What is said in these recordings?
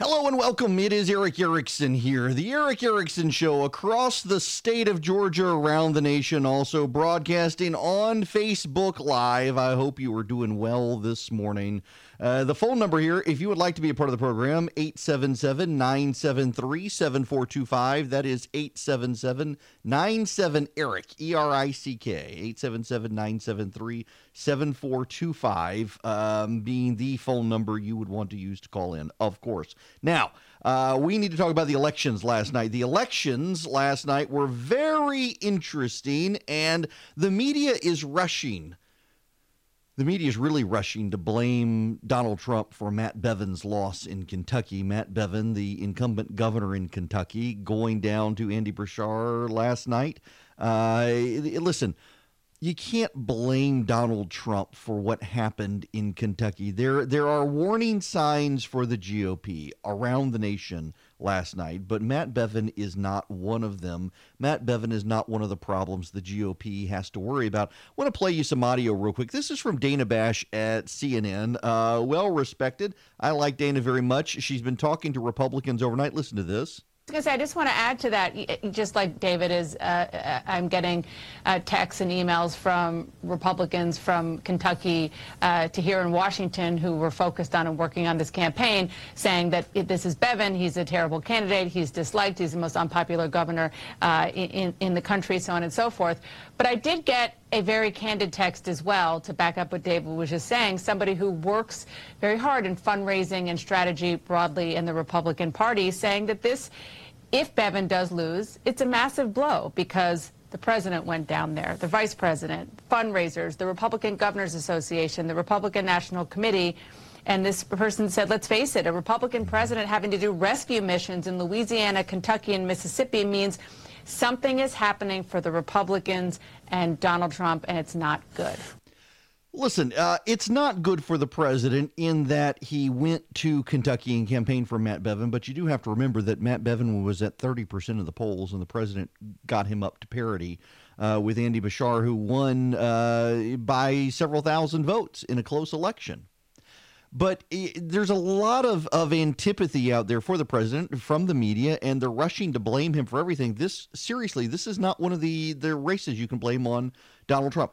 Hello and welcome. It is Erick Erickson here. The Erick Erickson Show across the state of Georgia, around the nation, also broadcasting on Facebook Live. I hope you are doing well this morning. Uh, the phone number here, if you would like to be a part of the program, 877 973 7425. That is 877 97 Erick, E R I C K, 877 973 7425, um, being the phone number you would want to use to call in, of course. Now, uh, we need to talk about the elections last night. The elections last night were very interesting, and the media is rushing the media is really rushing to blame Donald Trump for Matt Bevin's loss in Kentucky. Matt Bevin, the incumbent governor in Kentucky, going down to Andy Beshear last night. Uh, listen, you can't blame Donald Trump for what happened in Kentucky. There, there are warning signs for the GOP around the nation last night, but Matt Bevin is not one of them. Matt Bevin is not one of the problems the GOP has to worry about. I want to play you some audio real quick. This is from Dana Bash at CNN. Uh, well respected. I like Dana very much. She's been talking to Republicans overnight. Listen to this. I just want to add to that, just like David is, uh, uh, I'm getting uh, texts and emails from Republicans from Kentucky uh, to here in Washington who were focused on and working on this campaign saying that this is Bevin, he's a terrible candidate, he's disliked, he's the most unpopular governor uh, in, in the country, so on and so forth. But I did get a very candid text as well to back up what David was just saying, somebody who works very hard in fundraising and strategy broadly in the Republican Party saying that this if Bevin does lose, it's a massive blow because the president went down there, the vice president, fundraisers, the Republican Governors Association, the Republican National Committee. And this person said, let's face it, a Republican president having to do rescue missions in Louisiana, Kentucky, and Mississippi means something is happening for the Republicans and Donald Trump, and it's not good. Listen, uh, it's not good for the president in that he went to Kentucky and campaigned for Matt Bevin, but you do have to remember that Matt Bevin was at 30% of the polls, and the president got him up to parity uh, with Andy Beshear, who won uh, by several thousand votes in a close election. But it, there's a lot of, of antipathy out there for the president from the media, and they're rushing to blame him for everything. This, seriously, this is not one of the, the races you can blame on Donald Trump.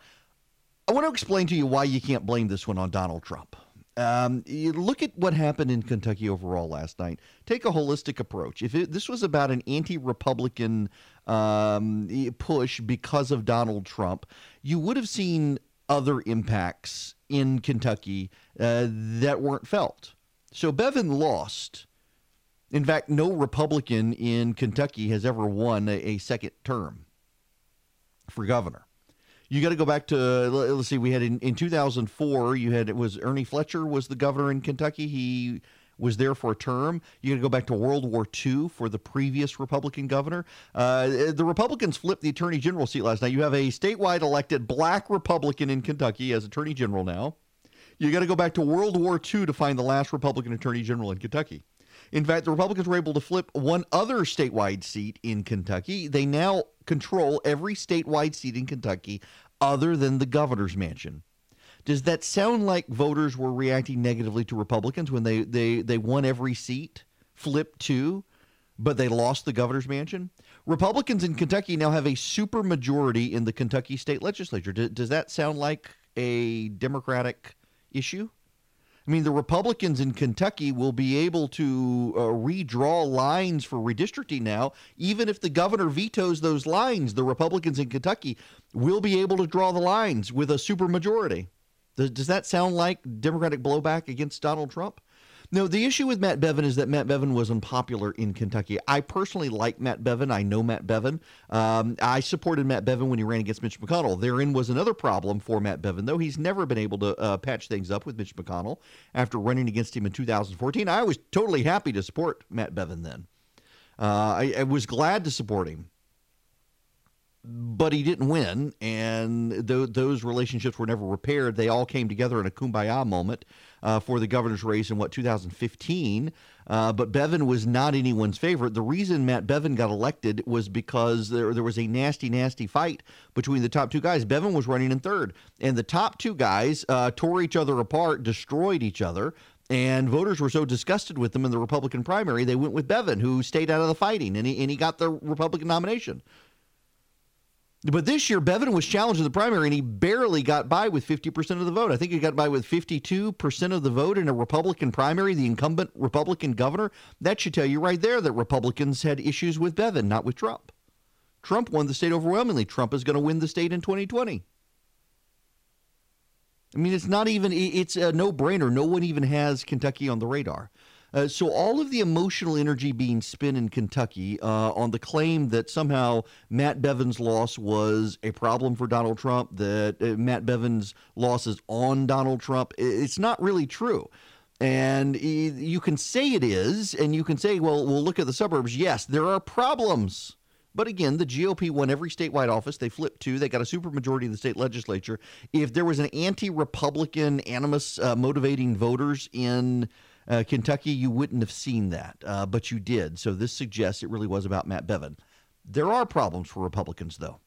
I want to explain to you why you can't blame this one on Donald Trump. Um, you look at what happened in Kentucky overall last night. Take a holistic approach. If it, this was about an anti-Republican um, push because of Donald Trump, you would have seen other impacts in Kentucky uh, that weren't felt. So Bevin lost. In fact, no Republican in Kentucky has ever won a, a second term for governor you got to go back to let's see we had in, in 2004 you had it was ernie fletcher was the governor in kentucky he was there for a term. You got to go back to World War II for the previous Republican governor. Uh, the Republicans flipped the Attorney General seat last night. You have a statewide elected black Republican in Kentucky as Attorney General now. You got to go back to World War II to find the last Republican Attorney General in Kentucky. In fact, the Republicans were able to flip one other statewide seat in Kentucky. They now control every statewide seat in Kentucky other than the governor's mansion. Does that sound like voters were reacting negatively to Republicans when they, they, they won every seat, flipped two, but they lost the governor's mansion? Republicans in Kentucky now have a super majority in the Kentucky state legislature. Does, does that sound like a Democratic issue? I mean, the Republicans in Kentucky will be able to uh, redraw lines for redistricting now. Even if the governor vetoes those lines, the Republicans in Kentucky will be able to draw the lines with a supermajority. Does, does that sound like Democratic blowback against Donald Trump? No, the issue with Matt Bevin is that Matt Bevin was unpopular in Kentucky. I personally like Matt Bevin. I know Matt Bevin. Um, I supported Matt Bevin when he ran against Mitch McConnell. Therein was another problem for Matt Bevin, though. He's never been able to uh, patch things up with Mitch McConnell after running against him in 2014. I was totally happy to support Matt Bevin then. Uh, I, I was glad to support him but he didn't win, and th- those relationships were never repaired. They all came together in a kumbaya moment uh, for the governor's race in what 2015. Uh, but Bevin was not anyone's favorite. The reason Matt Bevin got elected was because there there was a nasty, nasty fight between the top two guys. Bevin was running in third, and the top two guys uh, tore each other apart, destroyed each other. And voters were so disgusted with them in the Republican primary, they went with Bevin, who stayed out of the fighting, and he, and he got the Republican nomination. But this year, Bevin was challenged in the primary, and he barely got by with 50% of the vote. I think he got by with 52% of the vote in a Republican primary, the incumbent Republican governor. That should tell you right there that Republicans had issues with Bevin, not with Trump. Trump won the state overwhelmingly. Trump is going to win the state in 2020. I mean, it's not even, it's a no brainer. No one even has Kentucky on the radar. Uh, so all of the emotional energy being spent in Kentucky uh, on the claim that somehow Matt Bevin's loss was a problem for Donald Trump, that uh, Matt Bevin's loss is on Donald Trump, it's not really true. And you can say it is, and you can say, well, we'll look at the suburbs. Yes, there are problems. But again, the GOP won every statewide office. They flipped two. They got a supermajority in the state legislature. If there was an anti-Republican animus uh, motivating voters in uh, Kentucky, you wouldn't have seen that, uh, but you did. So this suggests it really was about Matt Bevin. There are problems for Republicans, though.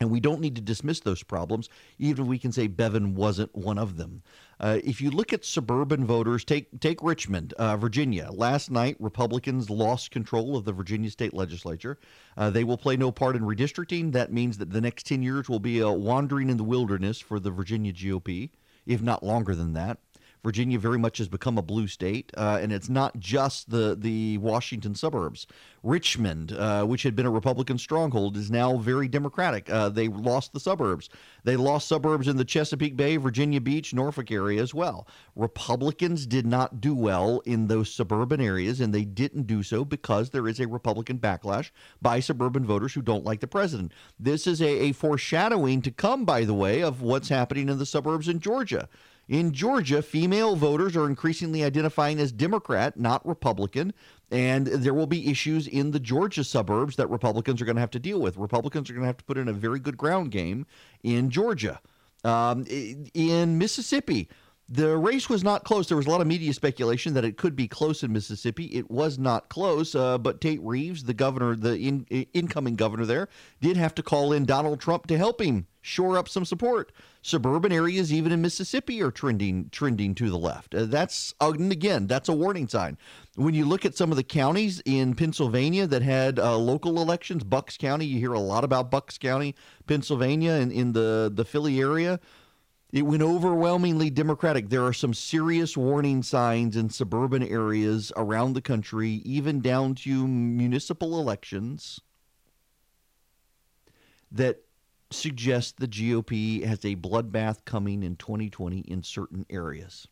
And we don't need to dismiss those problems, even if we can say Bevin wasn't one of them. Uh, if you look at suburban voters, take take Richmond, uh, Virginia. Last night, Republicans lost control of the Virginia state legislature. Uh, they will play no part in redistricting. That means that the next 10 years will be a wandering in the wilderness for the Virginia GOP, if not longer than that. Virginia very much has become a blue state, uh, and it's not just the the Washington suburbs. Richmond, uh, which had been a Republican stronghold, is now very Democratic. Uh, they lost the suburbs. They lost suburbs in the Chesapeake Bay, Virginia Beach, Norfolk area as well. Republicans did not do well in those suburban areas, and they didn't do so because there is a Republican backlash by suburban voters who don't like the president. This is a, a foreshadowing to come, by the way, of what's happening in the suburbs in Georgia. In Georgia, female voters are increasingly identifying as Democrat, not Republican. And there will be issues in the Georgia suburbs that Republicans are going to have to deal with. Republicans are going to have to put in a very good ground game in Georgia. Um, in Mississippi, the race was not close. There was a lot of media speculation that it could be close in Mississippi. It was not close, uh, but Tate Reeves, the governor, the in, incoming governor there, did have to call in Donald Trump to help him shore up some support. Suburban areas, even in Mississippi, are trending trending to the left. Uh, that's again, that's a warning sign. When you look at some of the counties in Pennsylvania that had uh, local elections, Bucks County, you hear a lot about Bucks County, Pennsylvania, and in the the Philly area. It went overwhelmingly Democratic. There are some serious warning signs in suburban areas around the country, even down to municipal elections, that suggest the GOP has a bloodbath coming in 2020 in certain areas.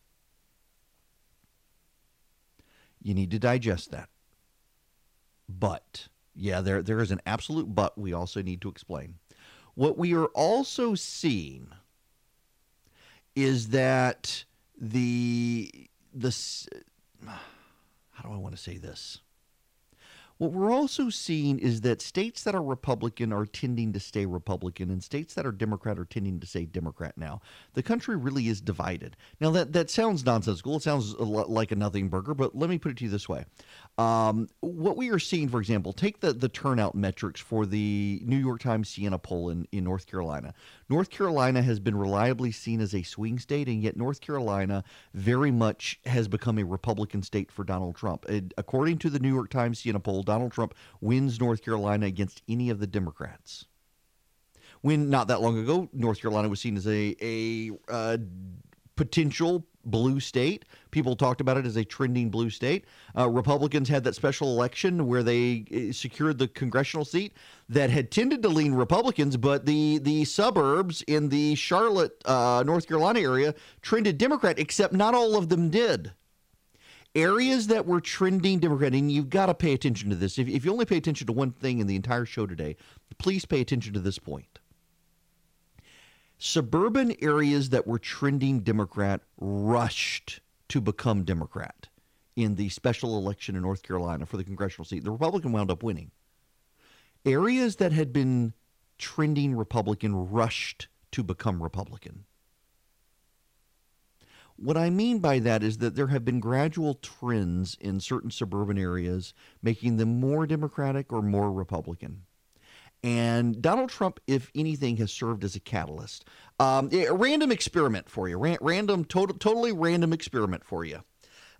You need to digest that. But, yeah, there, there is an absolute but we also need to explain. What we are also seeing is that the the how do I want to say this? What we're also seeing is that states that are Republican are tending to stay Republican, and states that are Democrat are tending to stay Democrat now. The country really is divided. Now, that, that sounds nonsensical. It sounds a like a nothing burger, but let me put it to you this way. Um, what we are seeing, for example, take the, the turnout metrics for the New York Times Siena poll in, in North Carolina. North Carolina has been reliably seen as a swing state, and yet North Carolina very much has become a Republican state for Donald Trump. According to the New York Times Siena poll, Donald Trump wins North Carolina against any of the Democrats. When not that long ago, North Carolina was seen as a a uh, potential blue state. People talked about it as a trending blue state. Uh, Republicans had that special election where they uh, secured the congressional seat that had tended to lean Republicans, but the the suburbs in the Charlotte, uh, North Carolina area trended Democrat, except not all of them did. Areas that were trending Democrat, and you've got to pay attention to this. If, if you only pay attention to one thing in the entire show today, please pay attention to this point suburban areas that were trending Democrat rushed to become Democrat in the special election in North Carolina for the congressional seat. The Republican wound up winning. Areas that had been trending Republican rushed to become Republican. What I mean by that is that there have been gradual trends in certain suburban areas making them more Democratic or more Republican. And Donald Trump, if anything, has served as a catalyst. Um, a random experiment for you, Ran- random, total, totally random experiment for you.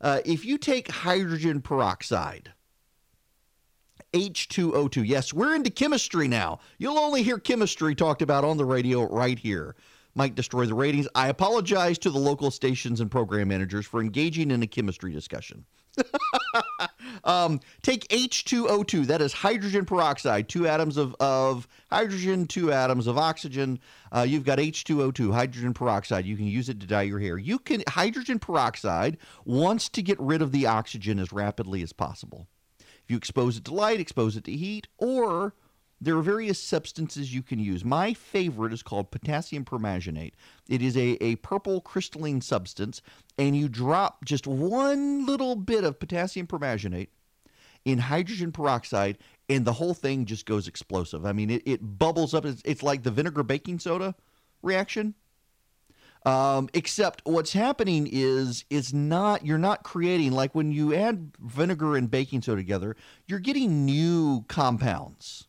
Uh, if you take hydrogen peroxide, H2O2, yes, we're into chemistry now. You'll only hear chemistry talked about on the radio right here. Might destroy the ratings. I apologize to the local stations and program managers for engaging in a chemistry discussion. um, take H2O2, that is hydrogen peroxide, two atoms of, of hydrogen, two atoms of oxygen. Uh, you've got H2O2, hydrogen peroxide. You can use it to dye your hair. You can hydrogen peroxide wants to get rid of the oxygen as rapidly as possible. If you expose it to light, expose it to heat, or there are various substances you can use. My favorite is called potassium permanganate. It is a, a purple crystalline substance, and you drop just one little bit of potassium permanganate in hydrogen peroxide, and the whole thing just goes explosive. I mean, it, it bubbles up. It's, it's like the vinegar baking soda reaction. Um, except what's happening is is not you're not creating like when you add vinegar and baking soda together, you're getting new compounds.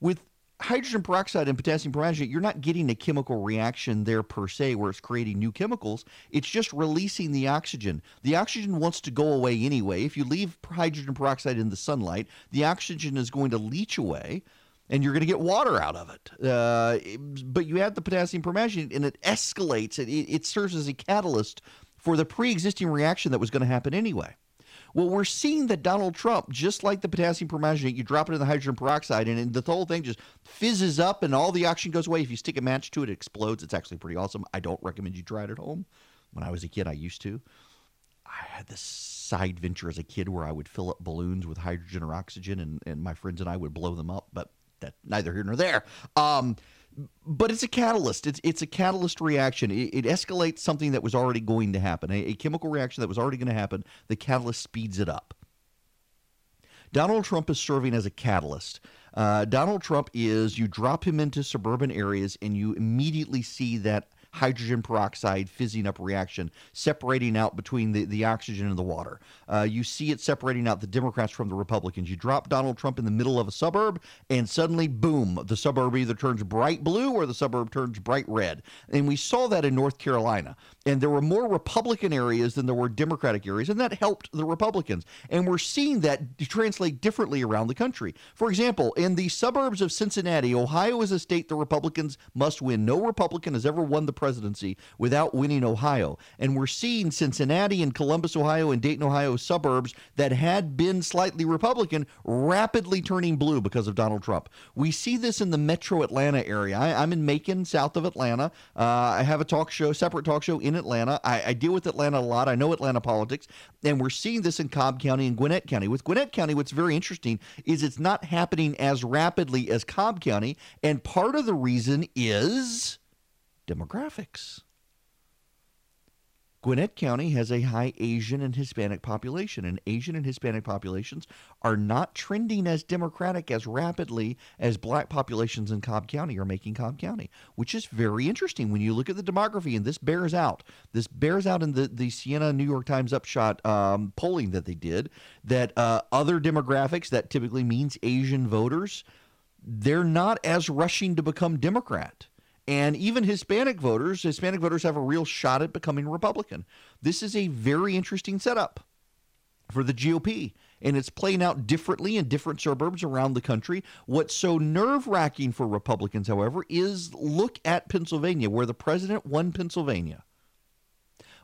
With hydrogen peroxide and potassium permanganate, you're not getting a chemical reaction there per se where it's creating new chemicals. It's just releasing the oxygen. The oxygen wants to go away anyway. If you leave hydrogen peroxide in the sunlight, the oxygen is going to leach away and you're going to get water out of it. Uh, but you add the potassium permanganate and it escalates. It, it serves as a catalyst for the pre existing reaction that was going to happen anyway. Well, we're seeing that Donald Trump, just like the potassium permanganate, you drop it in the hydrogen peroxide, and the whole thing just fizzes up, and all the oxygen goes away. If you stick a match to it, it explodes. It's actually pretty awesome. I don't recommend you try it at home. When I was a kid, I used to. I had this side venture as a kid where I would fill up balloons with hydrogen or oxygen, and, and my friends and I would blow them up. But that neither here nor there. Um, but it's a catalyst. It's it's a catalyst reaction. It, it escalates something that was already going to happen, a, a chemical reaction that was already going to happen. The catalyst speeds it up. Donald Trump is serving as a catalyst. Uh, Donald Trump is you drop him into suburban areas and you immediately see that hydrogen peroxide fizzing up reaction, separating out between the, the oxygen and the water. Uh, you see it separating out the Democrats from the Republicans. You drop Donald Trump in the middle of a suburb, and suddenly, boom, the suburb either turns bright blue or the suburb turns bright red. And we saw that in North Carolina. And there were more Republican areas than there were Democratic areas, and that helped the Republicans. And we're seeing that translate differently around the country. For example, in the suburbs of Cincinnati, Ohio is a state the Republicans must win. No Republican has ever won the presidency without winning Ohio. And we're seeing Cincinnati and Columbus, Ohio, and Dayton, Ohio suburbs that had been slightly Republican rapidly turning blue because of Donald Trump. We see this in the metro Atlanta area. I, am in Macon, south of Atlanta. Uh, I have a talk show, separate talk show in Atlanta. I, I deal with Atlanta a lot. I know Atlanta politics. And we're seeing this in Cobb County and Gwinnett County. With Gwinnett County, what's very interesting is it's not happening as rapidly as Cobb County. And part of the reason is demographics. Gwinnett County has a high Asian and Hispanic population, and Asian and Hispanic populations are not trending as Democratic as rapidly as black populations in Cobb County are making Cobb County, which is very interesting when you look at the demography, and this bears out. This bears out in the, the Siena New York Times upshot um, polling that they did that uh, other demographics, that typically means Asian voters, they're not as rushing to become Democrat. And even Hispanic voters, Hispanic voters have a real shot at becoming Republican. This is a very interesting setup for the GOP. And it's playing out differently in different suburbs around the country. What's so nerve wracking for Republicans, however, is look at Pennsylvania, where the president won Pennsylvania.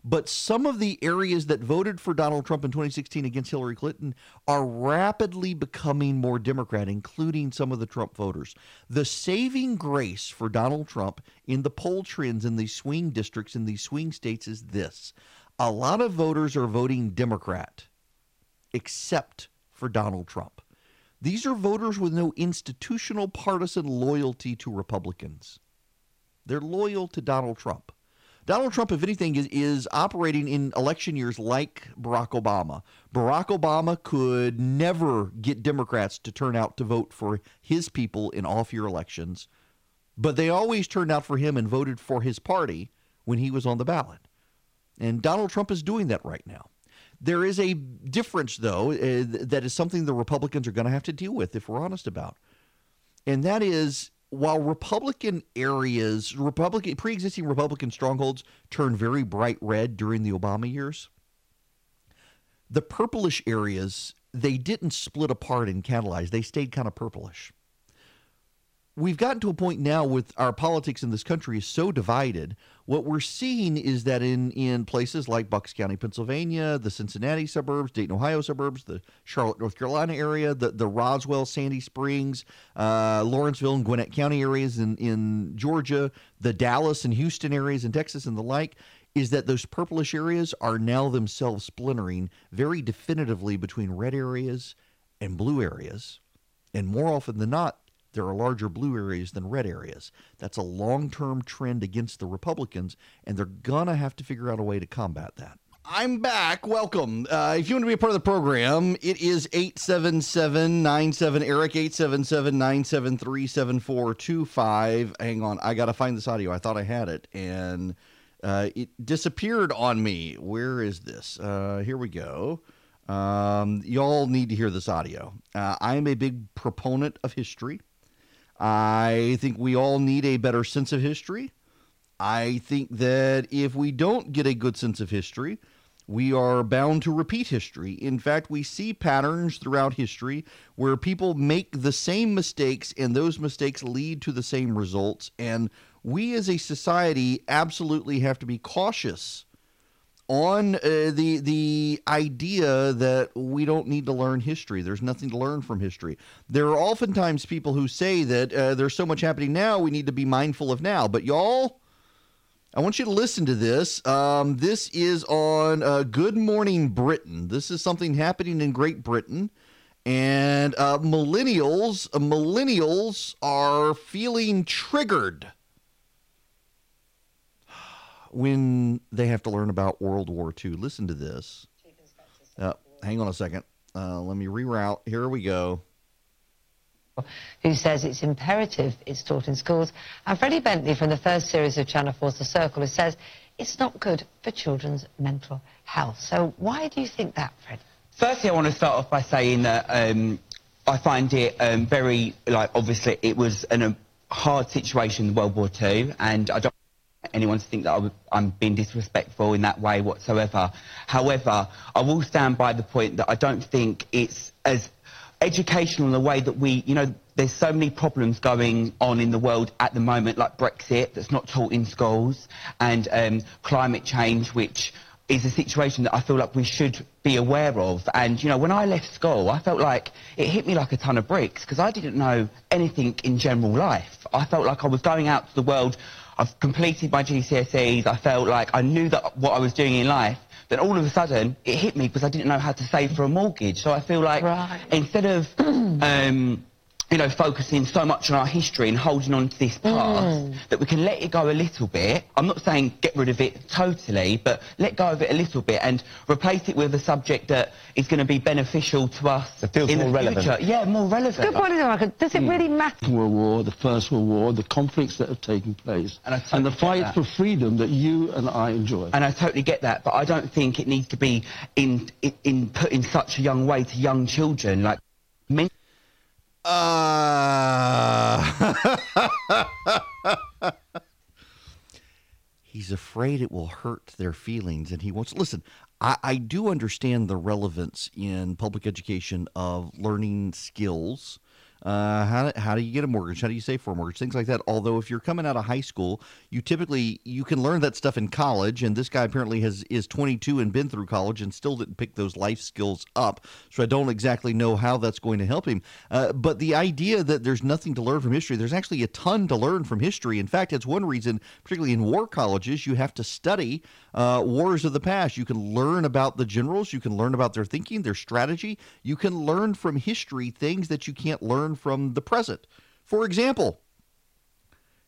But some of the areas that voted for Donald Trump in 2016 against Hillary Clinton are rapidly becoming more Democrat, including some of the Trump voters. The saving grace for Donald Trump in the poll trends in these swing districts, in these swing states, is this a lot of voters are voting Democrat, except for Donald Trump. These are voters with no institutional partisan loyalty to Republicans. They're loyal to Donald Trump. Donald Trump, if anything, is, is operating in election years like Barack Obama. Barack Obama could never get Democrats to turn out to vote for his people in off year elections, but they always turned out for him and voted for his party when he was on the ballot. And Donald Trump is doing that right now. There is a difference, though, uh, that is something the Republicans are going to have to deal with if we're honest about. and that is while Republican areas, Republican pre-existing Republican strongholds turned very bright red during the Obama years, the purplish areas they didn't split apart and catalyze; they stayed kind of purplish. We've gotten to a point now with our politics in this country is so divided. What we're seeing is that in in places like Bucks County, Pennsylvania, the Cincinnati suburbs, Dayton, Ohio suburbs, the Charlotte, North Carolina area, the the Roswell, Sandy Springs, uh, Lawrenceville, and Gwinnett County areas in in Georgia, the Dallas and Houston areas in Texas, and the like, is that those purplish areas are now themselves splintering very definitively between red areas and blue areas, and more often than not there are larger blue areas than red areas. That's a long term trend against the Republicans, and they're going to have to figure out a way to combat that. I'm back. Welcome. Uh, if you want to be a part of the program, it is 877 97 Erick, 877 973 7425. Hang on. I got to find this audio. I thought I had it, and uh, it disappeared on me. Where is this? Uh, here we go. Um, y'all need to hear this audio. Uh, I am a big proponent of history. I think we all need a better sense of history. I think that if we don't get a good sense of history, we are bound to repeat history. In fact, we see patterns throughout history where people make the same mistakes and those mistakes lead to the same results. And we as a society absolutely have to be cautious on uh, the the idea that we don't need to learn history. There's nothing to learn from history. There are oftentimes people who say that uh, there's so much happening now, we need to be mindful of now. But y'all, I want you to listen to this. Um, this is on uh, Good Morning Britain. This is something happening in Great Britain. And uh, millennials, uh, millennials are feeling triggered when they have to learn about World War II. Listen to this. Uh, hang on a second. Uh, let me reroute. Here we go. Who says it's imperative it's taught in schools. And Freddie Bentley from the first series of Channel 4's The Circle who says it's not good for children's mental health. So why do you think that, Fred? Firstly, I want to start off by saying that um, I find it um, very, like, obviously it was an, a hard situation in World War II, and I don't anyone to think that I am being disrespectful in that way whatsoever. However, I will stand by the point that I don't think it's as educational in the way that we, you know, there's so many problems going on in the world at the moment, like Brexit, that's not taught in schools, and um, climate change, which is a situation that I feel like we should be aware of. And, you know, when I left school, I felt like it hit me like a ton of bricks because I didn't know anything in general life. I felt like I was going out to the world I've completed my GCSEs. I felt like I knew that what I was doing in life. Then all of a sudden, it hit me because I didn't know how to save for a mortgage. So I feel like right. instead of um, you know, focusing so much on our history and holding on to this past mm. that we can let it go a little bit. I'm not saying get rid of it totally, but let go of it a little bit and replace it with a subject that is going to be beneficial to us it feels in more the relevant. future. Yeah, more relevant. Good point, Michael. Does it mm. really matter? World War, the First World War, the conflicts that have taken place, and, totally and the fight for freedom that you and I enjoy. And I totally get that, but I don't think it needs to be in, in, in put in such a young way to young children. Like. Uh, he's afraid it will hurt their feelings, and he wants. Listen, I, I do understand the relevance in public education of learning skills uh, how, how do you get a mortgage? How do you save for a mortgage? Things like that. Although if you're coming out of high school, you typically you can learn that stuff in college. And this guy apparently has is 22 and been through college and still didn't pick those life skills up. So I don't exactly know how that's going to help him. Uh, but the idea that there's nothing to learn from history, there's actually a ton to learn from history. In fact, it's one reason, particularly in war colleges, you have to study uh, wars of the past. You can learn about the generals. You can learn about their thinking, their strategy. You can learn from history things that you can't learn from the present. For example,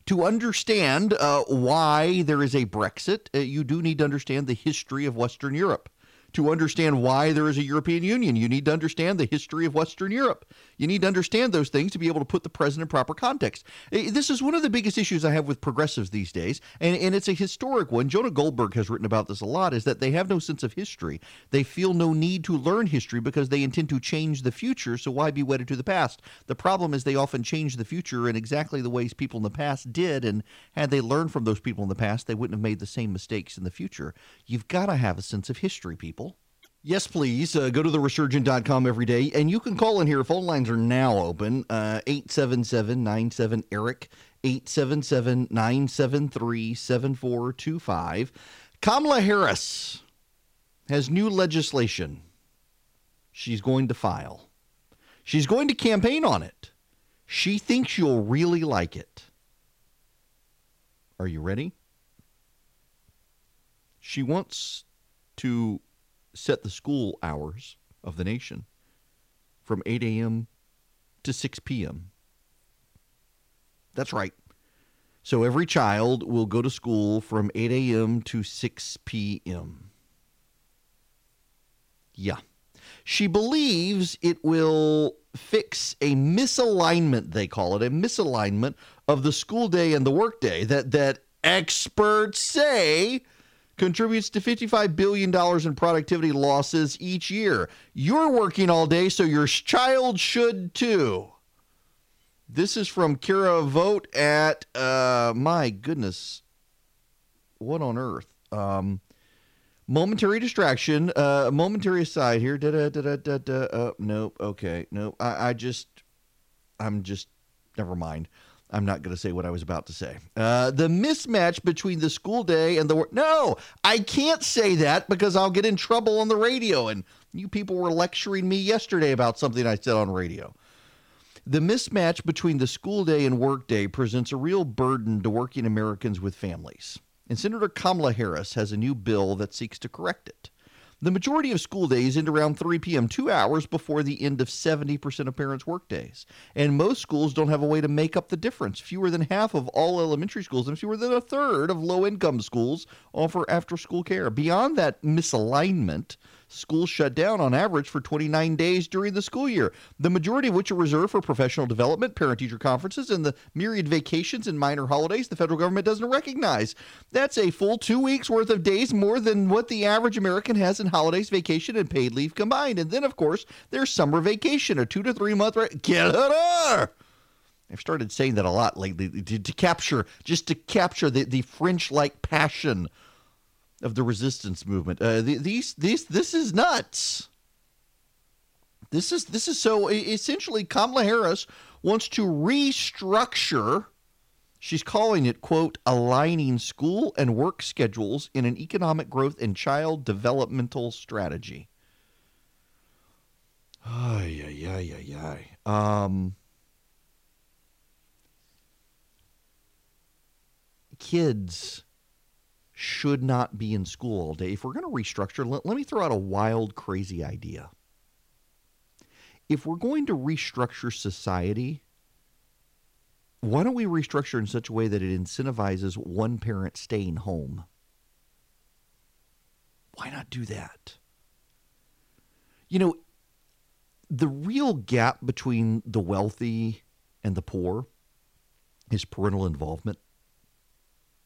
to understand uh, why there is a Brexit, uh, you do need to understand the history of Western Europe. to understand why there is a European Union. You need to understand the history of Western Europe. You need to understand those things to be able to put the present in proper context. This is one of the biggest issues I have with progressives these days, and, and it's a historic one. Jonah Goldberg has written about this a lot, is that they have no sense of history. They feel no need to learn history because they intend to change the future, so why be wedded to the past? The problem is they often change the future in exactly the ways people in the past did, and had they learned from those people in the past, they wouldn't have made the same mistakes in the future. You've got to have a sense of history, people. Yes, please. Uh, go to theresurgent.com every day, and you can call in here. Phone lines are now open. Uh, 877 97 Erick, 877 973 7425. Kamala Harris has new legislation she's going to file. She's going to campaign on it. She thinks you'll really like it. Are you ready? She wants to set the school hours of the nation from 8 a.m. to 6 p.m. That's right. So every child will go to school from 8 a.m. to 6 p.m. Yeah. She believes it will fix a misalignment, they call it, a misalignment of the school day and the workday that that experts say contributes to $55 billion in productivity losses each year. You're working all day, so your child should too. This is from Kira Vote at, uh, my goodness, what on earth? Um, momentary distraction, uh, momentary aside here. Da da da da da. Uh, nope. Okay. Nope. I, I just, I'm just, never mind. I'm not going to say what I was about to say. Uh, the mismatch between the school day and the work. No, I can't say that because I'll get in trouble on the radio. And you people were lecturing me yesterday about something I said on radio. The mismatch between the school day and work day presents a real burden to working Americans with families. And Senator Kamala Harris has a new bill that seeks to correct it. The majority of school days end around 3 p.m., two hours before the end of 70% of parents' workdays. And most schools don't have a way to make up the difference. Fewer than half of all elementary schools and fewer than a third of low income schools offer after school care. Beyond that misalignment, schools shut down on average for 29 days during the school year, the majority of which are reserved for professional development, parent teacher conferences, and the myriad vacations and minor holidays the federal government doesn't recognize. That's a full two weeks worth of days more than what the average American has in holidays, vacation, and paid leave combined. And then, of course, there's summer vacation, a two to three month. Re- Get her! I've started saying that a lot lately to, to capture, just to capture the, the French like passion of the resistance movement. Uh, these, these, this is nuts. This is this is so essentially Kamala Harris wants to restructure. She's calling it quote aligning school and work schedules in an economic growth and child developmental strategy. Ay ay ay ay ay. Um. Kids should not be in school all day. If we're going to restructure, let, let me throw out a wild, crazy idea. If we're going to restructure society, why don't we restructure in such a way that it incentivizes one parent staying home? Why not do that? You know, the real gap between the wealthy and the poor is parental involvement.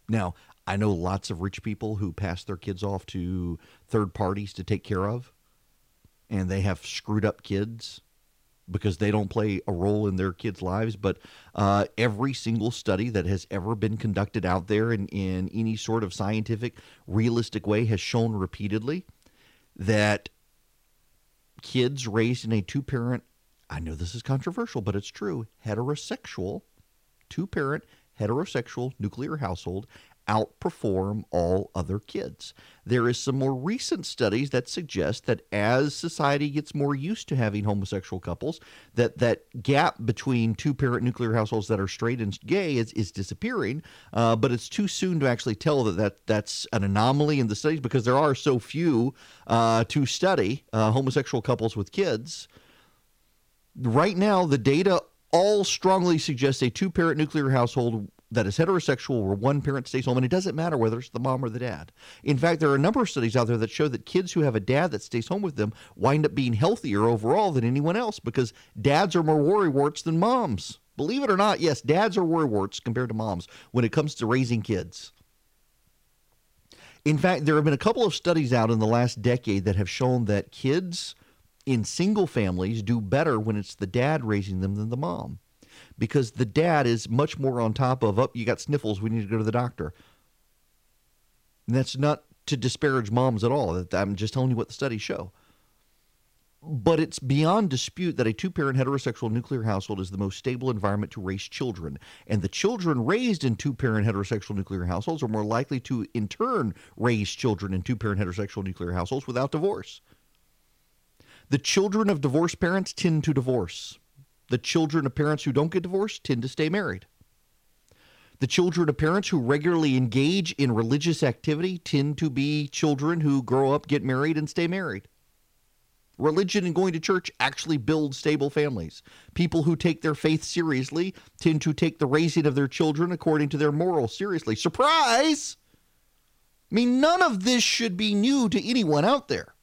Now, I know lots of rich people who pass their kids off to third parties to take care of, and they have screwed up kids because they don't play a role in their kids' lives. But uh, every single study that has ever been conducted out there in, in any sort of scientific, realistic way has shown repeatedly that kids raised in a two parent, I know this is controversial, but it's true, heterosexual, two parent, heterosexual nuclear household outperform all other kids. There is some more recent studies that suggest that as society gets more used to having homosexual couples, that that gap between two parent nuclear households that are straight and gay is, is disappearing. Uh, but it's too soon to actually tell that, that that's an anomaly in the studies because there are so few uh, to study uh, homosexual couples with kids. Right now, the data all strongly suggest a two parent nuclear household that is heterosexual where one parent stays home and it doesn't matter whether it's the mom or the dad. In fact, there are a number of studies out there that show that kids who have a dad that stays home with them wind up being healthier overall than anyone else because dads are more worrywarts than moms. Believe it or not, yes, dads are worrywarts compared to moms when it comes to raising kids. In fact, there have been a couple of studies out in the last decade that have shown that kids in single families do better when it's the dad raising them than the mom because the dad is much more on top of, up, oh, you got sniffles, we need to go to the doctor. And that's not to disparage moms at all. I'm just telling you what the studies show. But it's beyond dispute that a two parent heterosexual nuclear household is the most stable environment to raise children. And the children raised in two parent heterosexual nuclear households are more likely to, in turn, raise children in two parent heterosexual nuclear households without divorce. The children of divorced parents tend to divorce. The children of parents who don't get divorced tend to stay married. The children of parents who regularly engage in religious activity tend to be children who grow up, get married, and stay married. Religion and going to church actually build stable families. People who take their faith seriously tend to take the raising of their children according to their morals seriously. Surprise! I mean, none of this should be new to anyone out there.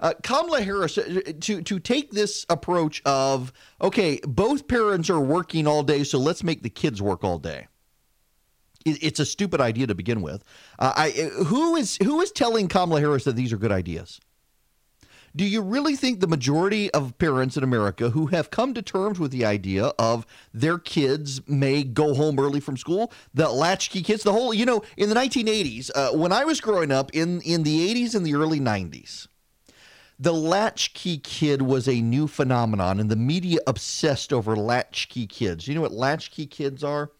Uh, Kamala Harris uh, to to take this approach of okay, both parents are working all day, so let's make the kids work all day. It's a stupid idea to begin with. Uh, I who is who is telling Kamala Harris that these are good ideas? Do you really think the majority of parents in America who have come to terms with the idea of their kids may go home early from school, the latchkey kids, the whole, you know, in the 1980s, uh, when I was growing up in, in the 80s and the early 90s, the latchkey kid was a new phenomenon, and the media obsessed over latchkey kids. You know what latchkey kids are?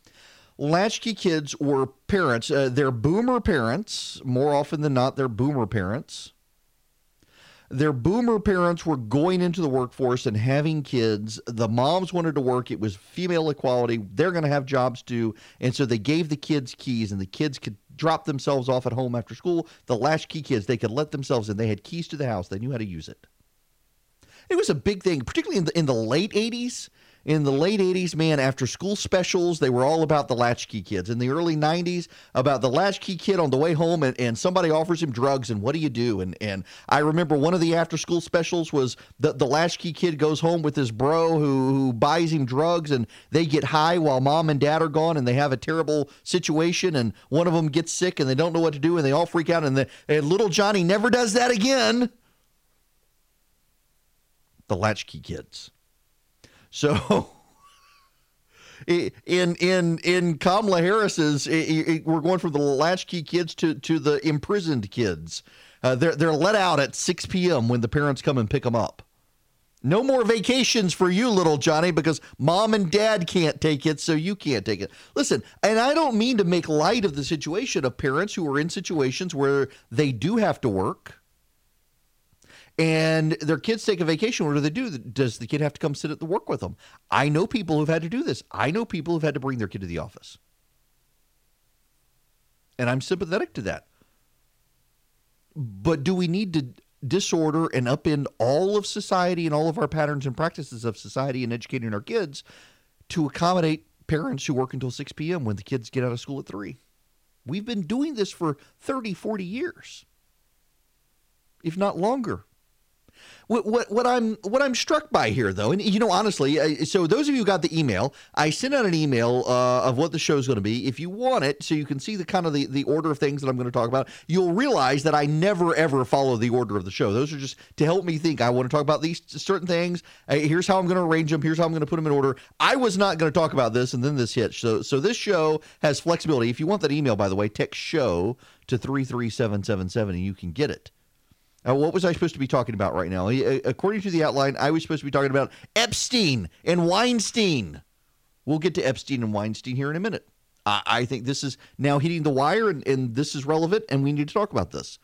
Latchkey kids were parents. Uh, they're boomer parents. More often than not, they're boomer parents. Their boomer parents were going into the workforce and having kids. The moms wanted to work. It was female equality. They're going to have jobs too. And so they gave the kids keys, and the kids could drop themselves off at home after school. The latchkey kids, they could let themselves in. They had keys to the house. They knew how to use it. It was a big thing, particularly in the, in the late 80s in the late 80s, man, after school specials, they were all about the latchkey kids. In the early 90s, about the latchkey kid on the way home and, and somebody offers him drugs and what do you do? And and I remember one of the after school specials was the, the latchkey kid goes home with his bro who, who buys him drugs and they get high while mom and dad are gone and they have a terrible situation and one of them gets sick and they don't know what to do and they all freak out and, the, and little Johnny never does that again. The latchkey kids. So in in in Kamala Harris's, we're going from the latchkey kids to to the imprisoned kids. Uh, they're they're let out at 6 p.m. when the parents come and pick them up. No more vacations for you, little Johnny, because mom and dad can't take it, so you can't take it. Listen, and I don't mean to make light of the situation of parents who are in situations where they do have to work and their kids take a vacation. What do they do? Does the kid have to come sit at the work with them? I know people who've had to do this. I know people who've had to bring their kid to the office. And I'm sympathetic to that. But do we need to disorder and upend all of society and all of our patterns and practices of society and educating our kids to accommodate parents who work until 6 p.m. when the kids get out of school at 3? We've been doing this for 30, 40 years, if not longer. What, what, what I'm what I'm struck by here, though, and you know, honestly, so those of you who got the email, I sent out an email uh, of what the show is going to be. If you want it, so you can see the kind of the, the order of things that I'm going to talk about, you'll realize that I never ever follow the order of the show. Those are just to help me think. I want to talk about these certain things. here's how I'm going to arrange them. Here's how I'm going to put them in order. I was not going to talk about this, and then this hit. So so this show has flexibility. If you want that email, by the way, text show to three three seven seven seven, and you can get it. Uh, what was I supposed to be talking about right now? According to the outline, I was supposed to be talking about Epstein and Weinstein. We'll get to Epstein and Weinstein here in a minute. I, I think this is now hitting the wire, and, and this is relevant, and we need to talk about this.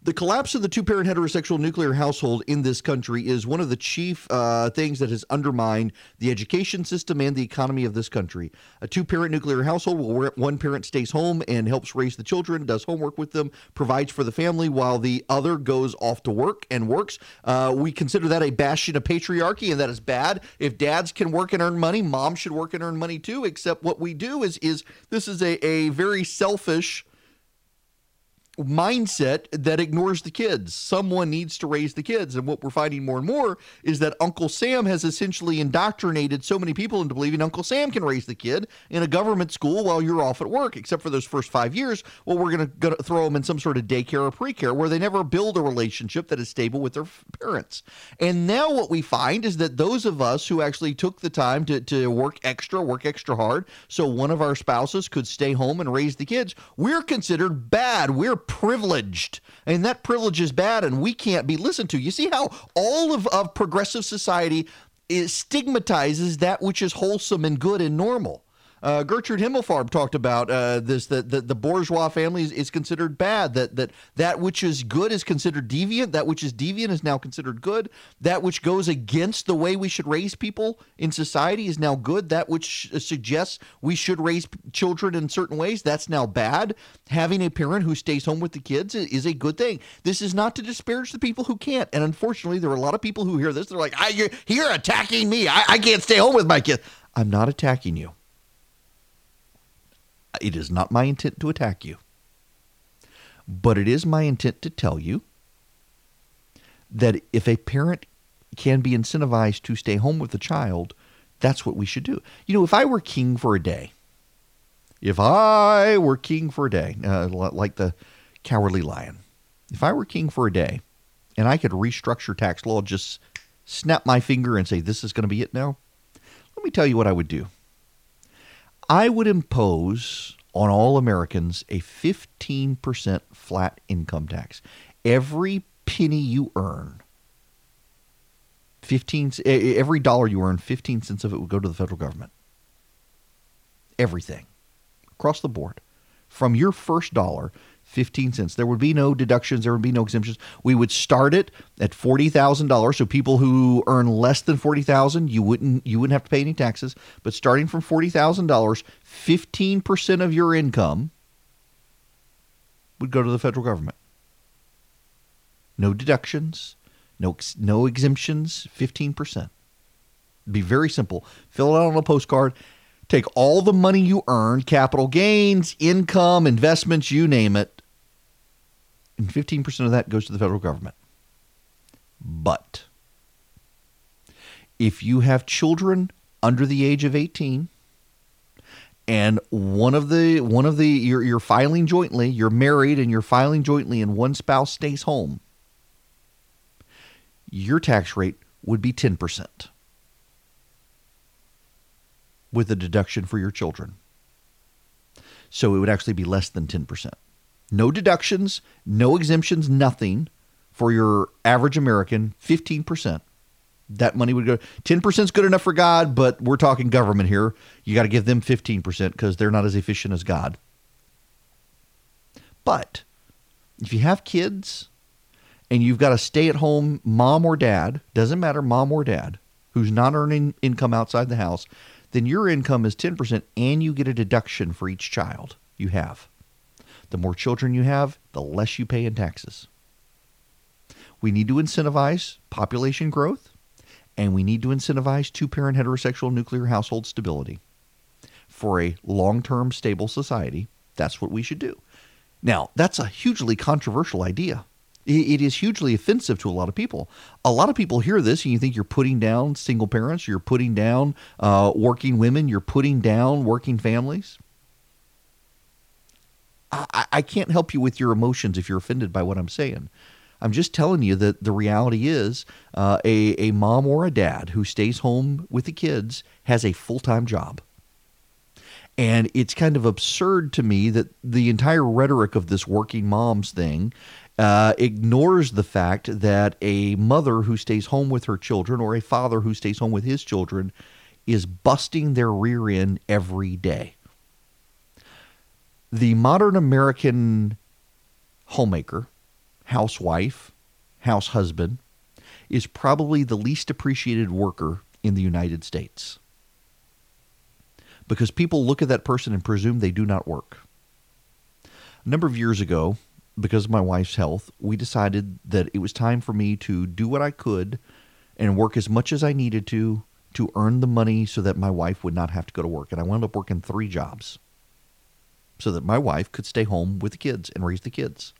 The collapse of the two parent heterosexual nuclear household in this country is one of the chief uh, things that has undermined the education system and the economy of this country. A two parent nuclear household where one parent stays home and helps raise the children, does homework with them, provides for the family while the other goes off to work and works. Uh, we consider that a bastion of patriarchy, and that is bad. If dads can work and earn money, moms should work and earn money too. Except what we do is is this is a, a very selfish mindset that ignores the kids. Someone needs to raise the kids. And what we're finding more and more is that Uncle Sam has essentially indoctrinated so many people into believing Uncle Sam can raise the kid in a government school while you're off at work, except for those first five years. Well, we're going to throw them in some sort of daycare or pre care where they never build a relationship that is stable with their parents. And now what we find is that those of us who actually took the time to, to work extra, work extra hard, so one of our spouses could stay home and raise the kids, we're considered bad. We're privileged. And that privilege is bad and we can't be listened to. You see how all of, of progressive society is, stigmatizes that which is wholesome and good and normal. Uh, Gertrude Himmelfarb talked about uh, this that the, the bourgeois family is, is, considered bad. That that that which is good is considered deviant. That which is deviant is now considered good. That which goes against the way we should raise people in society is now good. That which suggests we should raise children in certain ways that's now bad. Having a parent who stays home with the kids is, is a good thing. This is not to disparage the people who can't. And unfortunately, there are a lot of people who hear this. They're like, you're, you're attacking me. I, I can't stay home with my kids. I'm not attacking you. It is not my intent to attack you. But it is my intent to tell you that if a parent can be incentivized to stay home with the child, that's what we should do. You know, if I were king for a day, if I were king for a day, uh, like the cowardly lion, if I were king for a day and I could restructure tax law, just snap my finger and say, this is going to be it now, let me tell you what I would do. I would impose on all Americans a 15% flat income tax. Every penny you earn, 15 every dollar you earn, 15 cents of it would go to the federal government. Everything. Across the board. From your first dollar, 15 cents. There would be no deductions, there would be no exemptions. We would start it at $40,000 so people who earn less than 40,000, you wouldn't you wouldn't have to pay any taxes, but starting from $40,000, 15% of your income would go to the federal government. No deductions, no no exemptions, 15%. be very simple. Fill it out on a postcard take all the money you earn, capital gains, income, investments, you name it, and 15% of that goes to the federal government. But if you have children under the age of 18 and one of the one of the you're, you're filing jointly, you're married and you're filing jointly and one spouse stays home, your tax rate would be 10% with a deduction for your children. So it would actually be less than 10%. No deductions, no exemptions, nothing for your average American, 15%. That money would go 10% is good enough for God, but we're talking government here. You got to give them 15% because they're not as efficient as God. But if you have kids and you've got a stay at home mom or dad, doesn't matter, mom or dad, who's not earning income outside the house, then your income is 10% and you get a deduction for each child you have. The more children you have, the less you pay in taxes. We need to incentivize population growth, and we need to incentivize two parent heterosexual nuclear household stability. For a long term stable society, that's what we should do. Now, that's a hugely controversial idea. It is hugely offensive to a lot of people. A lot of people hear this and you think you're putting down single parents, you're putting down uh, working women, you're putting down working families. I, I can't help you with your emotions if you're offended by what I'm saying. I'm just telling you that the reality is uh, a, a mom or a dad who stays home with the kids has a full time job. And it's kind of absurd to me that the entire rhetoric of this working moms thing uh, ignores the fact that a mother who stays home with her children or a father who stays home with his children is busting their rear end every day the modern American homemaker housewife, house husband, is probably the least appreciated worker in the United States. Because people look at that person and presume they do not work. A number of years ago, because of my wife's health, we decided that it was time for me to do what I could and work as much as I needed to to earn the money so that my wife would not have to go to work. And I wound up working three jobs so that my wife could stay home with the kids and raise the kids.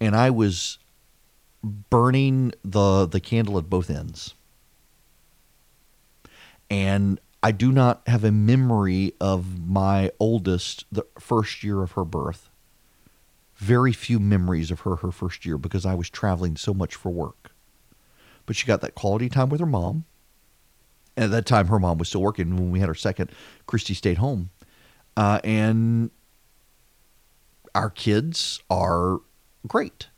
And I was burning the the candle at both ends. And I do not have a memory of my oldest the first year of her birth. Very few memories of her her first year because I was traveling so much for work. But she got that quality time with her mom. And at that time, her mom was still working. When we had our second, Christy stayed home. Uh, and our kids are great.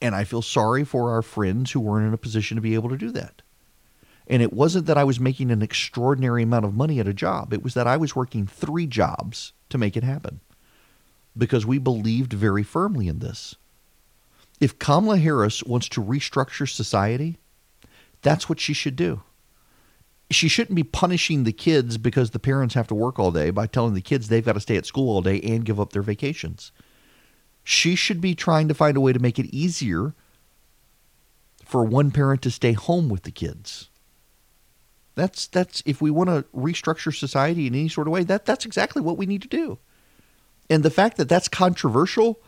And I feel sorry for our friends who weren't in a position to be able to do that. And it wasn't that I was making an extraordinary amount of money at a job, it was that I was working three jobs to make it happen because we believed very firmly in this. If Kamala Harris wants to restructure society, that's what she should do. She shouldn't be punishing the kids because the parents have to work all day by telling the kids they've got to stay at school all day and give up their vacations. She should be trying to find a way to make it easier for one parent to stay home with the kids. That's that's if we want to restructure society in any sort of way, that that's exactly what we need to do. And the fact that that's controversial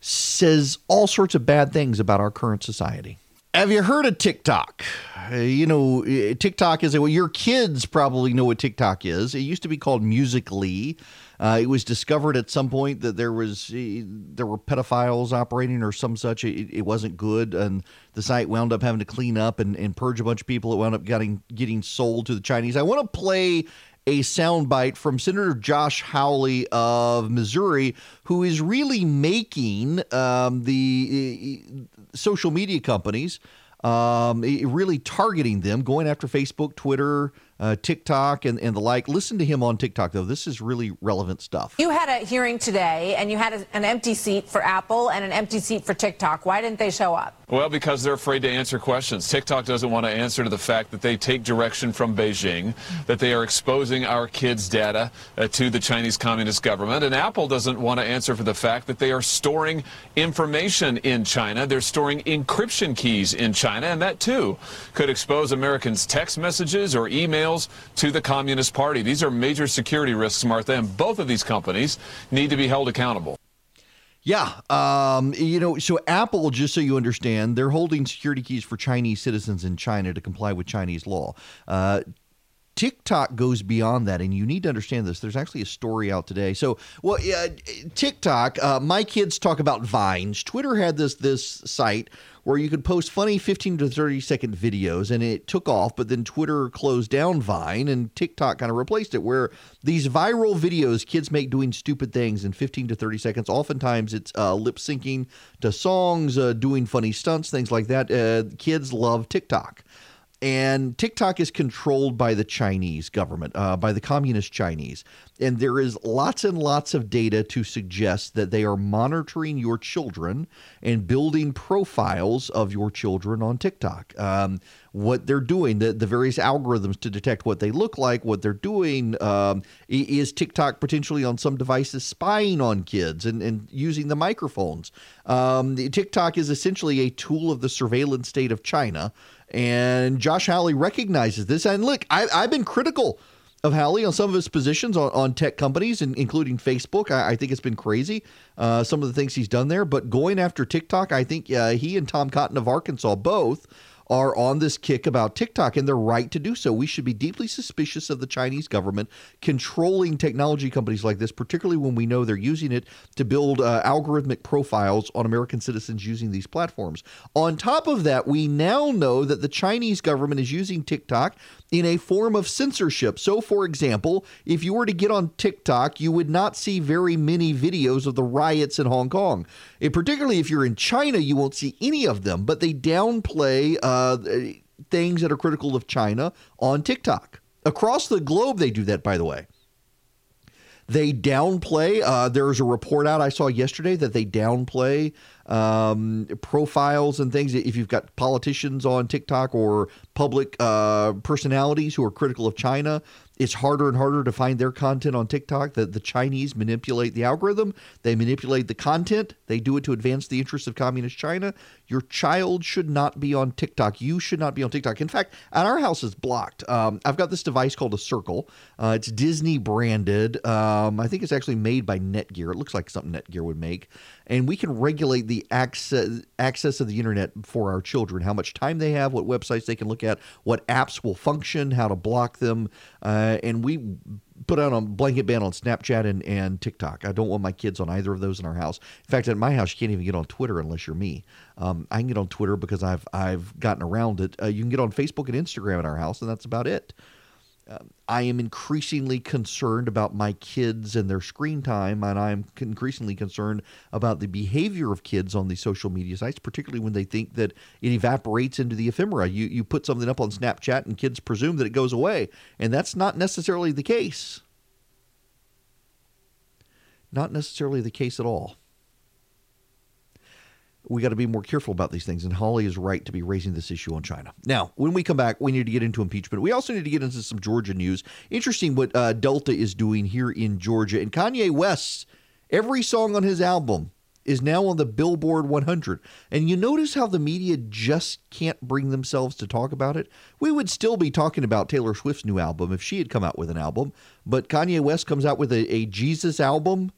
says all sorts of bad things about our current society. Have you heard of TikTok? Uh, you know, TikTok is well, your kids probably know what TikTok is. It used to be called Musical.ly. Uh, it was discovered at some point that there was uh, there were pedophiles operating or some such. It, it, wasn't good, and the site wound up having to clean up and, and purge a bunch of people. It wound up getting getting sold to the Chinese. I want to play a soundbite from Senator Josh Hawley of Missouri, who is really making um, the uh, social media companies um, really targeting them, going after Facebook, Twitter, uh, TikTok and, and the like. Listen to him on TikTok, though. This is really relevant stuff. You had a hearing today, and you had a, an empty seat for Apple and an empty seat for TikTok. Why didn't they show up? Well, because they're afraid to answer questions. TikTok doesn't want to answer to the fact that they take direction from Beijing, that they are exposing our kids' data uh, to the Chinese Communist government. And Apple doesn't want to answer for the fact that they are storing information in China. They're storing encryption keys in China, and that too could expose Americans' text messages or emails to the Communist Party. These are major security risks, Martha, and both of these companies need to be held accountable. Yeah. Um, you know, so Apple, just so you understand, they're holding security keys for Chinese citizens in China to comply with Chinese law. Uh, TikTok goes beyond that, and you need to understand this. There's actually a story out today. So, well, TikTok. Uh, my kids talk about vines. Twitter had this this site where you could post funny 15 to 30 second videos and it took off, but then Twitter closed down Vine and TikTok kind of replaced it, where these viral videos kids make doing stupid things in 15 to 30 seconds, oftentimes it's uh, lip syncing to songs, uh, doing funny stunts, things like that. Uh, kids love TikTok. And TikTok is controlled by the Chinese government, uh, by the communist Chinese. And there is lots and lots of data to suggest that they are monitoring your children and building profiles of your children on TikTok. Um, what they're doing, the, the various algorithms to detect what they look like, what they're doing. Um, is TikTok potentially on some devices spying on kids and, and using the microphones? Um, TikTok is essentially a tool of the surveillance state of China. And Josh Hawley recognizes this. And look, I, I've been critical of Hawley on some of his positions on, on tech companies, and including Facebook. I, I think it's been crazy, uh, some of the things he's done there. But going after TikTok, I think uh, he and Tom Cotton of Arkansas both are on this kick about TikTok, and they're right to do so. We should be deeply suspicious of the Chinese government controlling technology companies like this, particularly when we know they're using it to build uh, algorithmic profiles on American citizens using these platforms. On top of that, we now know that the Chinese government is using TikTok in a form of censorship. So, for example, if you were to get on TikTok, you would not see very many videos of the riots in Hong Kong. And particularly if you're in China, you won't see any of them, but they downplay uh, things that are critical of China on TikTok. Across the globe, they do that, by the way. They downplay. Uh, there's a report out I saw yesterday that they downplay um, profiles and things. If you've got politicians on TikTok or public uh, personalities who are critical of China, it's harder and harder to find their content on TikTok. That the Chinese manipulate the algorithm, they manipulate the content, they do it to advance the interests of communist China. Your child should not be on TikTok. You should not be on TikTok. In fact, at our house is blocked. Um, I've got this device called a Circle. Uh, it's Disney branded. Um, I think it's actually made by Netgear. It looks like something Netgear would make and we can regulate the access access of the internet for our children how much time they have what websites they can look at what apps will function how to block them uh, and we put out a blanket ban on snapchat and, and tiktok. I don't want my kids on either of those in our house. In fact at my house you can't even get on twitter unless you're me. Um, i can get on twitter because i've i've gotten around it. Uh, you can get on facebook and instagram in our house and that's about it um, I am increasingly concerned about my kids and their screen time, and I'm increasingly concerned about the behavior of kids on these social media sites, particularly when they think that it evaporates into the ephemera. You you put something up on Snapchat, and kids presume that it goes away, and that's not necessarily the case. Not necessarily the case at all we got to be more careful about these things. And Hawley is right to be raising this issue on China. Now, when we come back, we need to get into impeachment. We also need to get into some Georgia news. Interesting what uh, Delta is doing here in Georgia. And Kanye West, every song on his album is now on the Billboard 100. And you notice how the media just can't bring themselves to talk about it? We would still be talking about Taylor Swift's new album if she had come out with an album. But Kanye West comes out with a, a Jesus album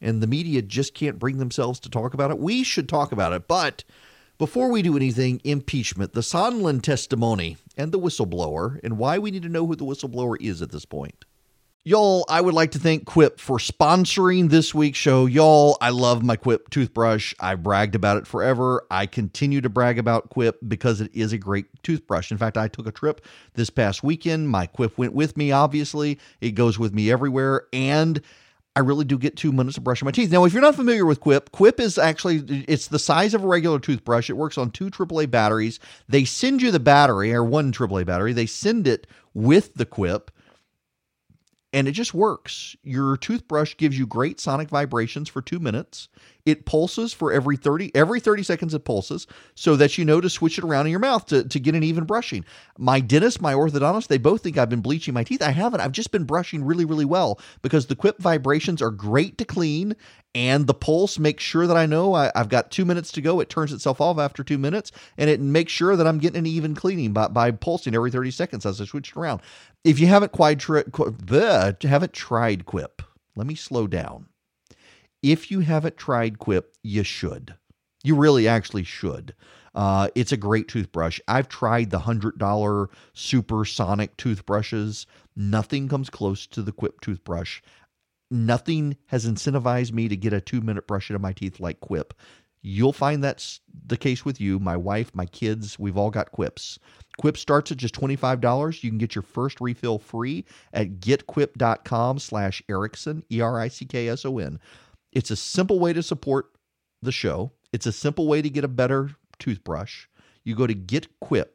and the media just can't bring themselves to talk about it. We should talk about it. But before we do anything, impeachment, the Sondland testimony, and the whistleblower, and why we need to know who the whistleblower is at this point. Y'all, I would like to thank Quip for sponsoring this week's show. Y'all, I love my Quip toothbrush. I bragged about it forever. I continue to brag about Quip because it is a great toothbrush. In fact, I took a trip this past weekend. My Quip went with me, obviously. It goes with me everywhere. And I really do get two minutes of brushing my teeth. Now, if you're not familiar with Quip, Quip is actually it's the size of a regular toothbrush. It works on two AAA batteries. They send you the battery or one AAA battery. They send it with the Quip and it just works. Your toothbrush gives you great sonic vibrations for 2 minutes. It pulses for every 30 every 30 seconds it pulses so that you know to switch it around in your mouth to, to get an even brushing. My dentist, my orthodontist, they both think I've been bleaching my teeth. I haven't. I've just been brushing really really well because the Quip vibrations are great to clean and the pulse makes sure that I know I, have got two minutes to go. It turns itself off after two minutes, and it makes sure that I'm getting an even cleaning by, by pulsing every 30 seconds as I switch it around. If you haven't quite tri- bleh, haven't tried Quip, let me slow down. If you haven't tried Quip, you should. You really actually should. Uh, it's a great toothbrush. I've tried the $100 supersonic toothbrushes. Nothing comes close to the Quip toothbrush. Nothing has incentivized me to get a two minute brush into my teeth like Quip. You'll find that's the case with you, my wife, my kids. We've all got Quips. Quip starts at just $25. You can get your first refill free at getquip.com slash Erickson, E-R-I-C-K-S-O-N. It's a simple way to support the show. It's a simple way to get a better toothbrush. You go to getquip,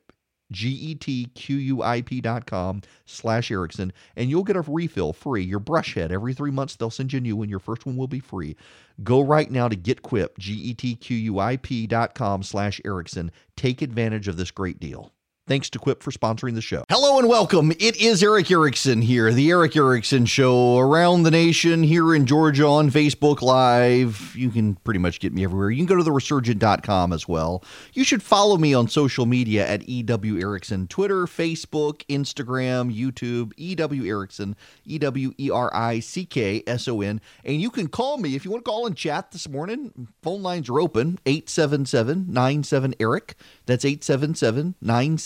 G-E-T-Q-U-I-P dot com slash Erickson, and you'll get a refill free. Your brush head, every three months, they'll send you a new one. Your first one will be free. Go right now to GetQuip, G-E-T-Q-U-I-P dot com slash Erickson. Take advantage of this great deal. Thanks to Quip for sponsoring the show. Hello and welcome. It is Erick Erickson here, the Erick Erickson Show around the nation here in Georgia on Facebook Live. You can pretty much get me everywhere. You can go to theresurgent.com as well. You should follow me on social media at EW Erickson Twitter, Facebook, Instagram, YouTube, EW Erickson, E W E R I C K S O N. And you can call me if you want to call and chat this morning. Phone lines are open 877 97 Erick. That's 877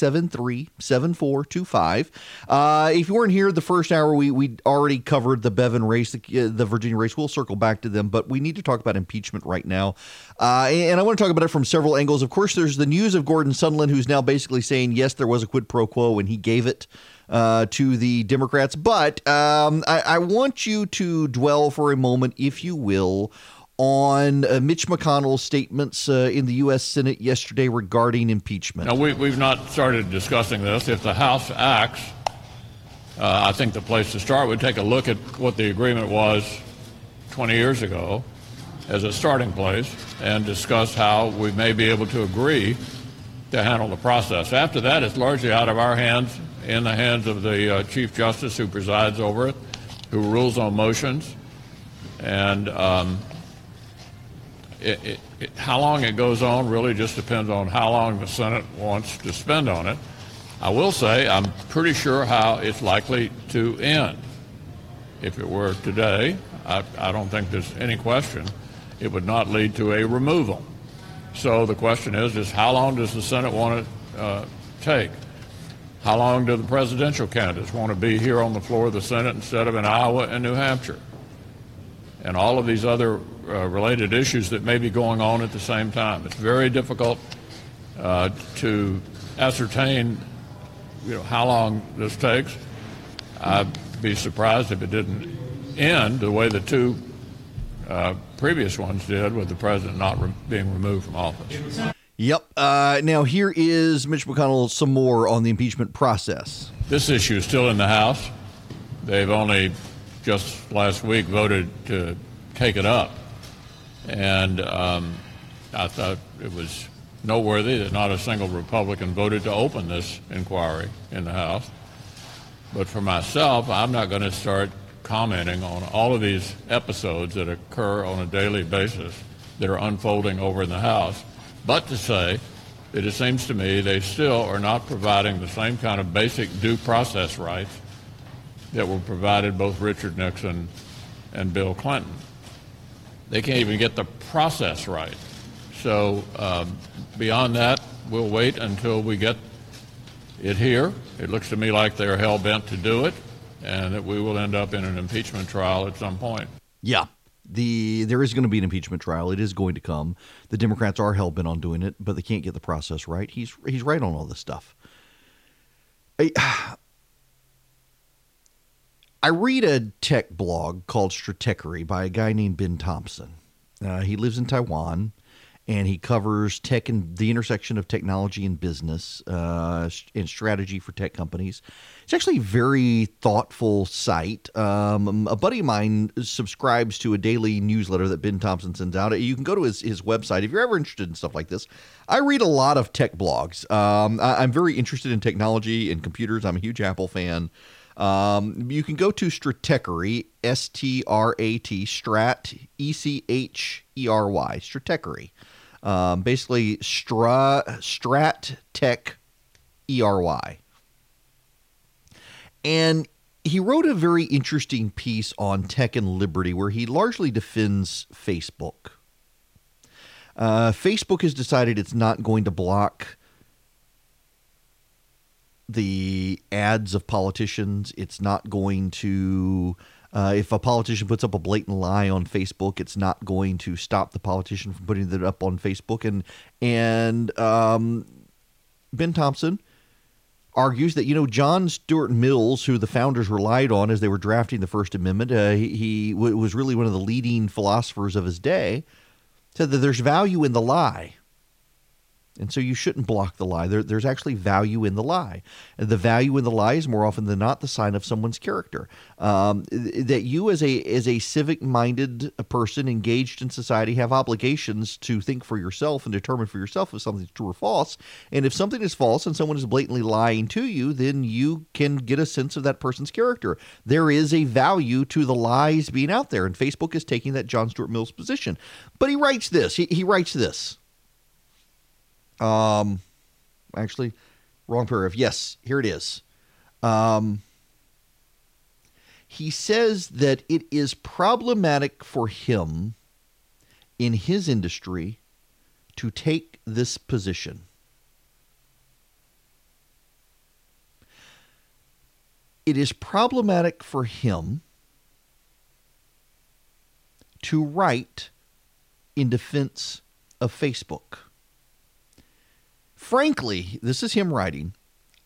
973 7425. Uh, if you weren't here the first hour, we, we already covered the Bevin race, the, uh, the Virginia race. We'll circle back to them, but we need to talk about impeachment right now. Uh, and I want to talk about it from several angles. Of course, there's the news of Gordon Sondland, who's now basically saying, yes, there was a quid pro quo, and he gave it. Uh, to the Democrats. But um, I, I, want you to dwell for a moment, if you will, on uh, Mitch McConnell's statements uh, in the U.S. Senate yesterday regarding impeachment. Now, we, we've not started discussing this. If the House acts uh, I think the place to start would take a look at what the agreement was 20 years ago as a starting place and discuss how we may be able to agree to handle the process. After that, it's largely out of our hands, in the hands of the uh, Chief Justice who presides over it, who rules on motions. And um, it, it, it, how long it goes on really just depends on how long the Senate wants to spend on it. I will say I'm pretty sure how it's likely to end. If it were today, I, I don't think there's any question it would not lead to a removal. So the question is, is how long does the Senate want to uh, take? How long do the presidential candidates want to be here on the floor of the Senate instead of in Iowa and New Hampshire? And all of these other uh, related issues that may be going on at the same time. It's very difficult uh, to ascertain you know, how long this takes. I'd be surprised if it didn't end the way the two uh, previous ones did, with the president not re- being removed from office. Yep. Uh, now here is Mitch McConnell some more on the impeachment process. This issue is still in the House. They've only just last week voted to take it up, and um, I thought it was noteworthy that not a single Republican voted to open this inquiry in the House. But for myself, I'm not going to start commenting on all of these episodes that occur on a daily basis that are unfolding over in the House, but to say that it seems to me they still are not providing the same kind of basic due process rights that were provided both Richard Nixon and Bill Clinton. They can't even get the process right. So um, beyond that, we'll wait until we get it here. It looks to me like they're hell bent to do it and that we will end up in an impeachment trial at some point. Yeah. The there is going to be an impeachment trial. It is going to come. The Democrats are hell bent on doing it, but they can't get the process right. He's he's right on all this stuff. I, I read a tech blog called Stratechery by a guy named Ben Thompson. Uh, he lives in Taiwan and he covers tech and the intersection of technology and business uh, and strategy for tech companies. It's actually a very thoughtful site. Um, a buddy of mine subscribes to a daily newsletter that Ben Thompson sends out. You can go to his, his website if you're ever interested in stuff like this. I read a lot of tech blogs. Um, I, am very interested in technology and computers. I'm a huge Apple fan. Um, you can go to Stratechery, S T R A T, Strat, E C H E R Y, Stratechery. Um, basically, Stra, Strat Tech ERY. And he wrote a very interesting piece on tech and liberty where he largely defends Facebook. Uh, Facebook has decided it's not going to block the ads of politicians. It's not going to uh, if a politician puts up a blatant lie on Facebook, it's not going to stop the politician from putting it up on Facebook. And and um, Ben Thompson argues that you know John Stuart Mills, who the founders relied on as they were drafting the First Amendment, uh, he, he was really one of the leading philosophers of his day. Said that there's value in the lie. And so you shouldn't block the lie. There, there's actually value in the lie. The value in the lie is more often than not the sign of someone's character. Um, that you, as a as a civic minded person engaged in society, have obligations to think for yourself and determine for yourself if something's true or false. And if something is false and someone is blatantly lying to you, then you can get a sense of that person's character. There is a value to the lies being out there, and Facebook is taking that John Stuart Mills position. But he writes this. He, he writes this. Um, actually, wrong paragraph. Yes, here it is. Um, he says that it is problematic for him in his industry to take this position. It is problematic for him to write in defense of Facebook frankly, this is him writing.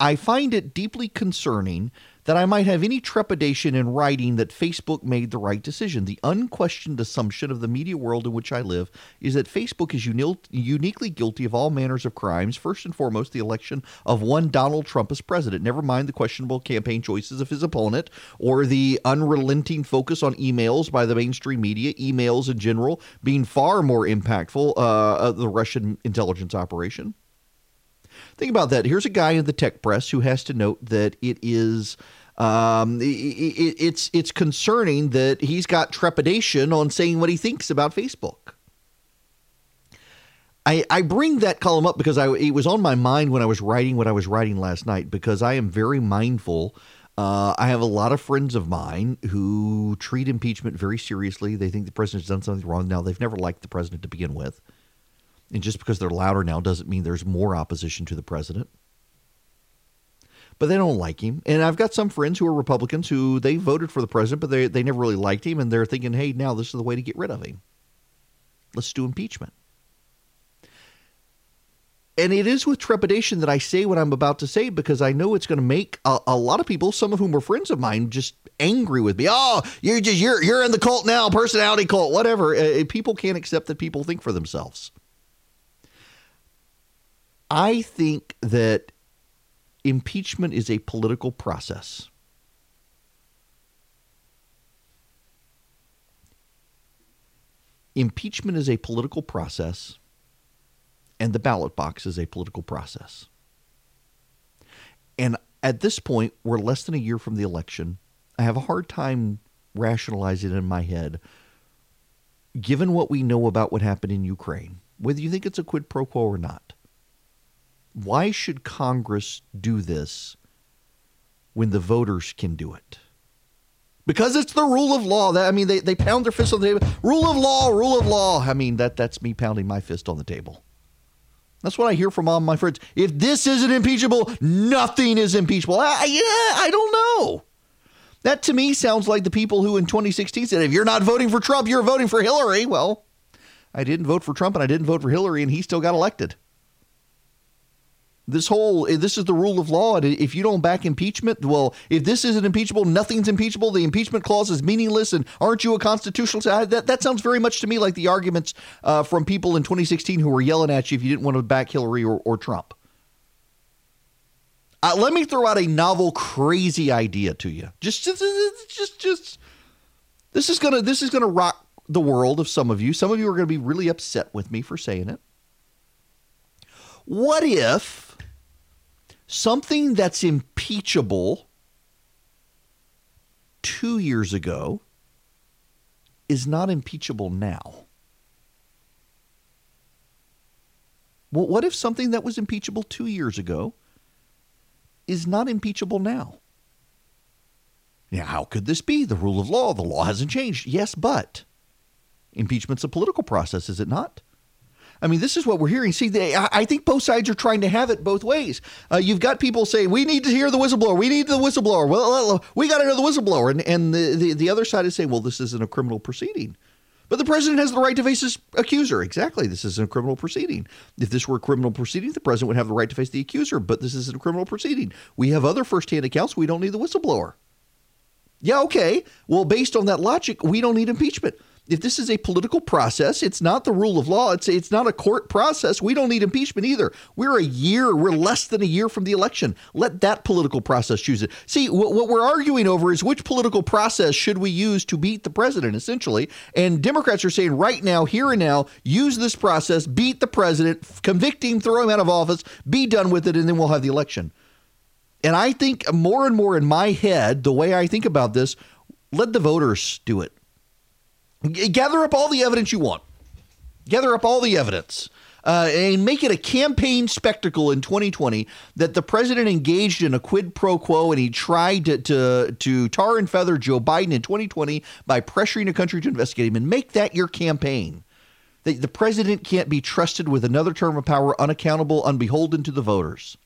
I find it deeply concerning that I might have any trepidation in writing that Facebook made the right decision. The unquestioned assumption of the media world in which I live is that Facebook is uni- uniquely guilty of all manners of crimes, first and foremost, the election of one Donald Trump as president, never mind the questionable campaign choices of his opponent or the unrelenting focus on emails by the mainstream media, emails in general being far more impactful uh, the Russian intelligence operation. Think about that. Here's a guy in the tech press who has to note that it is um, it, it, it's it's concerning that he's got trepidation on saying what he thinks about Facebook. I, I bring that column up because I, it was on my mind when I was writing what I was writing last night because I am very mindful. Uh, I have a lot of friends of mine who treat impeachment very seriously. They think the president's done something wrong. Now, they've never liked the president to begin with. And just because they're louder now doesn't mean there's more opposition to the president but they don't like him. And I've got some friends who are Republicans who they voted for the president, but they, they never really liked him. And they're thinking, hey, now this is the way to get rid of him. Let's do impeachment. And it is with trepidation that I say what I'm about to say because I know it's going to make a, a, lot of people, some of whom are friends of mine, just angry with me. Oh, you're just you're you're in the cult now, personality cult, whatever. Uh, people can't accept that people think for themselves. I think that impeachment is a political process. Impeachment is a political process, and the ballot box is a political process. And at this point, we're less than a year from the election. I have a hard time rationalizing it in my head, given what we know about what happened in Ukraine, whether you think it's a quid pro quo or not why should Congress do this when the voters can do it? Because it's the rule of law. That I mean, they, they pound their fist on the table. Rule of law, rule of law. I mean, that that's me pounding my fist on the table. That's what I hear from all my friends. If this isn't impeachable, nothing is impeachable. I, yeah, I don't know. That to me sounds like the people who in 2016 said, if you're not voting for Trump, you're voting for Hillary. Well, I didn't vote for Trump and I didn't vote for Hillary, and he still got elected. This whole this is the rule of law. And if you don't back impeachment, well, if this isn't impeachable, nothing's impeachable. The impeachment clause is meaningless. And aren't you a constitutional? That that sounds very much to me like the arguments uh, from people in 2016 who were yelling at you if you didn't want to back Hillary or, or Trump. Uh, let me throw out a novel, crazy idea to you. Just, just, just, just. This is gonna this is gonna rock the world of some of you. Some of you are to be really upset with me for saying it. What if something that's impeachable two years ago is not impeachable now. Well, what if something that was impeachable two years ago is not impeachable now? Now, how could this be? The rule of law, the law hasn't changed. Yes, but impeachment's a political process, is it not? I mean, this is what we're hearing. See, they, I think both sides are trying to have it both ways. Uh, you've got people saying, we need to hear the whistleblower. We need the whistleblower. Well, we got to know the whistleblower. And, and the, the, the other side is saying, well, this isn't a criminal proceeding. But the president has the right to face his accuser. Exactly. This isn't a criminal proceeding. If this were a criminal proceeding, the president would have the right to face the accuser. But this isn't a criminal proceeding. We have other firsthand accounts. We don't need the whistleblower. Yeah, okay. Well, based on that logic, we don't need impeachment if this is a political process, it's not the rule of law. It's it's not a court process. We don't need impeachment either. We're a year, we're less than a year from the election. Let that political process choose it. See, what, what we're arguing over is which political process should we use to beat the president, essentially. And Democrats are saying right now, here and now, use this process, beat the president, convict him, throw him out of office, be done with it, and then we'll have the election. And I think more and more in my head, the way I think about this, let the voters do it. Gather up all the evidence you want. Gather up all the evidence. Uh, and make it a campaign spectacle in 2020 that the president engaged in a quid pro quo and he tried to, to, to tar and feather Joe Biden in 2020 by pressuring a country to investigate him and make that your campaign. That the president can't be trusted with another term of power, unaccountable, unbeholden to the voters.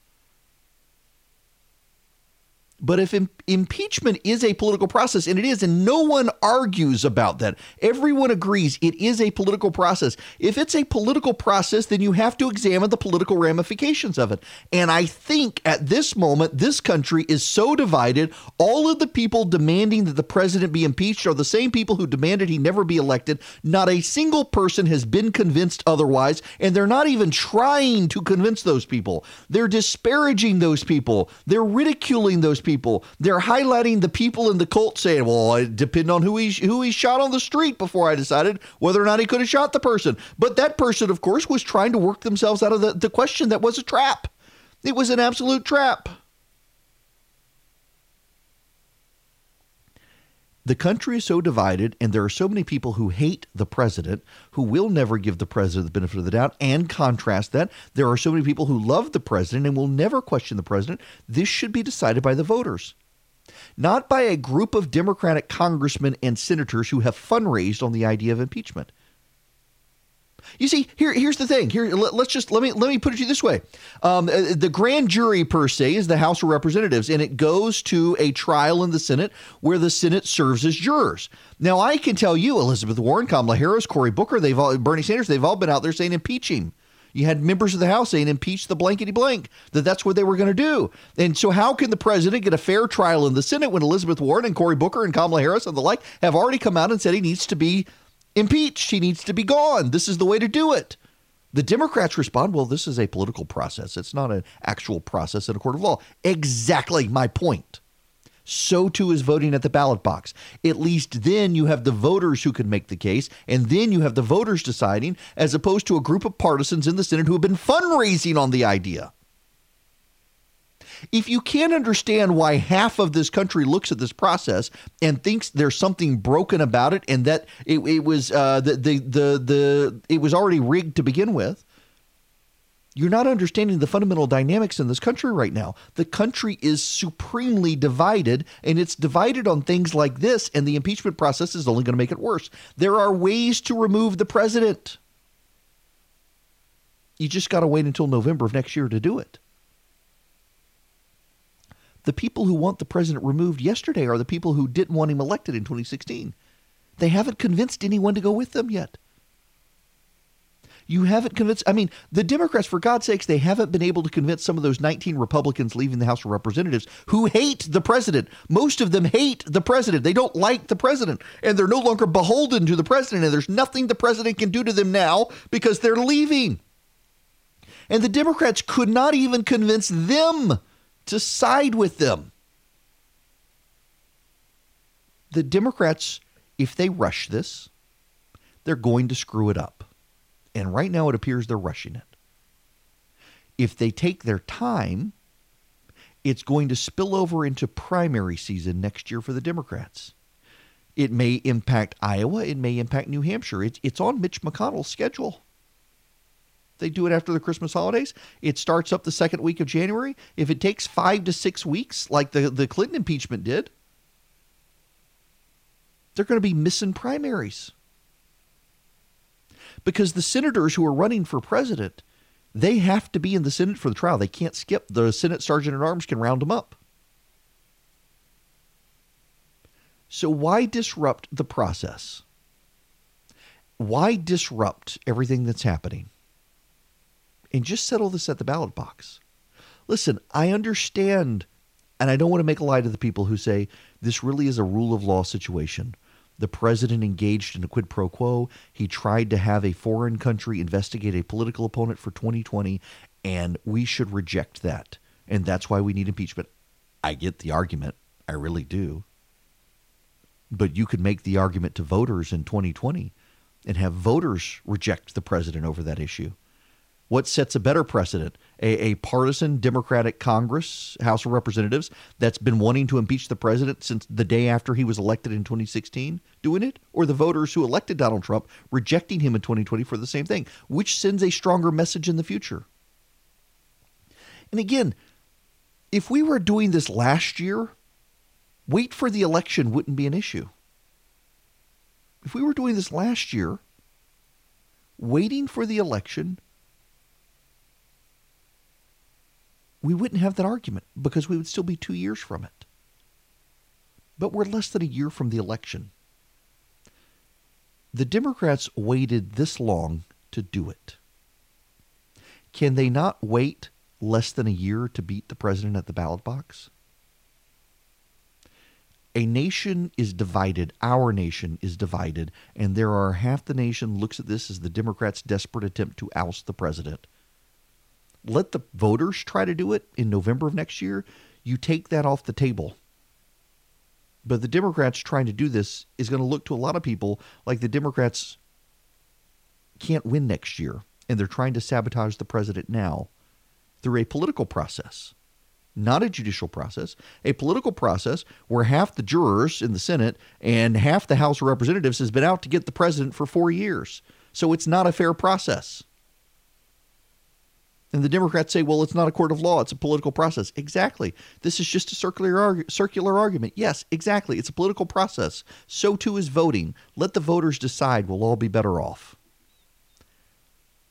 But if Im- impeachment is a political process, and it is, and no one argues about that, everyone agrees it is a political process. If it's a political process, then you have to examine the political ramifications of it. And I think at this moment, this country is so divided. All of the people demanding that the president be impeached are the same people who demanded he never be elected. Not a single person has been convinced otherwise, and they're not even trying to convince those people. They're disparaging those people, they're ridiculing those people people. They're highlighting the people in the cult saying, well, it depended on who he, who he shot on the street before I decided whether or not he could have shot the person. But that person, of course, was trying to work themselves out of the, the question that was a trap. It was an absolute trap. The country is so divided, and there are so many people who hate the president, who will never give the president the benefit of the doubt. And contrast that, there are so many people who love the president and will never question the president. This should be decided by the voters, not by a group of Democratic congressmen and senators who have fundraised on the idea of impeachment. You see, here here's the thing. Here, let, us just let me let me put it to you this way: um, uh, the grand jury per se is the House of Representatives, and it goes to a trial in the Senate where the Senate serves as jurors. Now, I can tell you, Elizabeth Warren, Kamala Harris, Cory Booker, they've all Bernie Sanders, they've all been out there saying impeach him. You had members of the House saying impeach the blankety blank, that that's what they were going to do. And so, how can the president get a fair trial in the Senate when Elizabeth Warren and Cory Booker and Kamala Harris and the like have already come out and said he needs to be impeached. He needs to be gone. This is the way to do it. The Democrats respond, well, this is a political process. It's not an actual process in a court of law. Exactly my point. So too is voting at the ballot box. At least then you have the voters who can make the case, and then you have the voters deciding, as opposed to a group of partisans in the Senate who have been fundraising on the idea if you can't understand why half of this country looks at this process and thinks there's something broken about it and that it, it was uh, the, the the the it was already rigged to begin with, you're not understanding the fundamental dynamics in this country right now. The country is supremely divided, and it's divided on things like this, and the impeachment process is only going to make it worse. There are ways to remove the president. You just got to wait until November of next year to do it. The people who want the president removed yesterday are the people who didn't want him elected in 2016. They haven't convinced anyone to go with them yet. You haven't convinced, I mean, the Democrats, for God's sakes, they haven't been able to convince some of those 19 Republicans leaving the House of Representatives who hate the president. Most of them hate the president. They don't like the president, and they're no longer beholden to the president, and there's nothing the president can do to them now because they're leaving. And the Democrats could not even convince them to side with them. The Democrats, if they rush this, they're going to screw it up. And right now it appears they're rushing it. If they take their time, it's going to spill over into primary season next year for the Democrats. It may impact Iowa. It may impact New Hampshire. It's, it's on Mitch McConnell's schedule. They do it after the Christmas holidays. It starts up the second week of January. If it takes five to six weeks, like the, the Clinton impeachment did, they're going to be missing primaries. Because the senators who are running for president, they have to be in the Senate for the trial. They can't skip. The Senate sergeant at arms can round them up. So, why disrupt the process? Why disrupt everything that's happening? And just settle this at the ballot box. Listen, I understand, and I don't want to make a lie to the people who say this really is a rule of law situation. The president engaged in a quid pro quo. He tried to have a foreign country investigate a political opponent for 2020, and we should reject that. And that's why we need impeachment. I get the argument. I really do. But you could make the argument to voters in 2020 and have voters reject the president over that issue. What sets a better precedent? A, a, partisan Democratic Congress, House of Representatives, that's been wanting to impeach the president since the day after he was elected in 2016, doing it? Or the voters who elected Donald Trump rejecting him in 2020 for the same thing? Which sends a stronger message in the future? And again, if we were doing this last year, wait for the election wouldn't be an issue. If we were doing this last year, waiting for the election we wouldn't have that argument because we would still be two years from it. But we're less than a year from the election. The Democrats waited this long to do it. Can they not wait less than a year to beat the president at the ballot box? A nation is divided. Our nation is divided. And there are half the nation looks at this as the Democrats' desperate attempt to oust the president. Let the voters try to do it in November of next year. You take that off the table. But the Democrats trying to do this is going to look to a lot of people like the Democrats can't win next year, and they're trying to sabotage the president now through a political process, not a judicial process, a political process where half the jurors in the Senate and half the House of Representatives has been out to get the president for four years. So it's not a fair process. And the Democrats say, well, it's not a court of law, it's a political process. Exactly. This is just a circular, circular argument. Yes, exactly. It's a political process. So too is voting. Let the voters decide. We'll all be better off.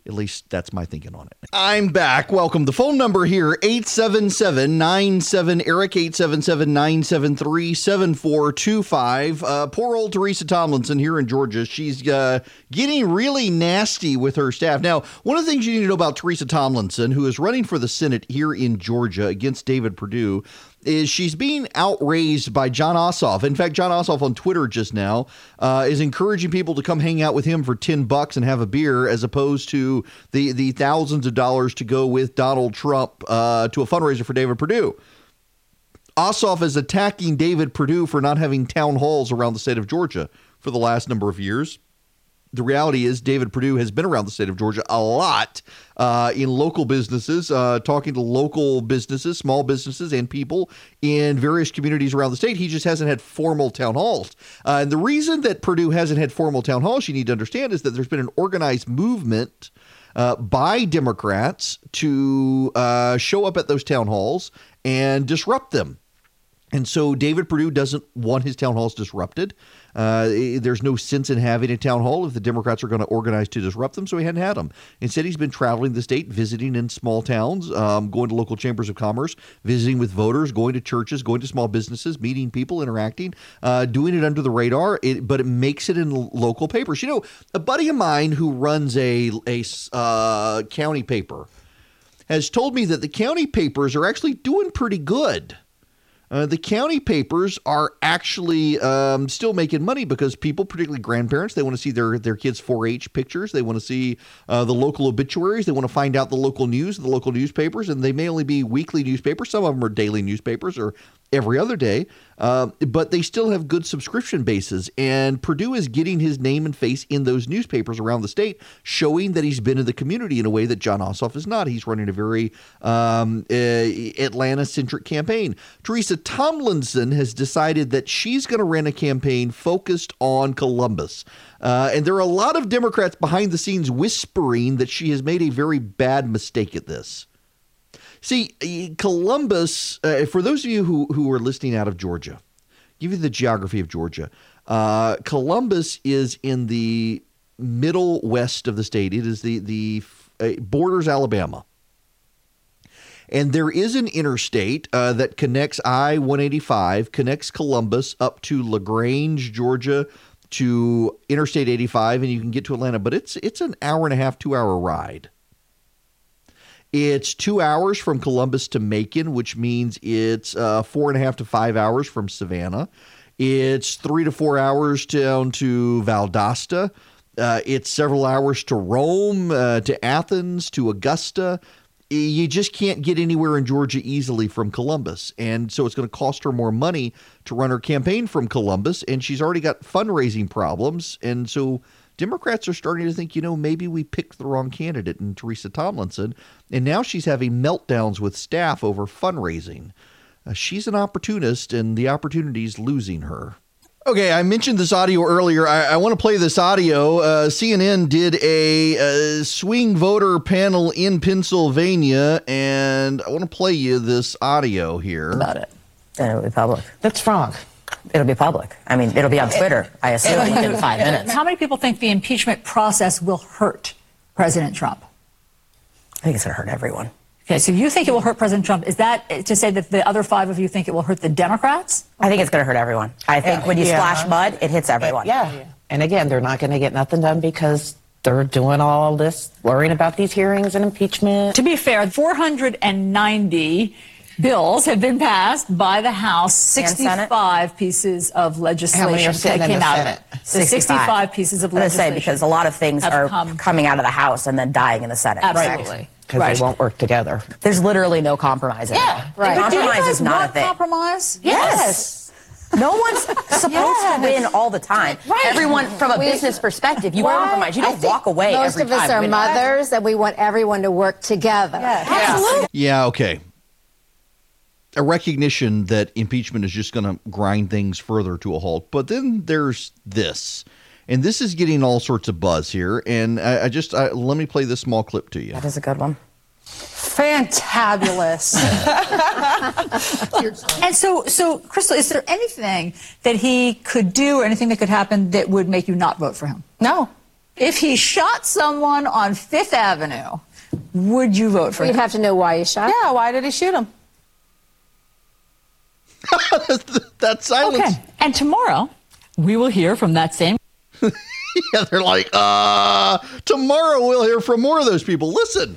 At least that's my thinking on it. I'm back. Welcome. The phone number here 877 Erick 877 973 7425. Uh, poor old Teresa Tomlinson here in Georgia. She's uh, getting really nasty with her staff. Now, one of the things you need to know about Teresa Tomlinson, who is running for the Senate here in Georgia against David Perdue, is she's being outraised by Jon Ossoff. In fact, Jon Ossoff on Twitter just now uh, is encouraging people to come hang out with him for ten bucks and have a beer, as opposed to the the thousands of dollars to go with Donald Trump uh, to a fundraiser for David Perdue. Ossoff is attacking David Perdue for not having town halls around the state of Georgia for the last number of years the reality is David Perdue has been around the state of Georgia a lot uh, in local businesses, uh, talking to local businesses, small businesses, and people in various communities around the state. He just hasn't had formal town halls. Uh, and the reason that Perdue hasn't had formal town halls, you need to understand, is that there's been an organized movement. Uh, by Democrats to uh, show up at those town halls and disrupt them. And so David Perdue doesn't want his town halls disrupted. Uh, there's no sense in having a town hall if the Democrats are going to organize to disrupt them, so he hadn't had them. Instead, he's been traveling the state, visiting in small towns, um, going to local chambers of commerce, visiting with voters, going to churches, going to small businesses, meeting people, interacting, uh, doing it under the radar, it, but it makes it in local papers. You know, a buddy of mine who runs a, a uh, county paper has told me that the county papers are actually doing pretty good. Uh, the county papers are actually um, still making money because people, particularly grandparents, they want to see their their kids' 4-H pictures. They want to see uh, the local obituaries. They want to find out the local news, the local newspapers, and they may only be weekly newspapers. Some of them are daily newspapers or every other day, uh, but they still have good subscription bases. And Perdue is getting his name and face in those newspapers around the state, showing that he's been in the community in a way that Jon Ossoff is not. He's running a very um, uh, Atlanta centric campaign. Teresa Tomlinson has decided that she's going to run a campaign focused on Columbus. Uh, and there are a lot of Democrats behind the scenes whispering that she has made a very bad mistake at this. See, Columbus, uh, for those of you who, who are listening out of Georgia, give you the geography of Georgia. Uh, Columbus is in the middle west of the state. It is the, the uh, borders Alabama. And there is an interstate uh, that connects I 185, connects Columbus up to LaGrange, Georgia, to Interstate 85, and you can get to Atlanta. But it's it's an hour and a half, two hour ride. It's two hours from Columbus to Macon, which means it's uh, four and a half to five hours from Savannah. It's three to four hours down to Valdosta. Uh, it's several hours to Rome, uh, to Athens, to Augusta. You just can't get anywhere in Georgia easily from Columbus. And so it's going to cost her more money to run her campaign from Columbus. And she's already got fundraising problems. And so Democrats are starting to think, you know, maybe we picked the wrong candidate in Teresa Tomlinson, and now she's having meltdowns with staff over fundraising. Uh, she's an opportunist, and the opportunity's losing her. Okay, I mentioned this audio earlier. I, I want to play this audio. Uh, CNN did a, a, swing voter panel in Pennsylvania, and I want to play you this audio here. About it. And it'll be public. That's wrong. It'll be public. I mean, it'll be on Twitter, I assume, within five minutes. How many people think the impeachment process will hurt President Trump? I think it's going to hurt everyone. Okay, so you think it will hurt President Trump. Is that eh, to say that the other five of you think it will hurt the Democrats? I think it's going to hurt everyone. I think when you Yeah. splash mud, it hits everyone. Yeah. And again, they're not going to get nothing done because they're doing all this, worrying about these hearings and impeachment. To be fair, 490 bills have been passed by the House. 65 pieces of legislation How many are sitting that came the out Senate? of it. So 65 pieces of I'm going to say legislation. because a lot of things are come- coming out of the House and then dying in the Senate. Absolutely. Because Right. they won't work together. There's literally no compromise. anymore. Right. But do you Compromise guys is not want a thing. compromise? Yes. No one's supposed to win all the time. Right. Everyone, from a We- business perspective, you Why? compromise. You don't walk away Most every of us time. are winning. mothers, and we want everyone to work together. Absolutely. Yeah, okay. A recognition that impeachment is just going to grind things further to a halt. But then there's this. And this is getting all sorts of buzz here. And I, I just, I, let me play this small clip to you. That is a good one. Fantabulous. and so, so Crystal, is there anything that he could do or anything that could happen that would make you not vote for him? No. If he shot someone on Fifth Avenue, would you vote for We'd him? You'd have to know why he shot. Yeah, why did he shoot him? that silence. Okay. And tomorrow, we will hear from that same. Yeah, they're like, uh, tomorrow we'll hear from more of those people. Listen,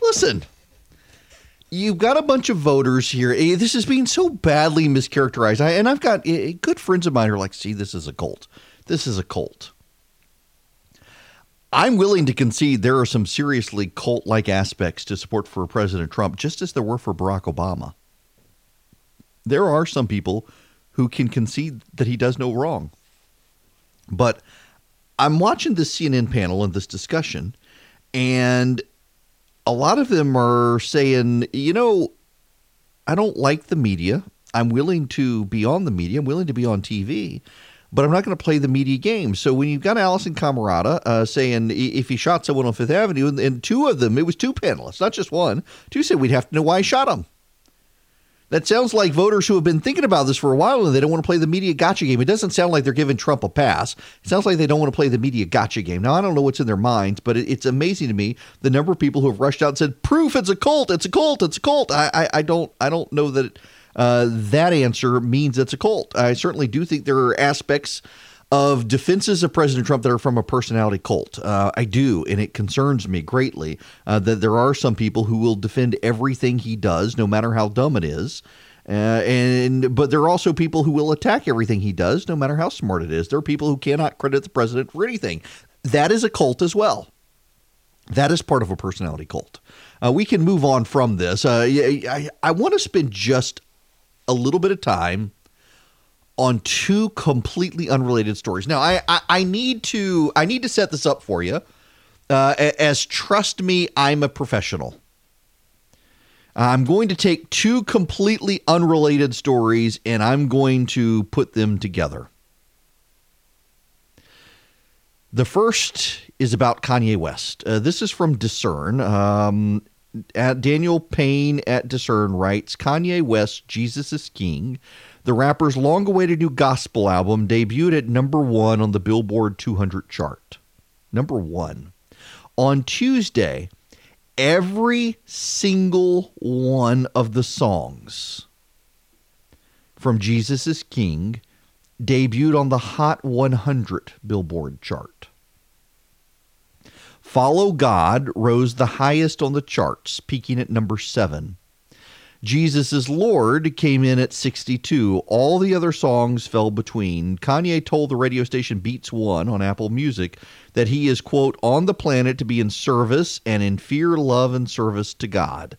listen. You've got a bunch of voters here. Eh, This is being so badly mischaracterized. I, and I've got eh, good friends of mine who are like, see, this is a cult. This is a cult. I'm willing to concede there are some seriously cult like aspects to support for President Trump, just as there were for Barack Obama. There are some people who can concede that he does no wrong. But I'm watching this CNN panel and this discussion, and a lot of them are saying, you know, I don't like the media. I'm willing to be on the media. I'm willing to be on TV, but I'm not going to play the media game. So when you've got Alisyn Camerota uh, saying if he shot someone on Fifth Avenue, and, and two of them, it was two panelists, not just one, two said we'd have to know why he shot him. That sounds like voters who have been thinking about this for a while and they don't want to play the media gotcha game. It doesn't sound like they're giving Trump a pass. It sounds like they don't want to play the media gotcha game. Now, I don't know what's in their minds, but it, it's amazing to me the number of people who have rushed out and said, "Proof, it's a cult, it's a cult, it's a cult." I, I, I don't, I don't know that uh, that answer means it's a cult. I certainly do think there are aspects of defenses of President Trump that are from a personality cult. Uh, I do, and it concerns me greatly uh, that there are some people who will defend everything he does, no matter how dumb it is. Uh, and but there are also people who will attack everything he does, no matter how smart it is. There are people who cannot credit the president for anything. That is a cult as well. That is part of a personality cult. Uh, we can move on from this. Uh, I, I, I want to spend just a little bit of time on two completely unrelated stories. Now, I, I, I need to I need to set this up for you. Uh, as trust me, I'm a professional. I'm going to take two completely unrelated stories and I'm going to put them together. The first is about Kanye West. Uh, this is from Discern. Um, Daniel Payne at Discern writes Kanye West, Jesus is King. The rapper's long awaited new gospel album debuted at number one on the Billboard 200 chart. Number one. On Tuesday, every single one of the songs from Jesus is King debuted on the Hot 100 Billboard chart. Follow God rose the highest on the charts, peaking at number seven. Jesus is Lord came in at 62. All the other songs fell between. Kanye told the radio station Beats One on Apple Music that he is, quote, on the planet to be in service and in fear, love, and service to God.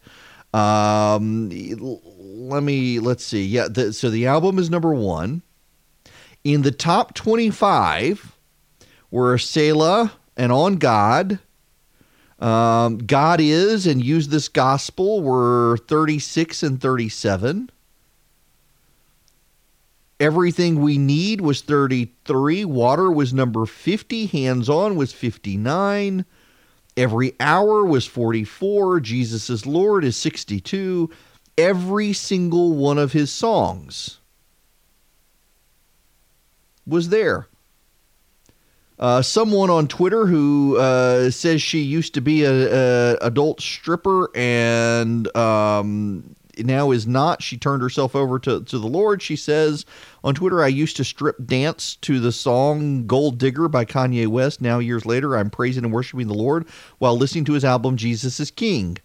Um, let me, let's see. Yeah, the, so the album is number one. In the top 25 were Selah and On God. Um, God is and use this gospel were 36 and 37. Everything we need was 33. Water was number 50. Hands on was 59. Every hour was 44. Jesus is Lord is 62. Every single one of his songs was there. Uh, someone on Twitter who uh, says she used to be a, a adult stripper and um, now is not. She turned herself over to, to the Lord. She says on Twitter, I used to strip dance to the song Gold Digger by Kanye West. Now, years later, I'm praising and worshiping the Lord while listening to his album Jesus is King.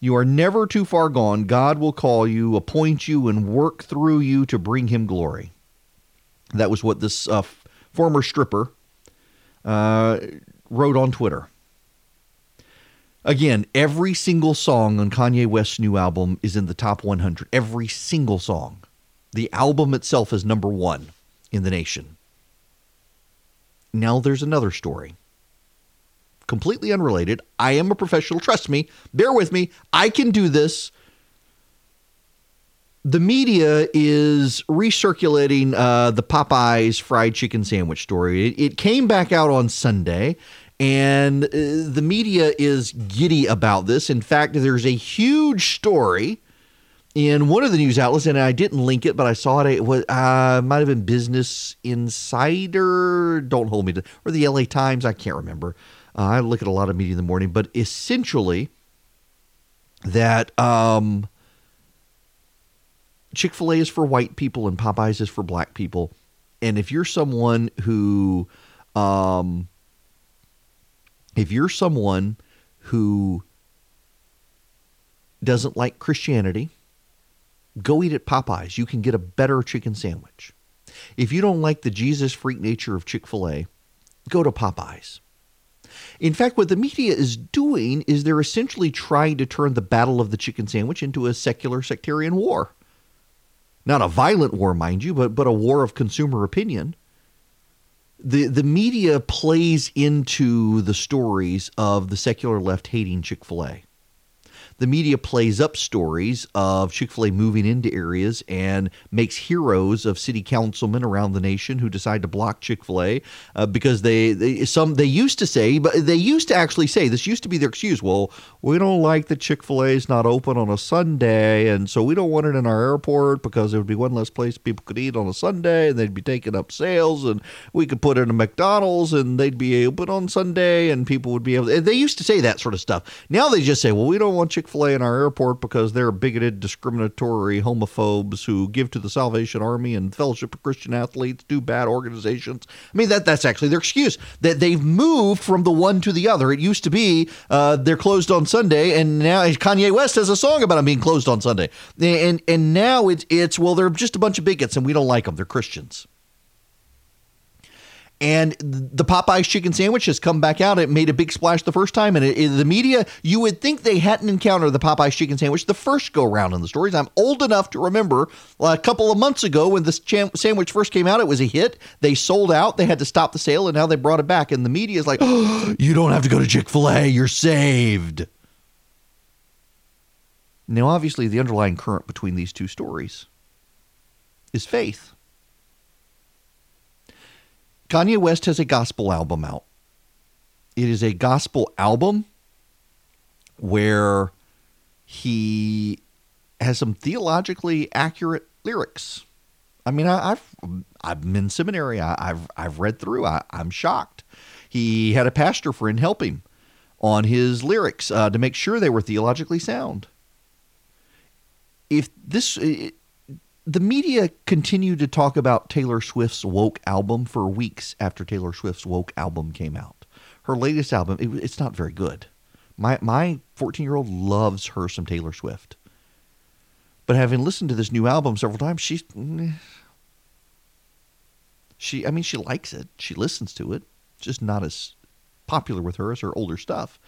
You are never too far gone. God will call you, appoint you, and work through you to bring him glory. That was what this uh, former stripper uh, wrote on Twitter. Again, every single song on Kanye West's new album is in the top 100. Every single song. The album itself is number one in the nation. Now there's another story. Completely unrelated. I am a professional. Trust me. Bear with me. I can do this. The media is recirculating uh, the Popeyes fried chicken sandwich story. It, it came back out on Sunday. And uh, the media is giddy about this. In fact, there's a huge story in one of the news outlets, and I didn't link it, but I saw it. It was uh, might have been Business Insider. Don't hold me to, or the LA Times. I can't remember. Uh, I look at a lot of media in the morning, but essentially, that um, Chick Fil A is for white people and Popeyes is for black people. And if you're someone who um, if you're someone who doesn't like Christianity, go eat at Popeyes. You can get a better chicken sandwich. If you don't like the Jesus freak nature of Chick fil A, go to Popeyes. In fact, what the media is doing is they're essentially trying to turn the battle of the chicken sandwich into a secular sectarian war. Not a violent war, mind you, but, but a war of consumer opinion the the media plays into the stories of the secular left hating Chick-fil-A the media plays up stories of Chick fil A moving into areas and makes heroes of city councilmen around the nation who decide to block Chick fil A uh, because they, they, some, they used to say, but they used to actually say, this used to be their excuse. Well, we don't like that Chick fil A is not open on a Sunday. And so we don't want it in our airport because there would be one less place people could eat on a Sunday and they'd be taking up sales. And we could put in a McDonald's and they'd be open on Sunday and people would be able to. They used to say that sort of stuff. Now they just say, well, we don't want Chick fil A in our airport because they're bigoted, discriminatory homophobes who give to the Salvation Army and Fellowship of Christian Athletes, do bad organizations. I mean, that that's actually their excuse. That they've moved from the one to the other. It used to be uh, they're closed on Sunday, and now Kanye West has a song about them being closed on Sunday. And and now it's it's well, they're just a bunch of bigots, and we don't like them. They're Christians. And the Popeyes chicken sandwich has come back out. It made a big splash the first time, and it, it, the media, you would think they hadn't encountered the Popeyes chicken sandwich the first go round in the stories. I'm old enough to remember uh, a couple of months ago when this ch- sandwich first came out, it was a hit. They sold out. They had to stop the sale, and now they brought it back. And the media is like, oh, you don't have to go to Chick fil A. You're saved. Now, obviously, the underlying current between these two stories is faith. Kanye West has a gospel album out. It is a gospel album where he has some theologically accurate lyrics. I mean, I, have I've been in seminary. I, have I've read through. I, am shocked. He had a pastor friend help him on his lyrics uh, to make sure they were theologically sound. If this, uh, the media continued to talk about Taylor Swift's woke album for weeks after Taylor Swift's woke album came out. Her latest album, it, it's not very good. My my 14 year old loves her some Taylor Swift, but having listened to this new album several times, she's mm, she I mean she likes it. She listens to it, just not as popular with her as her older stuff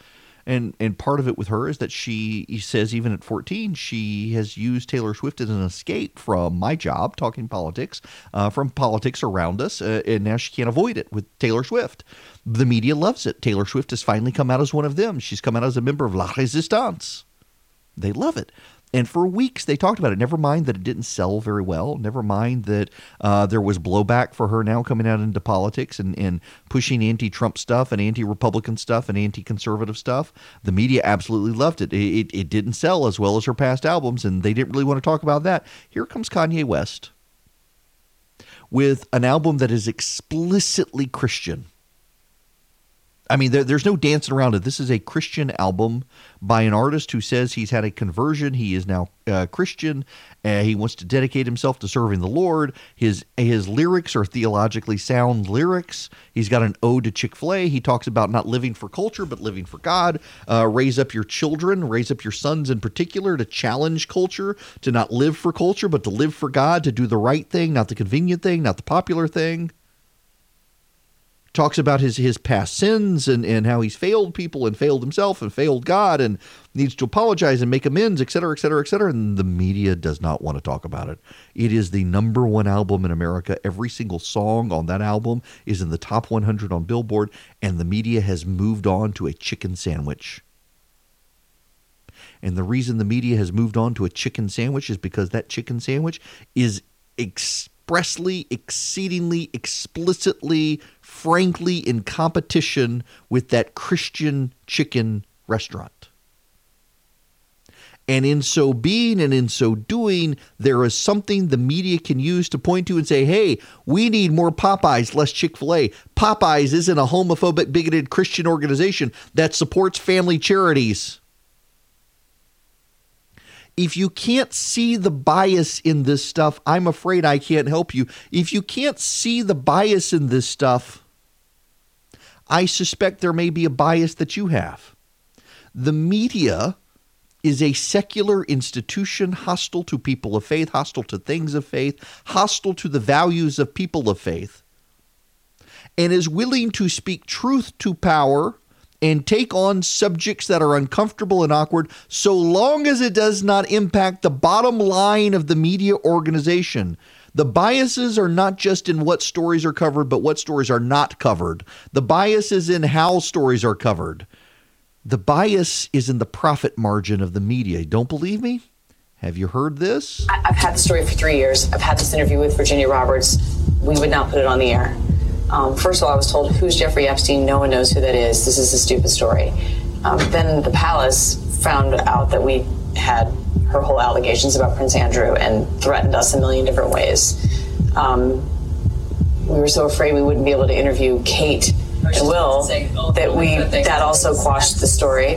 and and part of it with her is that she says even at 14 she has used Taylor Swift as an escape from my job talking politics uh, from politics around us uh, and now she can't avoid it with Taylor Swift. The media loves it. Taylor Swift has finally come out as one of them. She's come out as a member of La Resistance. They love it and for weeks they talked about it. Never mind that it didn't sell very well. Never mind that uh, there was blowback for her now coming out into politics and, and pushing anti Trump stuff and anti Republican stuff and anti conservative stuff. The media absolutely loved it. It, it. it didn't sell as well as her past albums, and they didn't really want to talk about that. Here comes Kanye West with an album that is explicitly Christian. I mean, there, there's no dancing around it. This is a Christian album by an artist who says he's had a conversion. He is now uh, Christian. Uh, he wants to dedicate himself to serving the Lord. His his lyrics are theologically sound lyrics. He's got an ode to Chick Fil A. He talks about not living for culture but living for God. Uh, raise up your children, raise up your sons in particular to challenge culture, to not live for culture but to live for God, to do the right thing, not the convenient thing, not the popular thing talks about his his past sins and, and how he's failed people and failed himself and failed God and needs to apologize and make amends, et cetera, et cetera, et cetera. And the media does not want to talk about it. It is the number one album in America. Every single song on that album is in the top 100 on Billboard, and the media has moved on to a chicken sandwich. And the reason the media has moved on to a chicken sandwich is because that chicken sandwich is expressly, exceedingly, explicitly frankly in competition with that Christian chicken restaurant. And in so being and in so doing, there is something the media can use to point to and say, hey, we need more Popeyes, less Chick fil A. Popeyes isn't a homophobic, bigoted Christian organization that supports family charities. If you can't see the bias in this stuff, I'm afraid I can't help you. If you can't see the bias in this stuff, I suspect there may be a bias that you have. The media is a secular institution hostile to people of faith, hostile to things of faith, hostile to the values of people of faith, and is willing to speak truth to power and take on subjects that are uncomfortable and awkward so long as it does not impact the bottom line of the media organization. The biases are not just in what stories are covered, but what stories are not covered. The bias is in how stories are covered. The bias is in the profit margin of the media. Don't believe me? Have you heard this? I've had the story for three years. I've had this interview with Virginia Roberts. We would not put it on the air. Um, first of all, I was told, Who's Jeffrey Epstein? No one knows who that is. This is a stupid story. Um, then the palace found out that we had her whole allegations about Prince Andrew and threatened us a million different ways. Um, we were so afraid we wouldn't be able to interview Kate and Will that we that also quashed the story.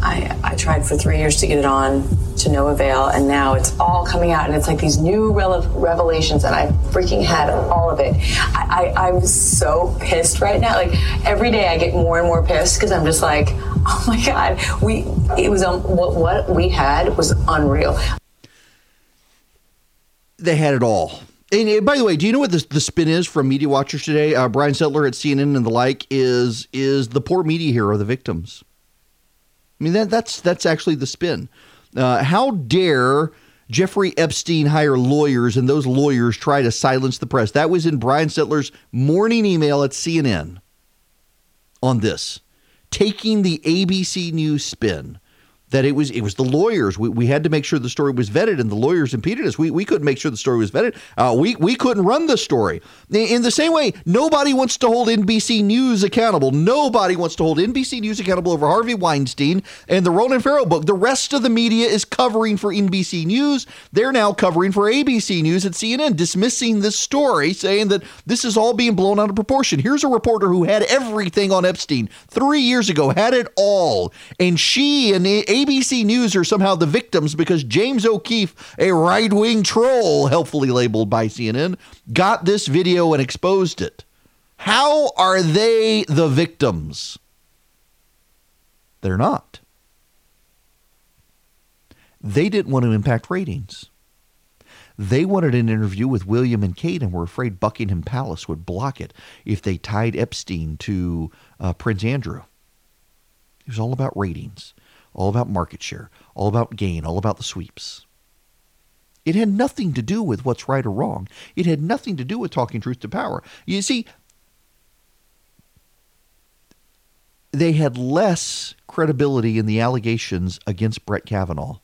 I, I tried for three years to get it on to no avail, and now it's all coming out, and it's like these new revelations, and I freaking had all of it. I, I, I'm so pissed right now. Like every day, I get more and more pissed because I'm just like, oh my god, we it was um, what what we had was unreal. They had it all. And by the way, do you know what the, the spin is from Media Watchers today? Uh, Brian Stelter at CNN and the like is is the poor media hero, the victims. I mean, that, that's, that's actually the spin. Uh, how dare Jeffrey Epstein hire lawyers and those lawyers try to silence the press? That was in Brian Stelter's morning email at CNN on this, taking the ABC News spin that it was it was the lawyers. We, we had to make sure the story was vetted, and the lawyers impeded us. We, we couldn't make sure the story was vetted. Uh, we we couldn't run the story. In the same way, nobody wants to hold NBC News accountable. Nobody wants to hold NBC News accountable over Harvey Weinstein and the Ronan Farrow book. The rest of the media is covering for NBC News. They're now covering for ABC News at CNN, dismissing this story, saying that this is all being blown out of proportion. Here's a reporter who had everything on Epstein three years ago, had it all, and she and ABC News are somehow the victims because James O'Keefe, a right wing troll, helpfully labeled by CNN, got this video and exposed it. How are they the victims? They're not. They didn't want to impact ratings. They wanted an interview with William and Kate and were afraid Buckingham Palace would block it if they tied Epstein to uh, Prince Andrew. It was all about ratings all about market share, all about gain, all about the sweeps. It had nothing to do with what's right or wrong. It had nothing to do with talking truth to power. You see, they had less credibility in the allegations against Brett Kavanaugh.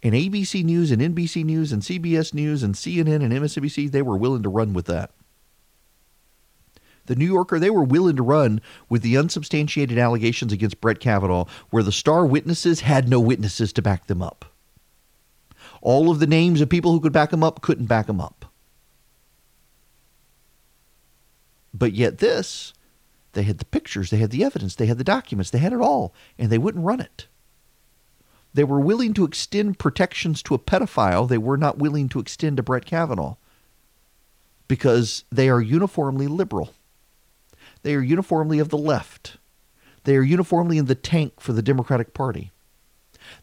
And ABC News and NBC News and CBS News and CNN and MSNBC, they were willing to run with that. The New Yorker, they were willing to run with the unsubstantiated allegations against Brett Kavanaugh, where the star witnesses had no witnesses to back them up. All of the names of people who could back them up couldn't back them up. But yet, this, they had the pictures, they had the evidence, they had the documents, they had it all, and they wouldn't run it. They were willing to extend protections to a pedophile, they were not willing to extend to Brett Kavanaugh because they are uniformly liberal. They are uniformly of the left. They are uniformly in the tank for the Democratic Party.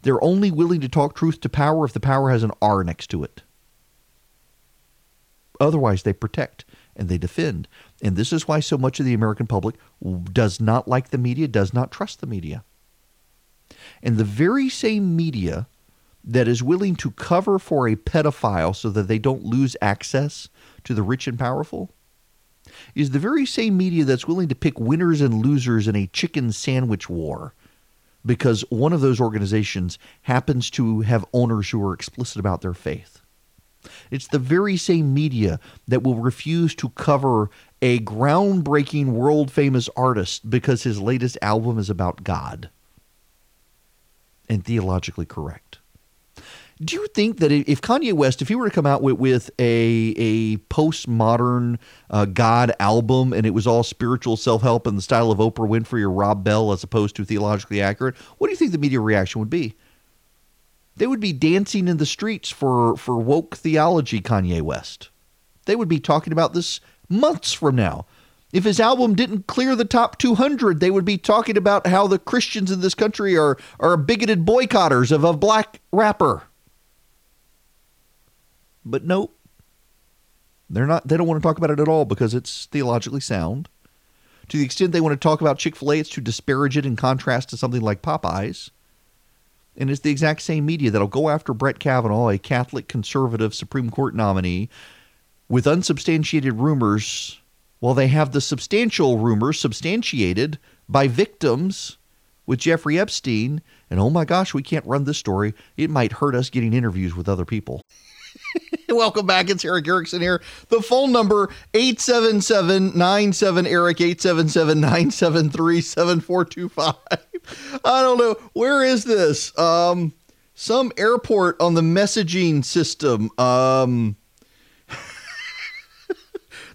They're only willing to talk truth to power if the power has an R next to it. Otherwise, they protect and they defend. And this is why so much of the American public does not like the media, does not trust the media. And the very same media that is willing to cover for a pedophile so that they don't lose access to the rich and powerful is the very same media that's willing to pick winners and losers in a chicken sandwich war because one of those organizations happens to have owners who are explicit about their faith. It's the very same media that will refuse to cover a groundbreaking, world famous artist because his latest album is about God and theologically correct. Do you think that if Kanye West, if he were to come out with, with a a postmodern uh, God album and it was all spiritual self help in the style of Oprah Winfrey or Rob Bell as opposed to theologically accurate, what do you think the media reaction would be? They would be dancing in the streets for for woke theology, Kanye West. They would be talking about this months from now. If his album didn't clear the top 200, they would be talking about how the Christians in this country are are bigoted boycotters of a black rapper. But nope. They're not they don't want to talk about it at all because it's theologically sound. To the extent they want to talk about Chick-fil-A, it's to disparage it in contrast to something like Popeyes. And it's the exact same media that'll go after Brett Kavanaugh, a Catholic conservative Supreme Court nominee, with unsubstantiated rumors while they have the substantial rumors substantiated by victims with Jeffrey Epstein. And oh my gosh, we can't run this story. It might hurt us getting interviews with other people. Welcome back. It's Erick Erickson here. The phone number 877-97 Eric 877-973-7425. I don't know. Where is this? Um some airport on the messaging system. Um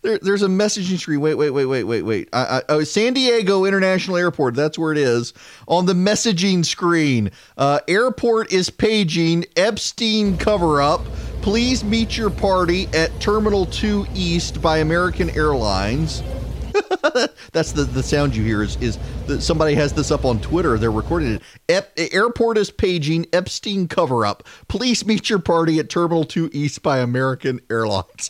there, there's a messaging screen. Wait, wait, wait, wait, wait, wait. I, I, oh, San Diego International Airport. That's where it is on the messaging screen. Uh, airport is paging Epstein cover up. Please meet your party at Terminal 2 East by American Airlines. That's the, the sound you hear is, is that somebody has this up on Twitter. They're recording it. Ep, airport is paging Epstein cover up. Please meet your party at Terminal 2 East by American Airlines.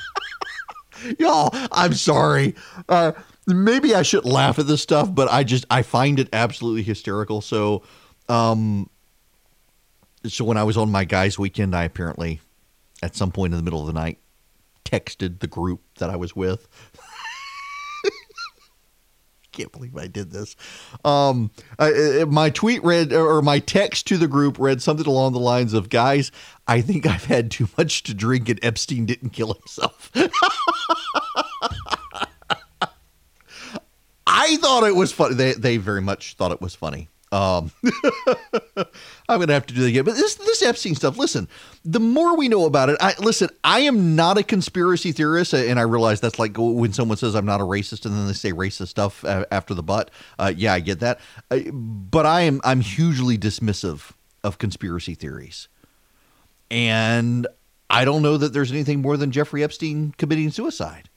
Y'all, I'm sorry. Uh, maybe I shouldn't laugh at this stuff, but I just I find it absolutely hysterical. So, um, so when I was on my guys' weekend, I apparently, at some point in the middle of the night, texted the group that I was with. Can't believe I did this. Um, I, my tweet read, or my text to the group read something along the lines of, "Guys, I think I've had too much to drink, and Epstein didn't kill himself." I thought it was funny. They they very much thought it was funny. Um, I'm gonna have to do that again. But this this Epstein stuff. Listen, the more we know about it, I listen. I am not a conspiracy theorist, and I realize that's like when someone says I'm not a racist, and then they say racist stuff after the butt. Uh, yeah, I get that. Uh, but I am I'm hugely dismissive of conspiracy theories, and I don't know that there's anything more than Jeffrey Epstein committing suicide.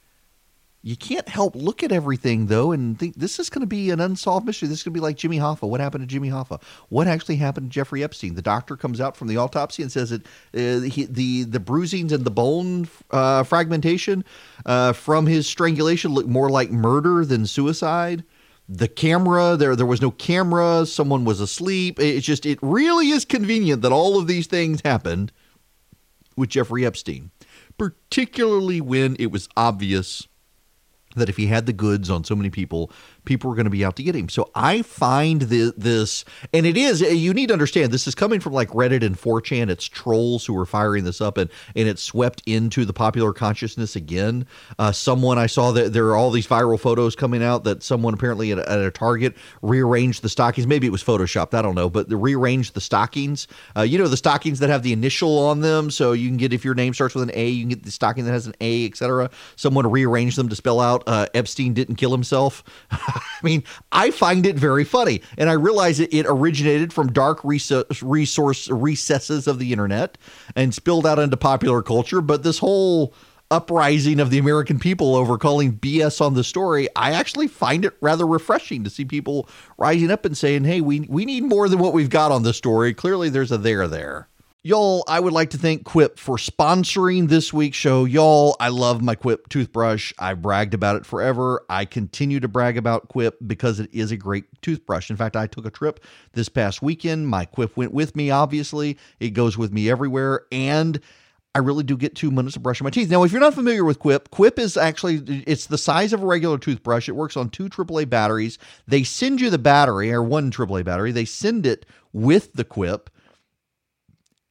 You can't help look at everything though and think this is going to be an unsolved mystery. This is going to be like Jimmy Hoffa. What happened to Jimmy Hoffa? What actually happened to Jeffrey Epstein? The doctor comes out from the autopsy and says that uh, he, the the bruisings and the bone uh, fragmentation uh, from his strangulation look more like murder than suicide. The camera there there was no camera. Someone was asleep. It's just it really is convenient that all of these things happened with Jeffrey Epstein, particularly when it was obvious that if he had the goods on so many people people were going to be out to get him. So I find the, this, and it is, you need to understand, this is coming from like Reddit and 4chan. It's trolls who are firing this up, and, and it's swept into the popular consciousness again. Uh, someone I saw that there are all these viral photos coming out that someone apparently at a, at a Target rearranged the stockings. Maybe it was photoshopped, I don't know, but the rearranged the stockings. Uh, you know, the stockings that have the initial on them, so you can get, if your name starts with an A, you can get the stocking that has an A, etc. Someone rearranged them to spell out uh, Epstein didn't kill himself. I mean, I find it very funny, and I realize it, it originated from dark resource, resource recesses of the internet and spilled out into popular culture. But this whole uprising of the American people over calling BS on the story, I actually find it rather refreshing to see people rising up and saying, "Hey, we we need more than what we've got on the story. Clearly, there's a there there." Y'all, I would like to thank Quip for sponsoring this week's show. Y'all, I love my Quip toothbrush. I bragged about it forever. I continue to brag about Quip because it is a great toothbrush. In fact, I took a trip this past weekend. My Quip went with me, obviously. It goes with me everywhere. And I really do get two minutes of brushing my teeth. Now, if you're not familiar with Quip, Quip is actually it's the size of a regular toothbrush. It works on two AAA batteries. They send you the battery or one AAA battery. They send it with the Quip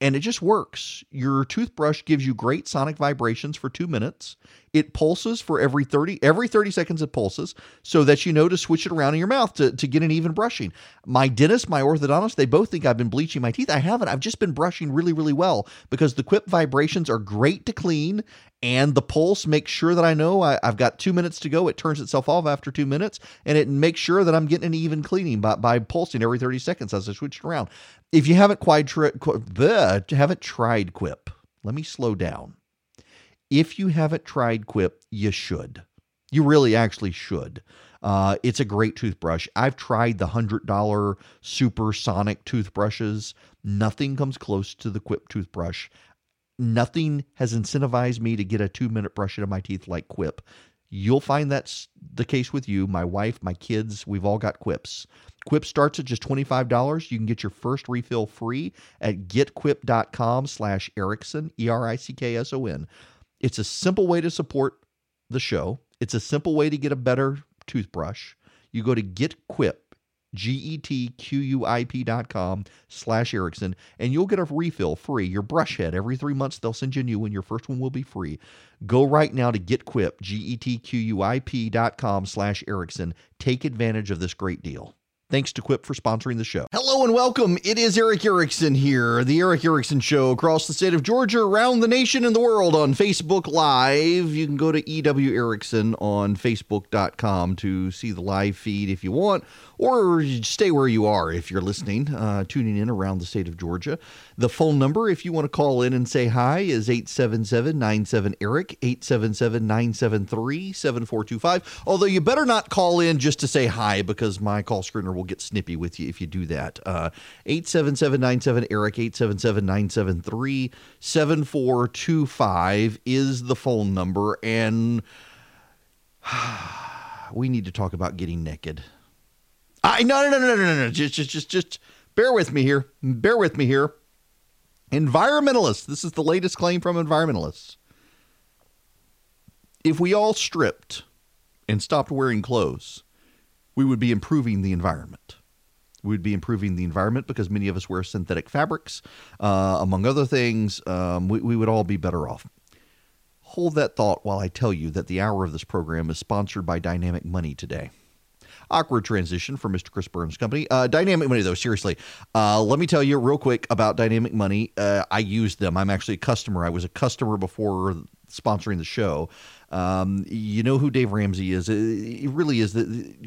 and it just works. Your toothbrush gives you great sonic vibrations for 2 minutes. It pulses for every 30 every 30 seconds it pulses so that you know to switch it around in your mouth to, to get an even brushing. My dentist, my orthodontist, they both think I've been bleaching my teeth. I haven't. I've just been brushing really really well because the Quip vibrations are great to clean and the pulse makes sure that I know I, have got two minutes to go. It turns itself off after two minutes, and it makes sure that I'm getting an even cleaning by, by pulsing every 30 seconds as I switch it around. If you haven't quite tri- bleh, haven't tried Quip, let me slow down. If you haven't tried Quip, you should. You really actually should. Uh, it's a great toothbrush. I've tried the $100 supersonic toothbrushes. Nothing comes close to the Quip toothbrush. Nothing has incentivized me to get a two minute brush into my teeth like Quip. You'll find that's the case with you, my wife, my kids. We've all got Quips. Quip starts at just $25. You can get your first refill free at getquip.com slash Erickson, E-R-I-C-K-S-O-N. It's a simple way to support the show. It's a simple way to get a better toothbrush. You go to getquip, G-E-T-Q-U-I-P dot com slash Erickson, and you'll get a refill free. Your brush head, every three months, they'll send you a new one. Your first one will be free. Go right now to GetQuip, G-E-T-Q-U-I-P dot com slash Erickson. Take advantage of this great deal. Thanks to Quip for sponsoring the show. Hello and welcome. It is Erick Erickson here, the Erick Erickson Show across the state of Georgia, around the nation and the world on Facebook Live. You can go to EW Erickson on Facebook.com to see the live feed if you want, or stay where you are if you're listening, uh, tuning in around the state of Georgia. The phone number, if you want to call in and say hi, is 877 97 Eric, 877 973 7425. Although you better not call in just to say hi because my call screener will get snippy with you if you do that. Uh, 877 97 Eric, 877 973 7425 is the phone number. And we need to talk about getting naked. I no no no no no no just just just just bear with me here. Bear with me here. Environmentalists. This is the latest claim from environmentalists. If we all stripped and stopped wearing clothes, we would be improving the environment. We would be improving the environment because many of us wear synthetic fabrics, uh, among other things. Um, we, we would all be better off. Hold that thought while I tell you that the hour of this program is sponsored by Dynamic Money today awkward transition for Mr. Chris Burns' company. Uh, Dynamic Money, though, seriously, uh, let me tell you real quick about Dynamic Money. Uh, I use them. I'm actually a customer. I was a customer before sponsoring the show. Um, you know who Dave Ramsey is. It really is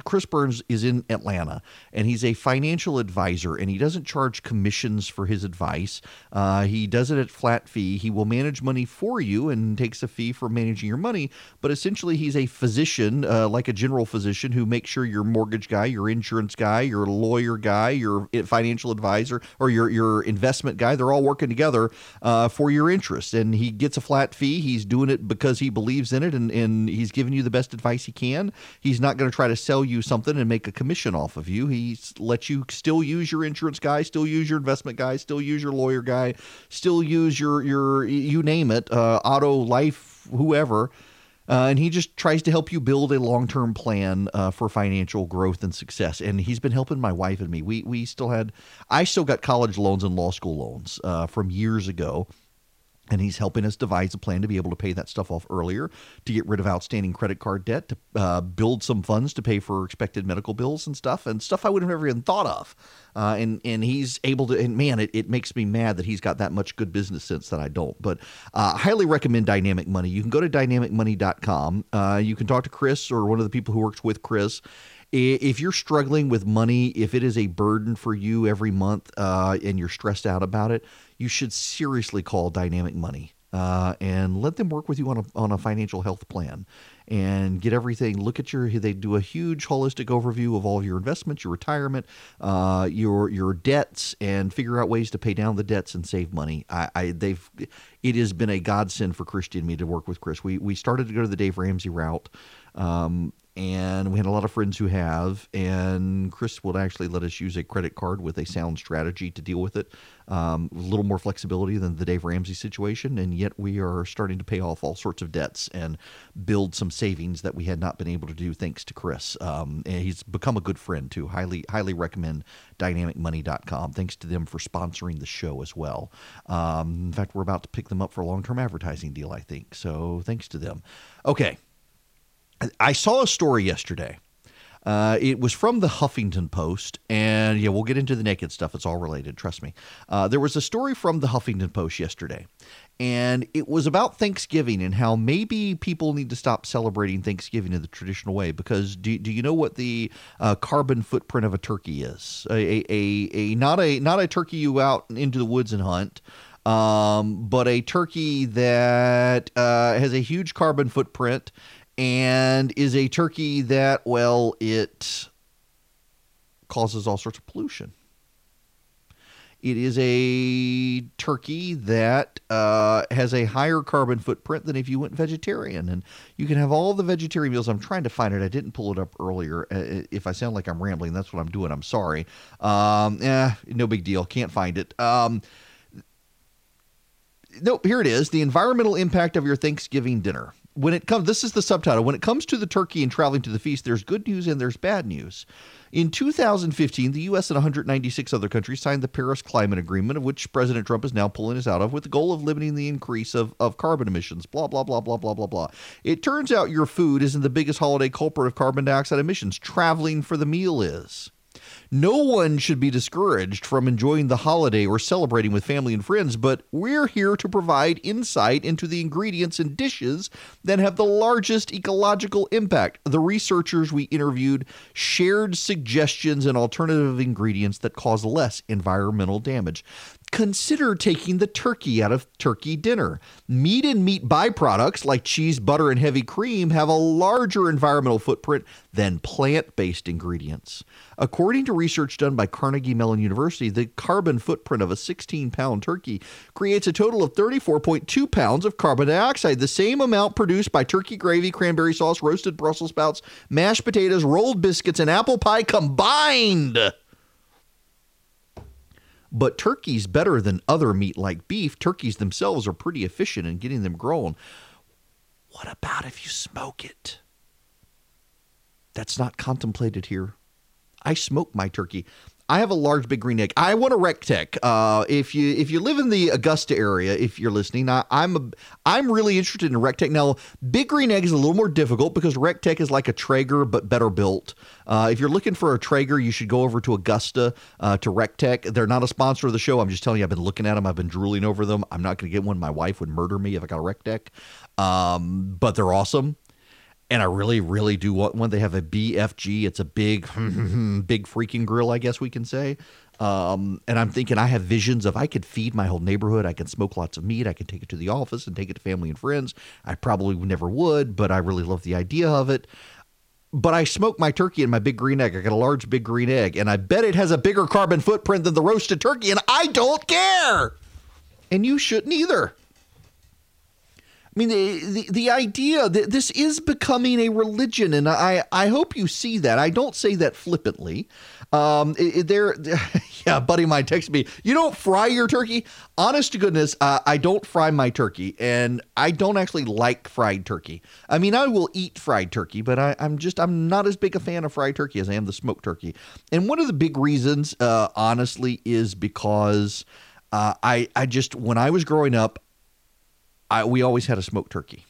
Chris Burns is in Atlanta and he's a financial advisor and he doesn't charge commissions for his advice. Uh, he does it at flat fee. He will manage money for you and takes a fee for managing your money. But essentially, he's a physician, uh, like a general physician, who makes sure your mortgage guy, your insurance guy, your lawyer guy, your financial advisor, or your your investment guy, they're all working together uh, for your interest, And he gets a flat fee. He's doing it because he believes in it and, and he's giving you the best advice he can. He's not going to try to sell you something and make a commission off of you. He lets you still use your insurance guy, still use your investment guy, still use your lawyer guy, still use your your you name it, uh, auto, life, whoever. Uh, and he just tries to help you build a long-term plan uh, for financial growth and success. And he's been helping my wife and me. We we still had, I still got college loans and law school loans uh, from years ago and he's helping us devise a plan to be able to pay that stuff off earlier, to get rid of outstanding credit card debt, to uh, build some funds to pay for expected medical bills and stuff, and stuff I would have never even thought of. Uh, and and he's able to. And man, it, it makes me mad that he's got that much good business sense that I don't. But uh, highly recommend Dynamic Money. You can go to dynamicmoney.com. Uh, you can talk to Chris or one of the people who works with Chris if you're struggling with money, if it is a burden for you every month uh, and you're stressed out about it, you should seriously call Dynamic Money uh, and let them work with you on a, on a financial health plan and get everything. Look at your. They do a huge holistic overview of all of your investments, your retirement, uh, your your debts, and figure out ways to pay down the debts and save money. I, I they've it has been a godsend for Christy and me to work with Chris. We we started to go to the Dave Ramsey route. Um, and we had a lot of friends who have. And Chris would actually let us use a credit card with a sound strategy to deal with it, um, a little more flexibility than the Dave Ramsey situation. And yet we are starting to pay off all sorts of debts and build some savings that we had not been able to do thanks to Chris. Um, and he's become a good friend too. Highly, highly recommend dynamicmoney.com. Thanks to them for sponsoring the show as well. Um, in fact, we're about to pick them up for a long term advertising deal, I think. So thanks to them. Okay. I saw a story yesterday. Uh, it was from the Huffington Post, and yeah, we'll get into the naked stuff. It's all related, trust me. Uh, there was a story from the Huffington Post yesterday, and it was about Thanksgiving and how maybe people need to stop celebrating Thanksgiving in the traditional way. Because do, do you know what the uh, carbon footprint of a turkey is? A, a, a not a not a turkey you out into the woods and hunt. Um, but a turkey that uh, has a huge carbon footprint and is a turkey that, well, it causes all sorts of pollution. It is a turkey that uh, has a higher carbon footprint than if you went vegetarian. And you can have all the vegetarian meals. I'm trying to find it. I didn't pull it up earlier. Uh, if I sound like I'm rambling, that's what I'm doing. I'm sorry. Um, eh, no big deal. Can't find it. Um, nope, here it is. The environmental impact of your Thanksgiving dinner when it comes this is the subtitle when it comes to the turkey and traveling to the feast there's good news and there's bad news. In 2015 the us and 196 other countries signed the paris climate agreement of which president trump is now pulling us out of with the goal of limiting the increase of, of carbon emissions blah blah blah blah blah blah blah. It turns out your food isn't the biggest holiday culprit of carbon dioxide emissions. Traveling for the meal is no one should be discouraged from enjoying the holiday or celebrating with family and friends, but we're here to provide insight into the ingredients and dishes that have the largest ecological impact. The researchers we interviewed shared suggestions and alternative ingredients that cause less environmental damage consider taking the turkey out of turkey dinner. Meat and meat byproducts like cheese, butter, and heavy cream have a larger environmental footprint than plant based ingredients. According to research done by Carnegie Mellon University, the carbon footprint of a 16 pound turkey creates a total of 34.2 pounds of carbon dioxide, the same amount produced by turkey gravy, cranberry sauce, roasted Brussels sprouts, mashed potatoes, rolled biscuits, and apple pie combined. But turkey's better than other meat like beef. Turkeys themselves are pretty efficient in getting them grown. What about if you smoke it? That's not contemplated here. I smoke my turkey. I have a large big green egg. I want a Recteq. Uh, if you if you live in the Augusta area, if you're listening, I, am a, I'm really interested in a Recteq. Now, big green egg is a little more difficult because Recteq is like a Traeger but better built. Uh, if you're looking for a Traeger, you should go over to Augusta uh, to Recteq. They're not a sponsor of the show. I'm just telling you, I've been looking at them. I've been drooling over them. I'm not going to get one. My wife would murder me if I got a Recteq. Um, but they're awesome and I really, really do want one. They have a BFG. It's a big, big freaking grill, I guess we can say. Um, and I'm thinking I have visions of I could feed my whole neighborhood. I can smoke lots of meat. I can take it to the office and take it to family and friends. I probably never would, but I really love the idea of it. But I smoke my turkey in my big green egg. I got a large big green egg, and I bet it has a bigger carbon footprint than the roasted turkey, and I don't care. And you shouldn't either. I mean, the, the, the idea that this is becoming a religion, and I, I hope you see that. I don't say that flippantly. Um, there, yeah, buddy mine texted me, you don't fry your turkey? Honest to goodness, uh, I don't fry my turkey, and I don't actually like fried turkey. I mean, I will eat fried turkey, but I, am just, I'm not as big a fan of fried turkey as I am the smoked turkey. And one of the big reasons, uh, honestly, is because uh, I, I just, when I was growing up, I, we always had a smoked turkey.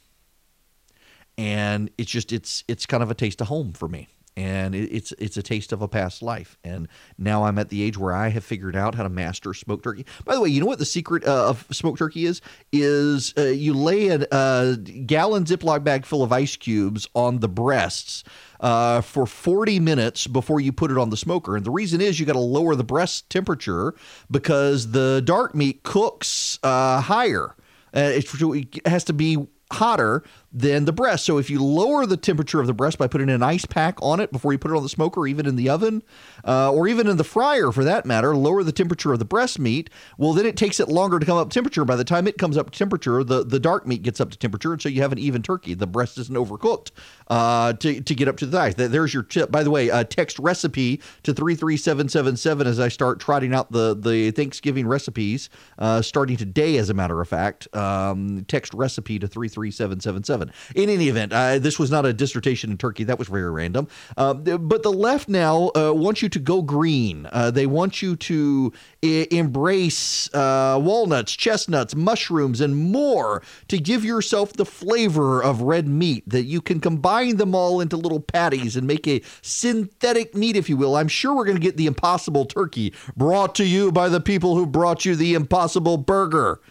And it's just, it's, it's kind of a taste of home for me and it's it's a taste of a past life. And now I'm at the age where I have figured out how to master smoked turkey. By the way, you know what the secret uh, of smoked turkey is? Is uh, you lay a, a, gallon Ziploc bag full of ice cubes on the breasts. Uh, for 40 minutes before you put it on the smoker. And the reason is you got to lower the breast temperature because the dark meat cooks uh, higher. Uh, it has to be hotter than the breast. So if you lower the temperature of the breast by putting an ice pack on it before you put it on the smoker, even in the oven, uh, or even in the fryer for that matter, lower the temperature of the breast meat. Well, then it takes it longer to come up temperature. By the time it comes up temperature, the, the dark meat gets up to temperature, and so you have an even turkey. The breast isn't overcooked uh, to, to get up to the thighs. There's your tip. By the way, uh, text recipe to 33777 as I start trotting out the, the Thanksgiving recipes, uh, starting today, as a matter of fact. Um, text recipe to 33777 In any event, uh, this was not a dissertation in Turkey. That was very random. Uh, but the left now uh, wants you to go green. Uh, they want you to I- embrace uh, walnuts, chestnuts, mushrooms, and more to give yourself the flavor of red meat that you can combine them all into little patties and make a synthetic meat, if you will. I'm sure we're going to get the impossible turkey brought to you by the people who brought you the impossible burger.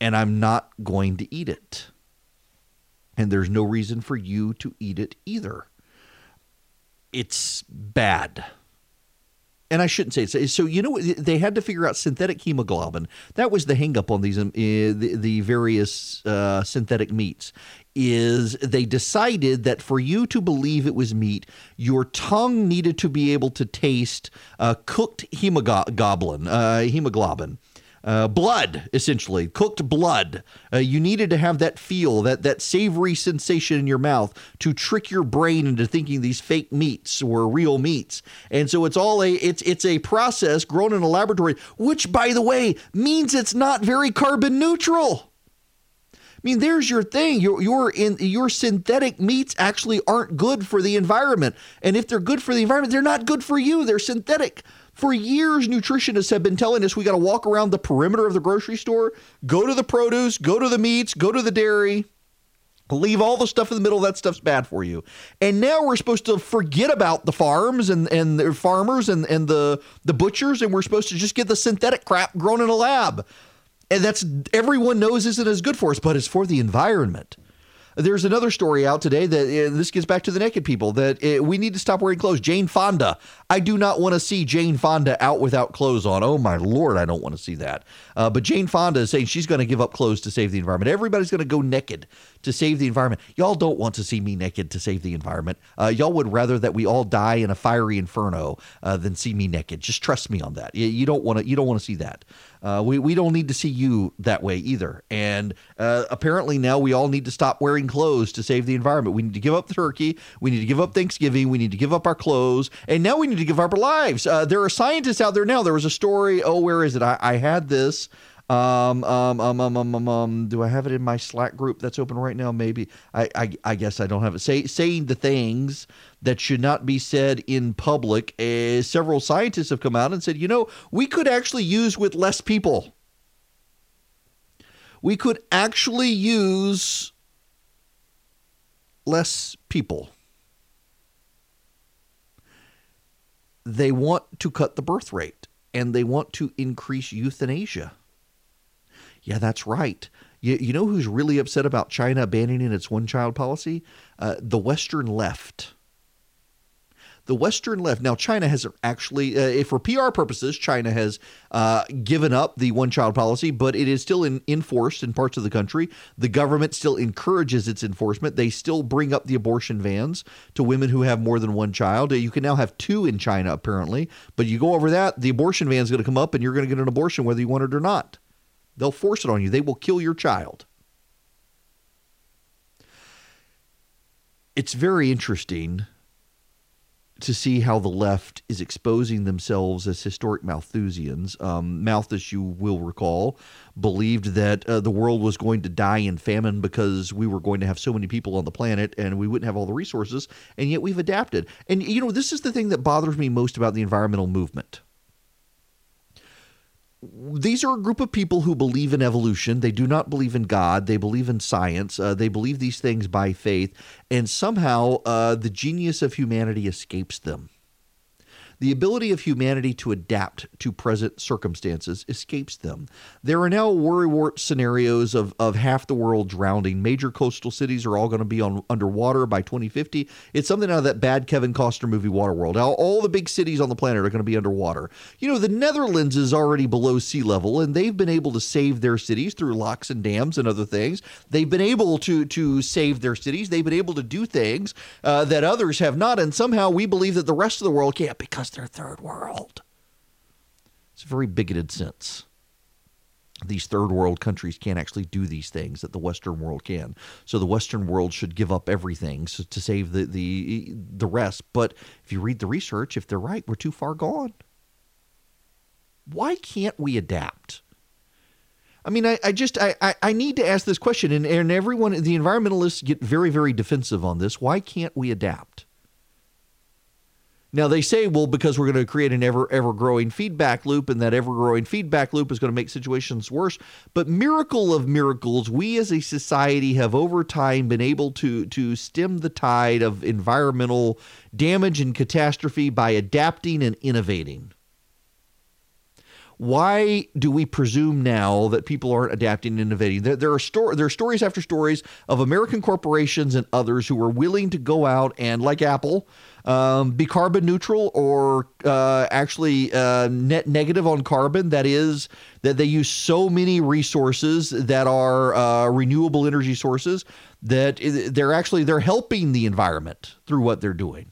And I'm not going to eat it and there's no reason for you to eat it either. It's bad. And I shouldn't say it. So, you know, they had to figure out synthetic hemoglobin. That was the hangup on these um, eh, the, the various uh, synthetic meats. Is they decided that for you to believe it was meat, your tongue needed to be able to taste uh, cooked hemoglobin, hemoglobin uh, blood, essentially cooked blood. Uh, you needed to have that feel, that that savory sensation in your mouth to trick your brain into thinking these fake meats were real meats. And so it's all a it's it's a process grown in a laboratory, which by the way means it's not very carbon neutral. I mean, there's your thing. Your your in your synthetic meats actually aren't good for the environment, and if they're good for the environment, they're not good for you. They're synthetic. For years, nutritionists have been telling us we got to walk around the perimeter of the grocery store, go to the produce, go to the meats, go to the dairy, leave all the stuff in the middle. That stuff's bad for you. And now we're supposed to forget about the farms and, and the farmers and, and the, the butchers, and we're supposed to just get the synthetic crap grown in a lab. And that's everyone knows isn't as good for us, but it's for the environment. There's another story out today that uh, this gets back to the naked people that uh, we need to stop wearing clothes. Jane Fonda. I do not want to see Jane Fonda out without clothes on. Oh my lord, I don't want to see that. Uh, but Jane Fonda is saying she's going to give up clothes to save the environment. Everybody's going to go naked to save the environment. Y'all don't want to see me naked to save the environment. Uh, y'all would rather that we all die in a fiery inferno uh, than see me naked. Just trust me on that. You, don't want to. You don't want to see that. Uh, we, we don't need to see you that way either. And uh, apparently now we all need to stop wearing clothes to save the environment. We need to give up turkey. We need to give up Thanksgiving. We need to give up our clothes. And now we need to give up our lives. Uh, there are scientists out there now. There was a story. Oh, where is it? I, I had this. Um, um, um, um, um, um, um, do I have it in my Slack group that's open right now? Maybe. I, I, I guess I don't have it. Say, saying the things that should not be said in public. Uh, several scientists have come out and said, you know, we could actually use with less people. We could actually use less people. They want to cut the birth rate and they want to increase euthanasia. Yeah, that's right. You, you know who's really upset about China abandoning its one child policy? Uh, the Western left. The Western left. Now, China has actually, uh, for PR purposes, China has uh, given up the one child policy, but it is still in, enforced in parts of the country. The government still encourages its enforcement. They still bring up the abortion bans to women who have more than one child. You can now have two in China, apparently, but you go over that, the abortion ban is going to come up and you're going to get an abortion whether you want it or not. They'll force it on you. They will kill your child. It's very interesting to see how the left is exposing themselves as historic Malthusians. Um, Malthus, you will recall, believed that uh, the world was going to die in famine because we were going to have so many people on the planet and we wouldn't have all the resources, and yet we've adapted. And, you know, this is the thing that bothers me most about the environmental movement these are a group of people who believe in evolution. They do not believe in God. They believe in science. Uh, they believe these things by faith. And somehow uh, the genius of humanity escapes them. The ability of humanity to adapt to present circumstances escapes them. There are now worrywart scenarios of, of half the world drowning. Major coastal cities are all going to be on underwater by 2050. It's something out of that bad Kevin Costner movie Waterworld. Now, all the big cities on the planet are going to be underwater. You know, the Netherlands is already below sea level, and they've been able to save their cities through locks and dams and other things. They've been able to to save their cities. They've been able to do things uh, that others have not, and somehow we believe that the rest of the world can't because their third world. It's a very bigoted sense. These third world countries can't actually do these things that the Western world can. So the Western world should give up everything to save the, the, the rest. But if you read the research, if they're right, we're too far gone. Why can't we adapt? I mean, I, I just I, I need to ask this question, and, and everyone, the environmentalists get very, very defensive on this. Why can't we adapt? Now they say, well, because we're going to create an ever ever growing feedback loop, and that ever growing feedback loop is going to make situations worse. But miracle of miracles, we as a society have over time been able to to stem the tide of environmental damage and catastrophe by adapting and innovating. Why do we presume now that people aren't adapting and innovating? There, there are sto- there are stories after stories of American corporations and others who are willing to go out and, like Apple, um, be carbon neutral or uh, actually uh, net negative on carbon. That is, that they use so many resources that are uh, renewable energy sources that they're actually they're helping the environment through what they're doing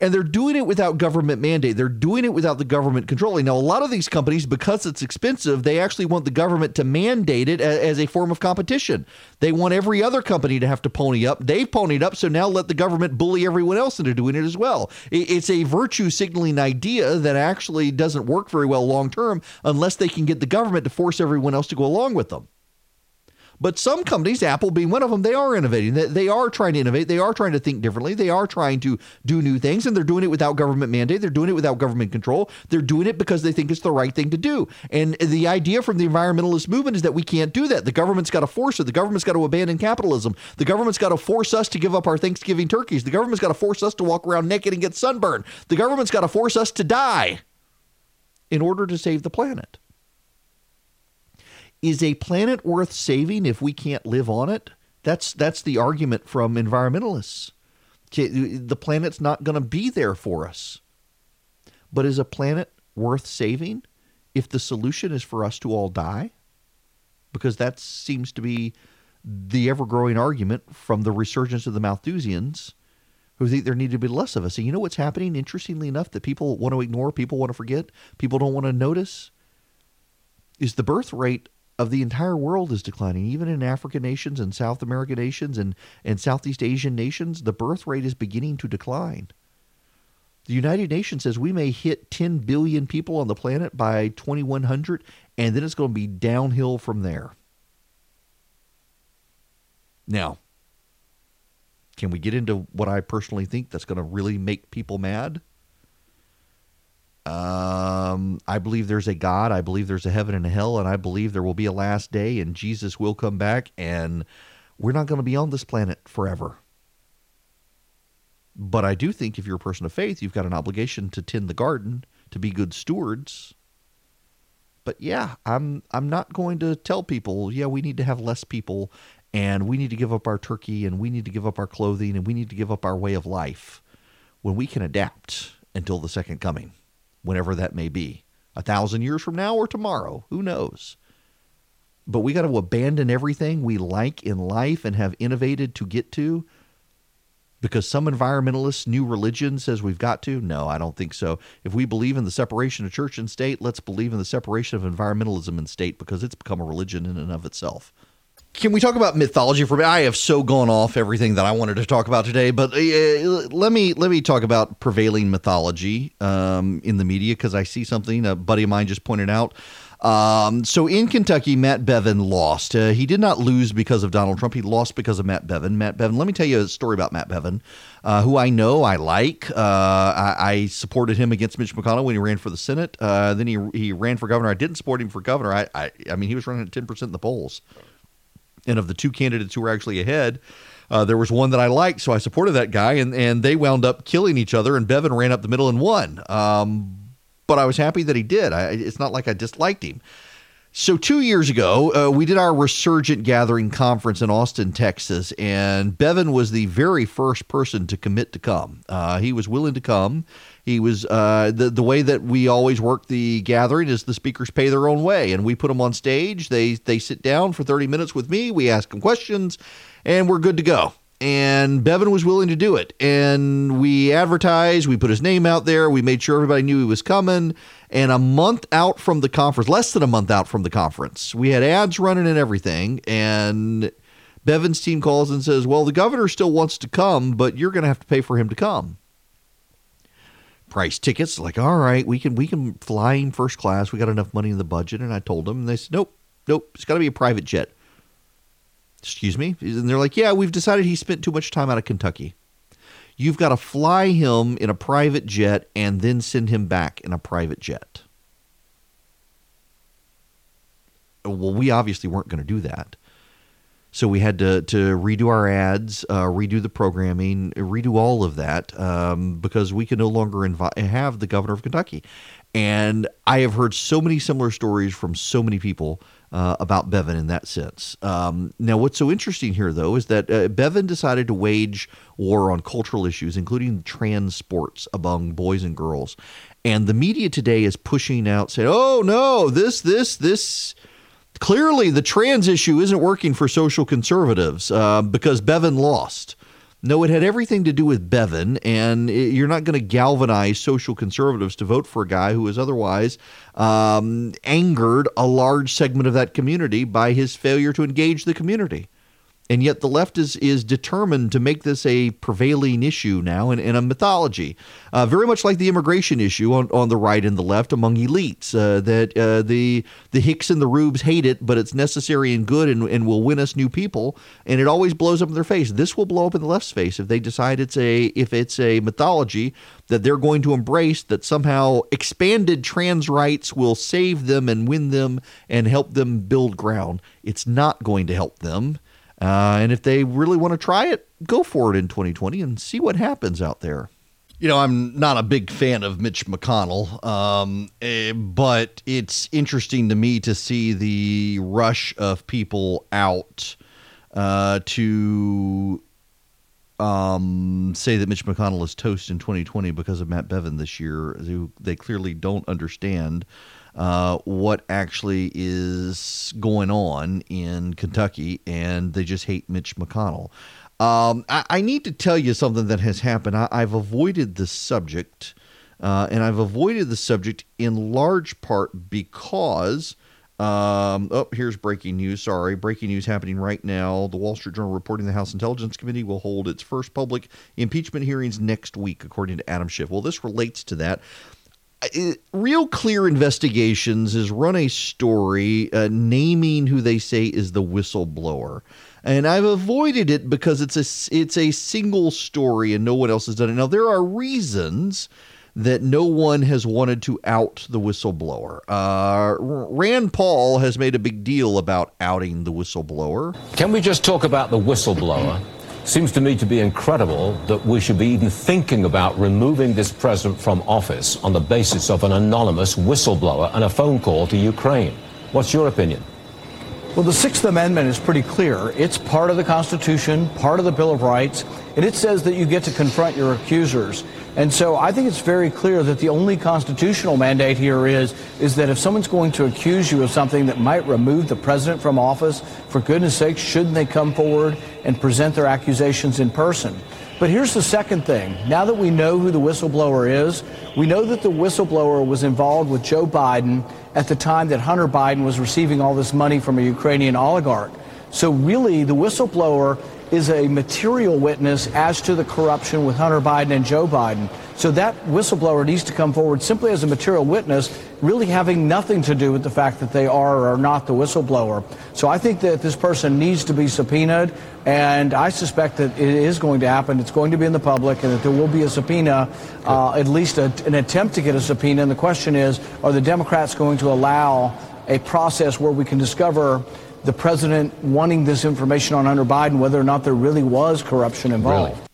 and they're doing it without government mandate. They're doing it without the government controlling. Now, a lot of these companies, because it's expensive, they actually want the government to mandate it as a form of competition. They want every other company to have to pony up. They've ponied up, so now let the government bully everyone else into doing it as well. It's a virtue signaling idea that actually doesn't work very well long term unless they can get the government to force everyone else to go along with them. But some companies, Apple being one of them, they are innovating. They, are trying to innovate. They are trying to think differently. They are trying to do new things, and they're doing it without government mandate. They're doing it without government control. They're doing it because they think it's the right thing to do. And the idea from the environmentalist movement is that we can't do that. The government's got to force it. The government's got to abandon capitalism. The government's got to force us to give up our Thanksgiving turkeys. The government's got to force us to walk around naked and get sunburned. The government's got to force us to die in order to save the planet. Is a planet worth saving if we can't live on it? That's that's the argument from environmentalists. The planet's not going to be there for us. But is a planet worth saving if the solution is for us to all die? Because that seems to be the ever growing argument from the resurgence of the Malthusians who think there need to be less of us. And you know what's happening, interestingly enough, that people want to ignore, people want to forget, people don't want to notice? Is the birth rate of the entire world is declining. Even in African nations and South American nations and, and Southeast Asian nations, the birth rate is beginning to decline. The United Nations says we may hit 10 billion people on the planet by 2100, and then it's going to be downhill from there. Now, can we get into what I personally think that's going to really make people mad? Um, I believe there's a God. I believe there's a heaven and a hell, and I believe there will be a last day, and Jesus will come back, and we're not going to be on this planet forever. But I do think if you're a person of faith, you've got an obligation to tend the garden, to be good stewards. But yeah, I'm I'm not going to tell people, yeah, we need to have less people and we need to give up our turkey and we need to give up our clothing and we need to give up our way of life when we can adapt until the second coming whenever that may be. A thousand years from now or tomorrow, who knows? But we got to abandon everything we like in life and have innovated to get to because some environmentalist new religion says we've got to? No, I don't think so. If we believe in the separation of church and state, let's believe in the separation of environmentalism and state because it's become a religion in and of itself. Can we talk about mythology for a minute? I have so gone off everything that I wanted to talk about today, but uh, let me let me talk about prevailing mythology um, in the media because I see something a buddy of mine just pointed out. Um, so in Kentucky, Matt Bevin lost. Uh, he did not lose because of Donald Trump. He lost because of Matt Bevin. Matt Bevin. Let me tell you a story about Matt Bevin, uh, who I know, I like. Uh, I, I, supported him against Mitch McConnell when he ran for the Senate. Uh, then he he ran for governor. I didn't support him for governor. I I, I mean, he was running at ten percent in the polls. And of the two candidates who were actually ahead, uh, there was one that I liked, so I supported that guy, and, and they wound up killing each other, and Bevin ran up the middle and won. Um, but I was happy that he did. I, it's not like I disliked him. So, two years ago, uh, we did our Resurgent Gathering conference in Austin, Texas, and Bevin was the very first person to commit to come. Uh, he was willing to come. He was uh, the the way that we always work the gathering is the speakers pay their own way, and we put them on stage. They they sit down for thirty minutes with me. We ask them questions, and we're good to go and Bevin was willing to do it. And we advertised, we put his name out there, we made sure everybody knew he was coming. And a month out from the conference, less than a month out from the conference, we had ads running and everything. And Bevin's team calls and says, Well, the governor still wants to come, but you're going to have to pay for him to come. Price tickets, like, all right, we can we can fly him first class. We got enough money in the budget. And I told them, and they said, Nope, nope, it's got to be a private jet. Excuse me? And they're like, yeah, we've decided he spent too much time out of Kentucky. You've got to fly him in a private jet and then send him back in a private jet. Well, we obviously weren't going to do that. So we had to, to redo our ads, uh, redo the programming, redo all of that um, because we can no longer invi- have the governor of Kentucky. And I have heard so many similar stories from so many people uh, about Bevin in that sense. Um, now, what's so interesting here, though, is that uh, Bevin decided to wage war on cultural issues, including trans sports among boys and girls. And the media today is pushing out, saying, oh, no, this, this, this. Clearly, the trans issue isn't working for social conservatives uh, because Bevin lost. No, it had everything to do with Bevin, and it, you're not going to galvanize social conservatives to vote for a guy who has otherwise um, angered a large segment of that community by his failure to engage the community and yet the left is is determined to make this a prevailing issue now and, and a mythology, uh, very much like the immigration issue on, on the right and the left among elites. Uh, that uh, the the Hicks and the Rubes hate it, but it's necessary and good and, and will win us new people. And it always blows up in their face. This will blow up in the left's face if they decide it's a if it's a mythology that they're going to embrace that somehow expanded trans rights will save them and win them and help them build ground. It's not going to help them. Uh, and if they really want to try it, go for it in 2020 and see what happens out there. You know, I'm not a big fan of Mitch McConnell, um, eh, but it's interesting to me to see the rush of people out uh, to um, say that Mitch McConnell is toast in 2020 because of Matt Bevin this year, who they clearly don't understand uh, what actually is going on in Kentucky, and they just hate Mitch McConnell. Um, I, I, need to tell you something that has happened. I, have avoided the subject, uh, and I've avoided the subject in large part because. Um, oh, here's breaking news. Sorry, breaking news happening right now. The Wall Street Journal reporting the House Intelligence Committee will hold its first public impeachment hearings next week, according to Adam Schiff. Well, this relates to that. Real Clear Investigations has run a story uh, naming who they say is the whistleblower. And I've avoided it because it's a it's a single story and no one else has done it. Now there are reasons that no one has wanted to out the whistleblower. Uh, Rand Paul has made a big deal about outing the whistleblower. Can we just talk about the whistleblower? Seems to me to be incredible that we should be even thinking about removing this president from office on the basis of an anonymous whistleblower and a phone call to Ukraine. What's your opinion? Well, the Sixth Amendment is pretty clear. It's part of the Constitution, part of the Bill of Rights, and it says that you get to confront your accusers. And so I think it's very clear that the only constitutional mandate here is, is that if someone's going to accuse you of something that might remove the president from office, for goodness sake, shouldn't they come forward and present their accusations in person? But here's the second thing. Now that we know who the whistleblower is, we know that the whistleblower was involved with Joe Biden at the time that Hunter Biden was receiving all this money from a Ukrainian oligarch. So really, the whistleblower is a material witness as to the corruption with Hunter Biden and Joe Biden. So that whistleblower needs to come forward simply as a material witness, really having nothing to do with the fact that they are or are not the whistleblower. So I think that this person needs to be subpoenaed, and I suspect that it is going to happen. It's going to be in the public, and that there will be a subpoena, uh, at least a, an attempt to get a subpoena. And the question is, are the Democrats going to allow a process where we can discover the president wanting this information on Hunter Biden, whether or not there really was corruption involved? Really?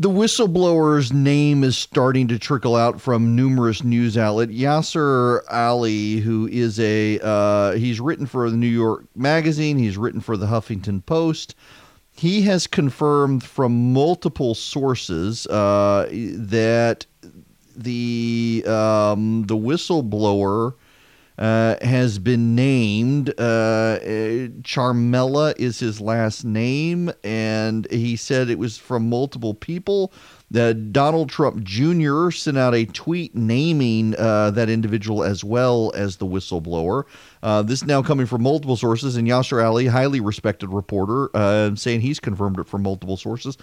The whistleblower's name is starting to trickle out from numerous news outlets. Yashar Ali, who is a uh, he's written for the New York Magazine, he's written for the Huffington Post. He has confirmed from multiple sources uh, that the um, the whistleblower uh, has been named. Uh, Ciaramella is his last name, and he said it was from multiple people. That Donald Trump Jr. sent out a tweet naming uh, that individual as well as the whistleblower. Uh, this is now coming from multiple sources, and Yashar Ali, highly respected reporter, uh, saying he's confirmed it from multiple sources.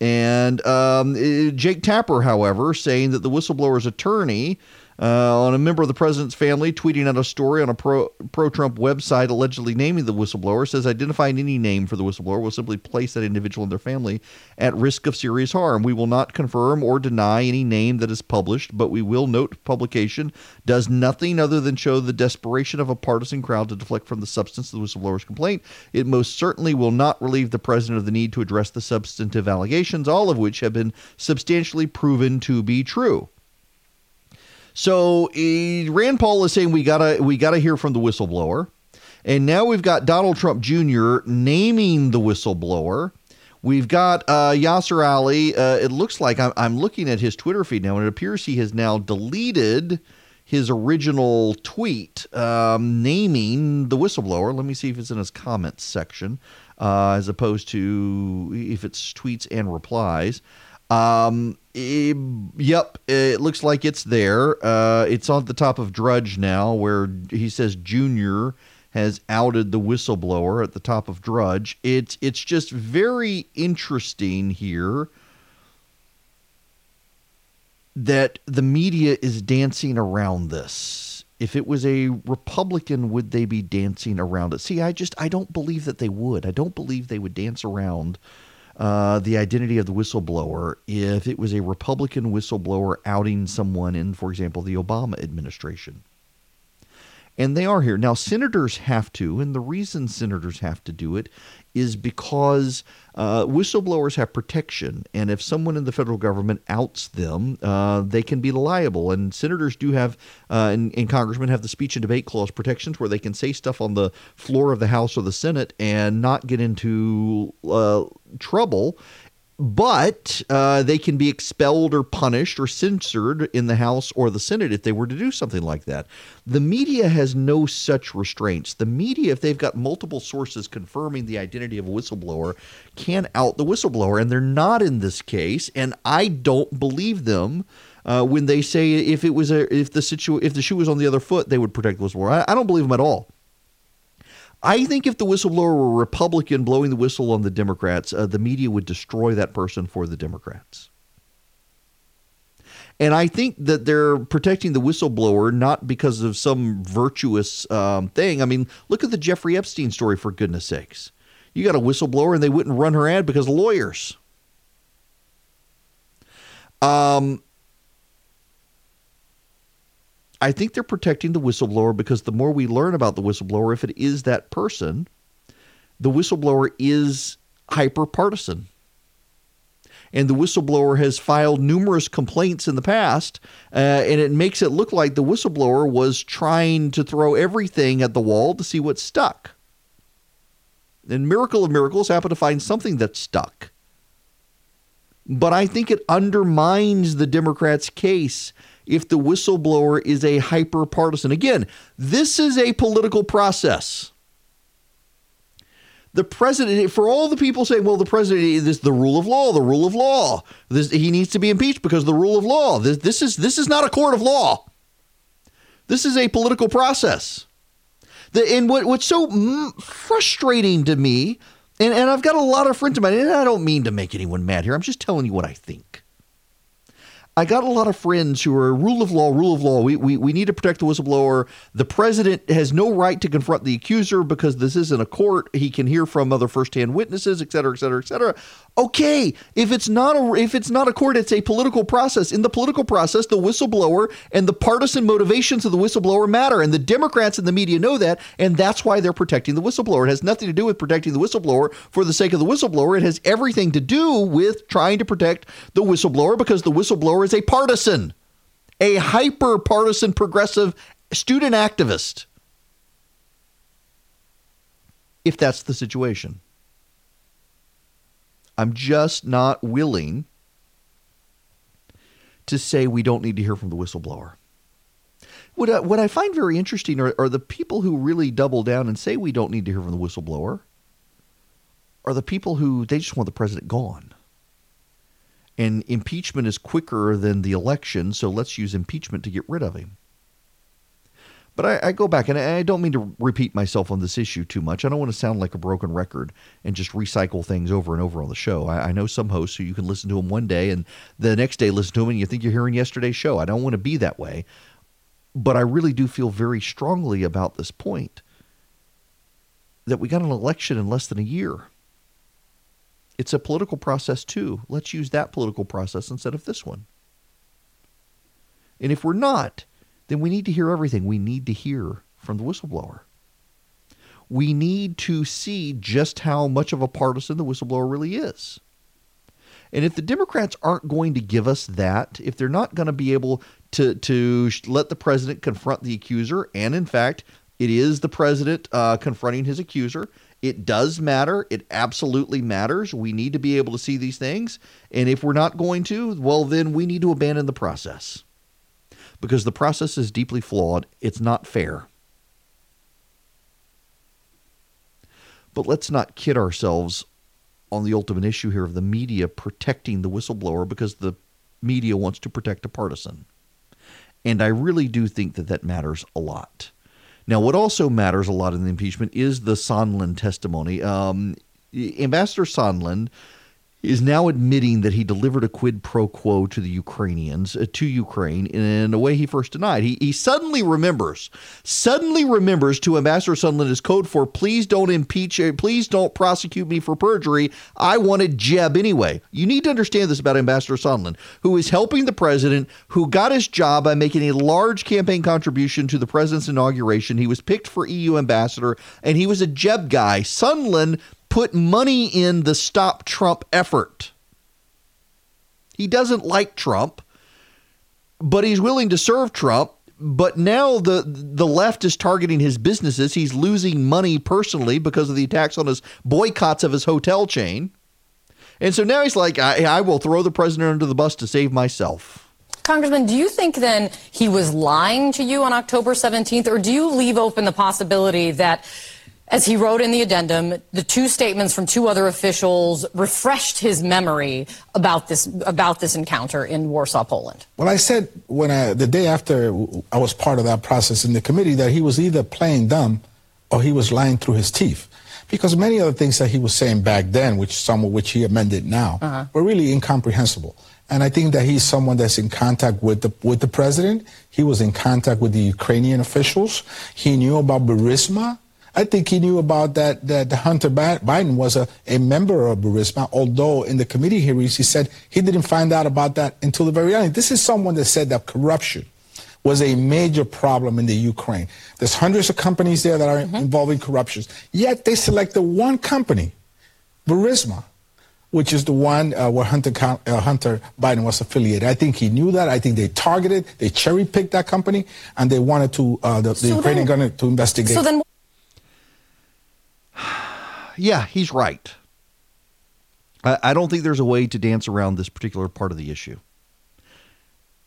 And um, Jake Tapper, however, saying that the whistleblower's attorney uh, on a member of the president's family tweeting out a story on a pro Trump website allegedly naming the whistleblower says identifying any name for the whistleblower will simply place that individual and their family at risk of serious harm. We will not confirm or deny any name that is published, but we will note publication does nothing other than show the desperation of a partisan crowd to deflect from the substance of the whistleblower's complaint. It most certainly will not relieve the president of the need to address the substantive allegations, all of which have been substantially proven to be true. So uh, Rand Paul is saying we gotta we gotta hear from the whistleblower, and now we've got Donald Trump Jr. naming the whistleblower. We've got uh, Yashar Ali. Uh, it looks like I'm, I'm looking at his Twitter feed now, and it appears he has now deleted his original tweet um, naming the whistleblower. Let me see if it's in his comments section, uh, as opposed to if it's tweets and replies. Um, yep, it looks like it's there. Uh, it's on the top of Drudge now, where he says Junior has outed the whistleblower at the top of Drudge. It's it's just very interesting here that the media is dancing around this. If it was a Republican, would they be dancing around it? See, I just I don't believe that they would. I don't believe they would dance around uh, the identity of the whistleblower if it was a Republican whistleblower outing someone in, for example, the Obama administration. And they are here. Now, senators have to, and the reason senators have to do it is because uh, whistleblowers have protection, and if someone in the federal government outs them, uh, they can be liable. And senators do have, uh, and, and, congressmen have the speech and debate clause protections where they can say stuff on the floor of the House or the Senate and not get into uh, trouble but uh, they can be expelled or punished or censored in the House or the Senate if they were to do something like that. The media has no such restraints. The media, if they've got multiple sources confirming the identity of a whistleblower, can out the whistleblower, and they're not in this case. And I don't believe them. Uh, when they say if it was a if the situ if the shoe was on the other foot, they would protect the whistleblower. I, I don't believe them at all. I think if the whistleblower were a Republican blowing the whistle on the Democrats, uh, the media would destroy that person for the Democrats. And I think that they're protecting the whistleblower not because of some virtuous um, thing. I mean, look at the Jeffrey Epstein story, for goodness sakes. You got a whistleblower and they wouldn't run her ad because lawyers. Um, I think they're protecting the whistleblower because the more we learn about the whistleblower, if it is that person, the whistleblower is hyper partisan. And the whistleblower has filed numerous complaints in the past, uh, and it makes it look like the whistleblower was trying to throw everything at the wall to see what stuck. And miracle of miracles happen to find something that stuck. But I think it undermines the Democrats' case if the whistleblower is a hyper partisan. Again, this is a political process. The president, for all the people saying, well, the president is the rule of law, the rule of law. This, he needs to be impeached because the rule of law. This, this, is, this is not a court of law. This is a political process. The, and what, what's so frustrating to me, and, and I've got a lot of friends of mine, and I don't mean to make anyone mad here. I'm just telling you what I think. I got a lot of friends who are rule of law, rule of law. We, we, we need to protect the whistleblower. The president has no right to confront the accuser because this isn't a court. He can hear from other firsthand witnesses, et cetera, et cetera, et cetera. Okay, if it's not a if it's not a court, it's a political process. In the political process, the whistleblower and the partisan motivations of the whistleblower matter, and the Democrats and the media know that, and that's why they're protecting the whistleblower. It has nothing to do with protecting the whistleblower for the sake of the whistleblower. It has everything to do with trying to protect the whistleblower because the whistleblower is a partisan, a hyper partisan progressive student activist. If that's the situation. I'm just not willing to say we don't need to hear from the whistleblower. What I, what I find very interesting are, are the people who really double down and say we don't need to hear from the whistleblower are the people who they just want the president gone. And impeachment is quicker than the election, so let's use impeachment to get rid of him. But I, I, go back, and I don't mean to repeat myself on this issue too much. I don't want to sound like a broken record and just recycle things over and over on the show. I, I know some hosts who you can listen to them one day and the next day listen to them and you think you're hearing yesterday's show. I don't want to be that way. But I really do feel very strongly about this point that we got an election in less than a year. It's a political process, too. Let's use that political process instead of this one. And if we're not, then we need to hear everything. We need to hear from the whistleblower. We need to see just how much of a partisan the whistleblower really is. And if the Democrats aren't going to give us that, if they're not going to be able to, to let the president confront the accuser, and in fact, it is the president uh, confronting his accuser, it does matter. It absolutely matters. We need to be able to see these things. And if we're not going to, well, then we need to abandon the process because the process is deeply flawed. It's not fair. But let's not kid ourselves on the ultimate issue here of the media protecting the whistleblower because the media wants to protect a partisan. And I really do think that that matters a lot. Now, what also matters a lot in the impeachment is the Sondland testimony. Um, Ambassador Sondland is now admitting that he delivered a quid pro quo to the Ukrainians, uh, to Ukraine, in a way he first denied. He, he suddenly remembers, suddenly remembers to Ambassador Sondland is code for please don't impeach, uh, please don't prosecute me for perjury. I wanted Jeb anyway. You need to understand this about Ambassador Sondland, who is helping the president, who got his job by making a large campaign contribution to the president's inauguration. He was picked for EU ambassador, and he was a Jeb guy. Sondland put money in the Stop Trump effort. He doesn't like Trump, but he's willing to serve Trump. But now the the left is targeting his businesses. He's losing money personally because of the attacks on his boycotts of his hotel chain. And so now he's like, I, I will throw the president under the bus to save myself. Congressman, do you think then he was lying to you on October 17th, or do you leave open the possibility that as he wrote in the addendum, the two statements from two other officials refreshed his memory about this about this encounter in Warsaw, Poland. Well, I said when I, the day after I was part of that process in the committee that he was either playing dumb or he was lying through his teeth. Because many of the things that he was saying back then, which some of which he amended now, uh-huh. were really incomprehensible. And I think that he's someone that's in contact with the with the president. He was in contact with the Ukrainian officials. He knew about Burisma. I think he knew about that, that Hunter Biden was a, a member of Burisma, although in the committee hearings he said he didn't find out about that until the very end. This is someone that said that corruption was a major problem in the Ukraine. There's hundreds of companies there that are mm-hmm. involved in corruption. Yet they selected one company, Burisma, which is the one uh, where Hunter, uh, Hunter Biden was affiliated. I think he knew that. I think they targeted, they cherry picked that company, and they wanted to uh, the, the so Ukrainian government to investigate. So then yeah, he's right. I, I don't think there's a way to dance around this particular part of the issue.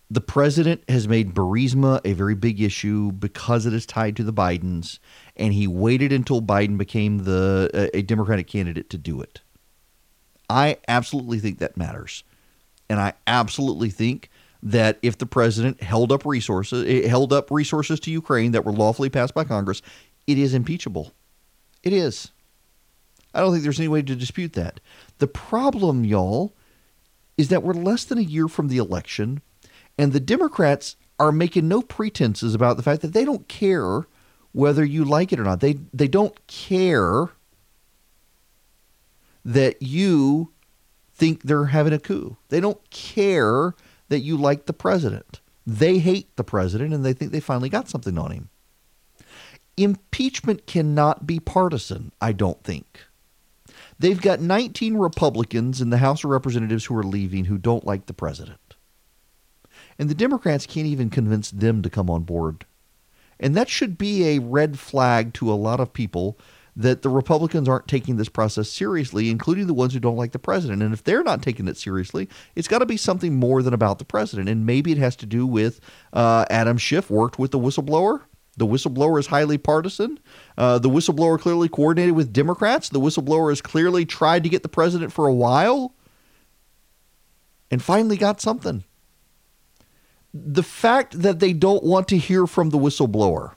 The president has made Burisma a very big issue because it is tied to the Bidens, and he waited until Biden became the uh, a Democratic candidate to do it. I absolutely think that matters, and I absolutely think that if the president held up resources, eh, held up resources to Ukraine that were lawfully passed by Congress, it is impeachable. It is. I don't think there's any way to dispute that. The problem, y'all, is that we're less than a year from the election, and the Democrats are making no pretenses about the fact that they don't care whether you like it or not. They they don't care that you think they're having a coup. They don't care that you like the president. They hate the president and they think they finally got something on him. Impeachment cannot be partisan, I don't think. They've got 19 Republicans in the House of Representatives who are leaving who don't like the president. And the Democrats can't even convince them to come on board. And that should be a red flag to a lot of people that the Republicans aren't taking this process seriously, including the ones who don't like the president. And if they're not taking it seriously, it's got to be something more than about the president. And maybe it has to do with uh, Adam Schiff worked with the whistleblower. The whistleblower is highly partisan. Uh, the whistleblower clearly coordinated with Democrats. The whistleblower has clearly tried to get the president for a while and finally got something. The fact that they don't want to hear from the whistleblower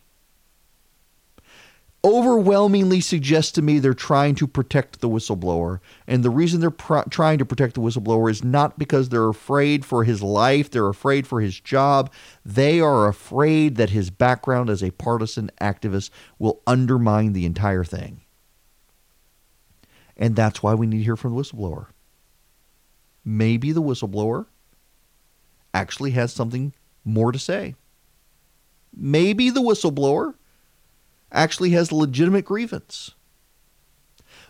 overwhelmingly suggests to me they're trying to protect the whistleblower. And the reason they're trying to protect the whistleblower is not because they're afraid for his life, they're afraid for his job. They are afraid that his background as a partisan activist will undermine the entire thing. And that's why we need to hear from the whistleblower. Maybe the whistleblower actually has something more to say. Maybe the whistleblower actually has legitimate grievance.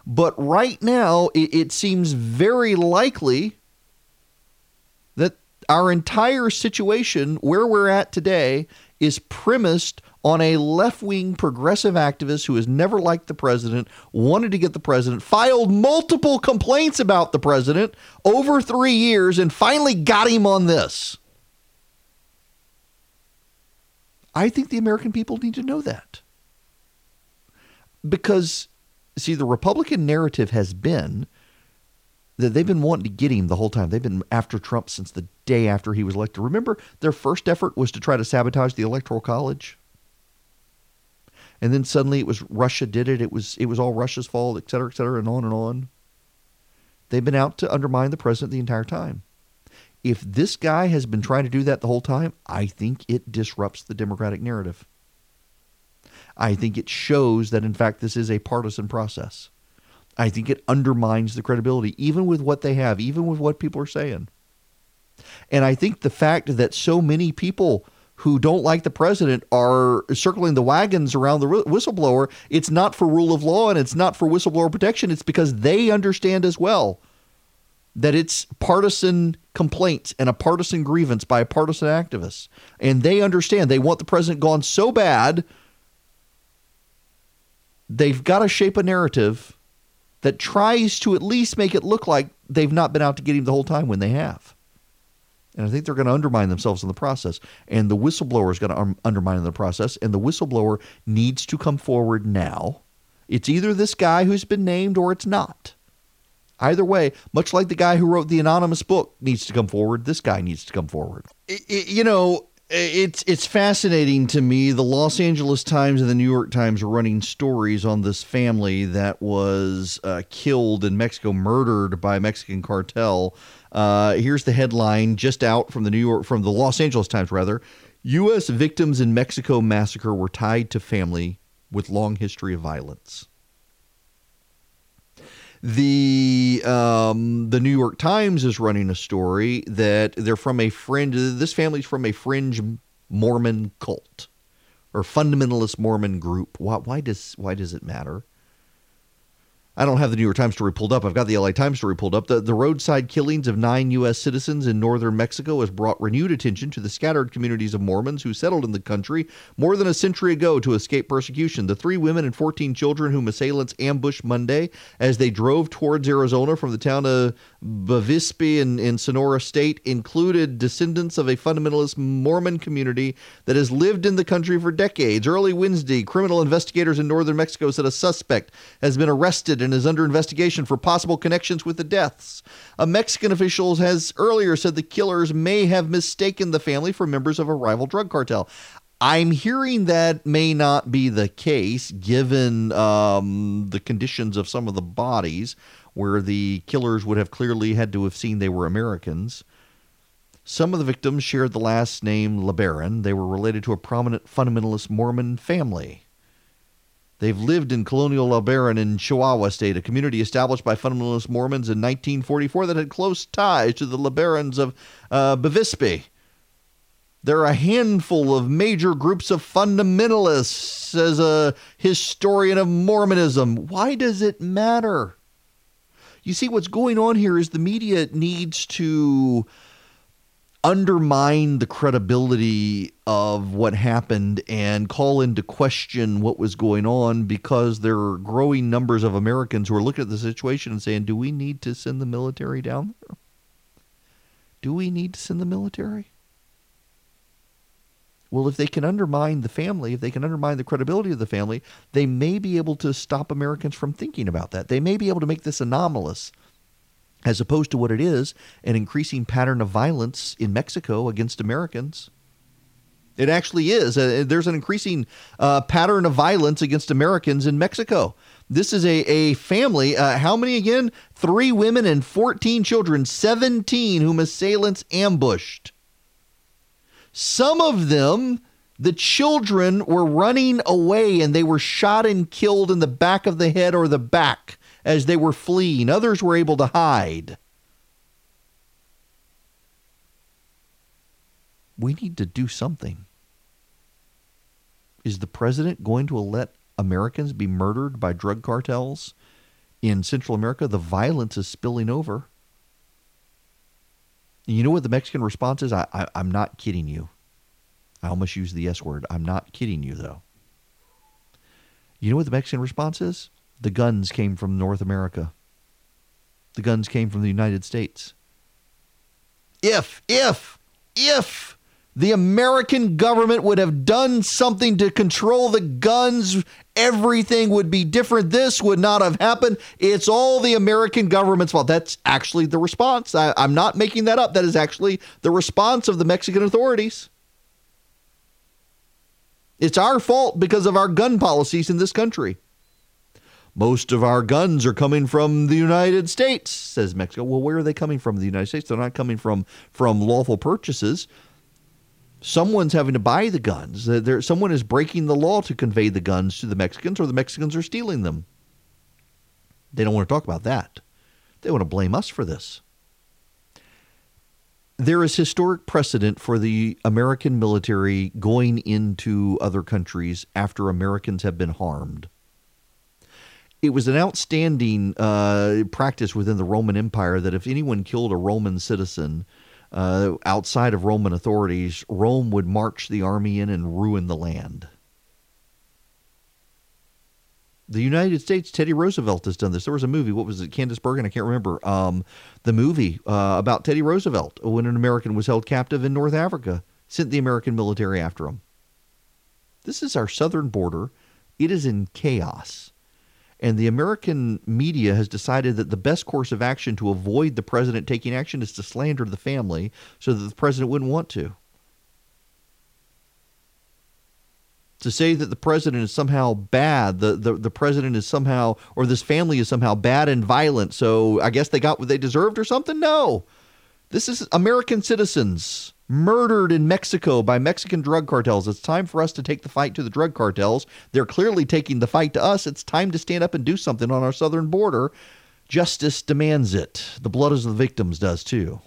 But right now, it, it seems very likely that our entire situation, where we're at today, is premised on a left wing progressive activist who has never liked the president, wanted to get the president, filed multiple complaints about the president over three years, and finally got him on this. I think the American people need to know that because see the Republican narrative has been that they've been wanting to get him the whole time. They've been after Trump since the day after he was elected. Remember, their first effort was to try to sabotage the Electoral College. And then suddenly it was Russia did it. It was it was all Russia's fault, et cetera, et cetera, and on and on. They've been out to undermine the president the entire time. If this guy has been trying to do that the whole time, I think it disrupts the Democratic narrative. I think it shows that, in fact, this is a partisan process. I think it undermines the credibility, even with what they have, even with what people are saying. And I think the fact that so many people who don't like the president are circling the wagons around the whistleblower, it's not for rule of law and it's not for whistleblower protection. It's because they understand as well that it's partisan complaints and a partisan grievance by a partisan activist. And they understand they want the president gone so bad they've got to shape a narrative that tries to at least make it look like they've not been out to get him the whole time when they have. And I think they're going to undermine themselves in the process. And the whistleblower is going to un- undermine in the process. And the whistleblower needs to come forward now. It's either this guy who's been named or it's not. Either way, much like the guy who wrote the anonymous book needs to come forward, this guy needs to come forward. You know, it's it's fascinating to me. The Los Angeles Times and the New York Times are running stories on this family that was uh, killed in Mexico, murdered by a Mexican cartel. Uh, here's the headline, just out from the New York, from the Los Angeles Times, rather. U.S. victims in Mexico massacre were tied to family with long history of violence the um, the New York Times is running a story that they're from a fringe. This family's from a fringe Mormon cult or fundamentalist Mormon group. Why, why does why does it matter? I don't have the New York Times story pulled up. I've got the LA Times story pulled up. The, the roadside killings of nine U.S. citizens in northern Mexico has brought renewed attention to the scattered communities of Mormons who settled in the country more than a century ago to escape persecution. The three women and 14 children whom assailants ambushed Monday as they drove towards Arizona from the town of Bavispe in, in Sonora State included descendants of a fundamentalist Mormon community that has lived in the country for decades. Early Wednesday, criminal investigators in northern Mexico said a suspect has been arrested and is under investigation for possible connections with the deaths. A Mexican official has earlier said the killers may have mistaken the family for members of a rival drug cartel. I'm hearing that may not be the case given um, the conditions of some of the bodies where the killers would have clearly had to have seen they were Americans. Some of the victims shared the last name LeBaron. They were related to a prominent fundamentalist Mormon family. They've lived in Colonia LeBaron in Chihuahua State, a community established by fundamentalist Mormons in 1944 that had close ties to the LeBarons of uh, Bavispe. There are a handful of major groups of fundamentalists as a historian of Mormonism. Why does it matter? You see, what's going on here is the media needs to undermine the credibility of what happened and call into question what was going on because there are growing numbers of Americans who are looking at the situation and saying, do we need to send the military down there? Do we need to send the military? Well, if they can undermine the family, if they can undermine the credibility of the family, they may be able to stop Americans from thinking about that. They may be able to make this anomalous as opposed to what it is an increasing pattern of violence in Mexico against Americans. It actually is. Uh, there's an increasing uh, pattern of violence against Americans in Mexico. This is a, a family. Uh, how many again? Three women and 14 children, 17 whom assailants ambushed. Some of them, the children were running away and they were shot and killed in the back of the head or the back as they were fleeing. Others were able to hide. We need to do something. Is the president going to let Americans be murdered by drug cartels in Central America? The violence is spilling over. You know what the Mexican response is? I, I, I'm not kidding you. I almost used the S word. I'm not kidding you, though. You know what the Mexican response is? The guns came from North America. The guns came from the United States. If, if, if the American government would have done something to control the guns, everything would be different. This would not have happened. It's all the American government's fault. That's actually the response. I, am not making that up. That is actually the response of the Mexican authorities. It's our fault because of our gun policies in this country. Most of our guns are coming from the United States, says Mexico. Well, where are they coming from? The United States. They're not coming from from lawful purchases. Someone's having to buy the guns. There, someone is breaking the law to convey the guns to the Mexicans, or the Mexicans are stealing them. They don't want to talk about that. They want to blame us for this. There is historic precedent for the American military going into other countries after Americans have been harmed it was an outstanding uh, practice within the Roman Empire that if anyone killed a Roman citizen uh, outside of Roman authorities, Rome would march the army in and ruin the land. The United States, Teddy Roosevelt has done this. There was a movie, what was it, Candice Bergen? I can't remember. Um, the movie uh, about Teddy Roosevelt when an American was held captive in North Africa, sent the American military after him. This is our southern border. It is in chaos. And the American media has decided that the best course of action to avoid the president taking action is to slander the family so that the president wouldn't want to. To say that the president is somehow bad, the, the, the president is somehow, or this family is somehow bad and violent, so I guess they got what they deserved or something? No. This is American citizens murdered in Mexico by Mexican drug cartels. It's time for us to take the fight to the drug cartels. They're clearly taking the fight to us. It's time to stand up and do something on our southern border. Justice demands it. The blood of the victims does too.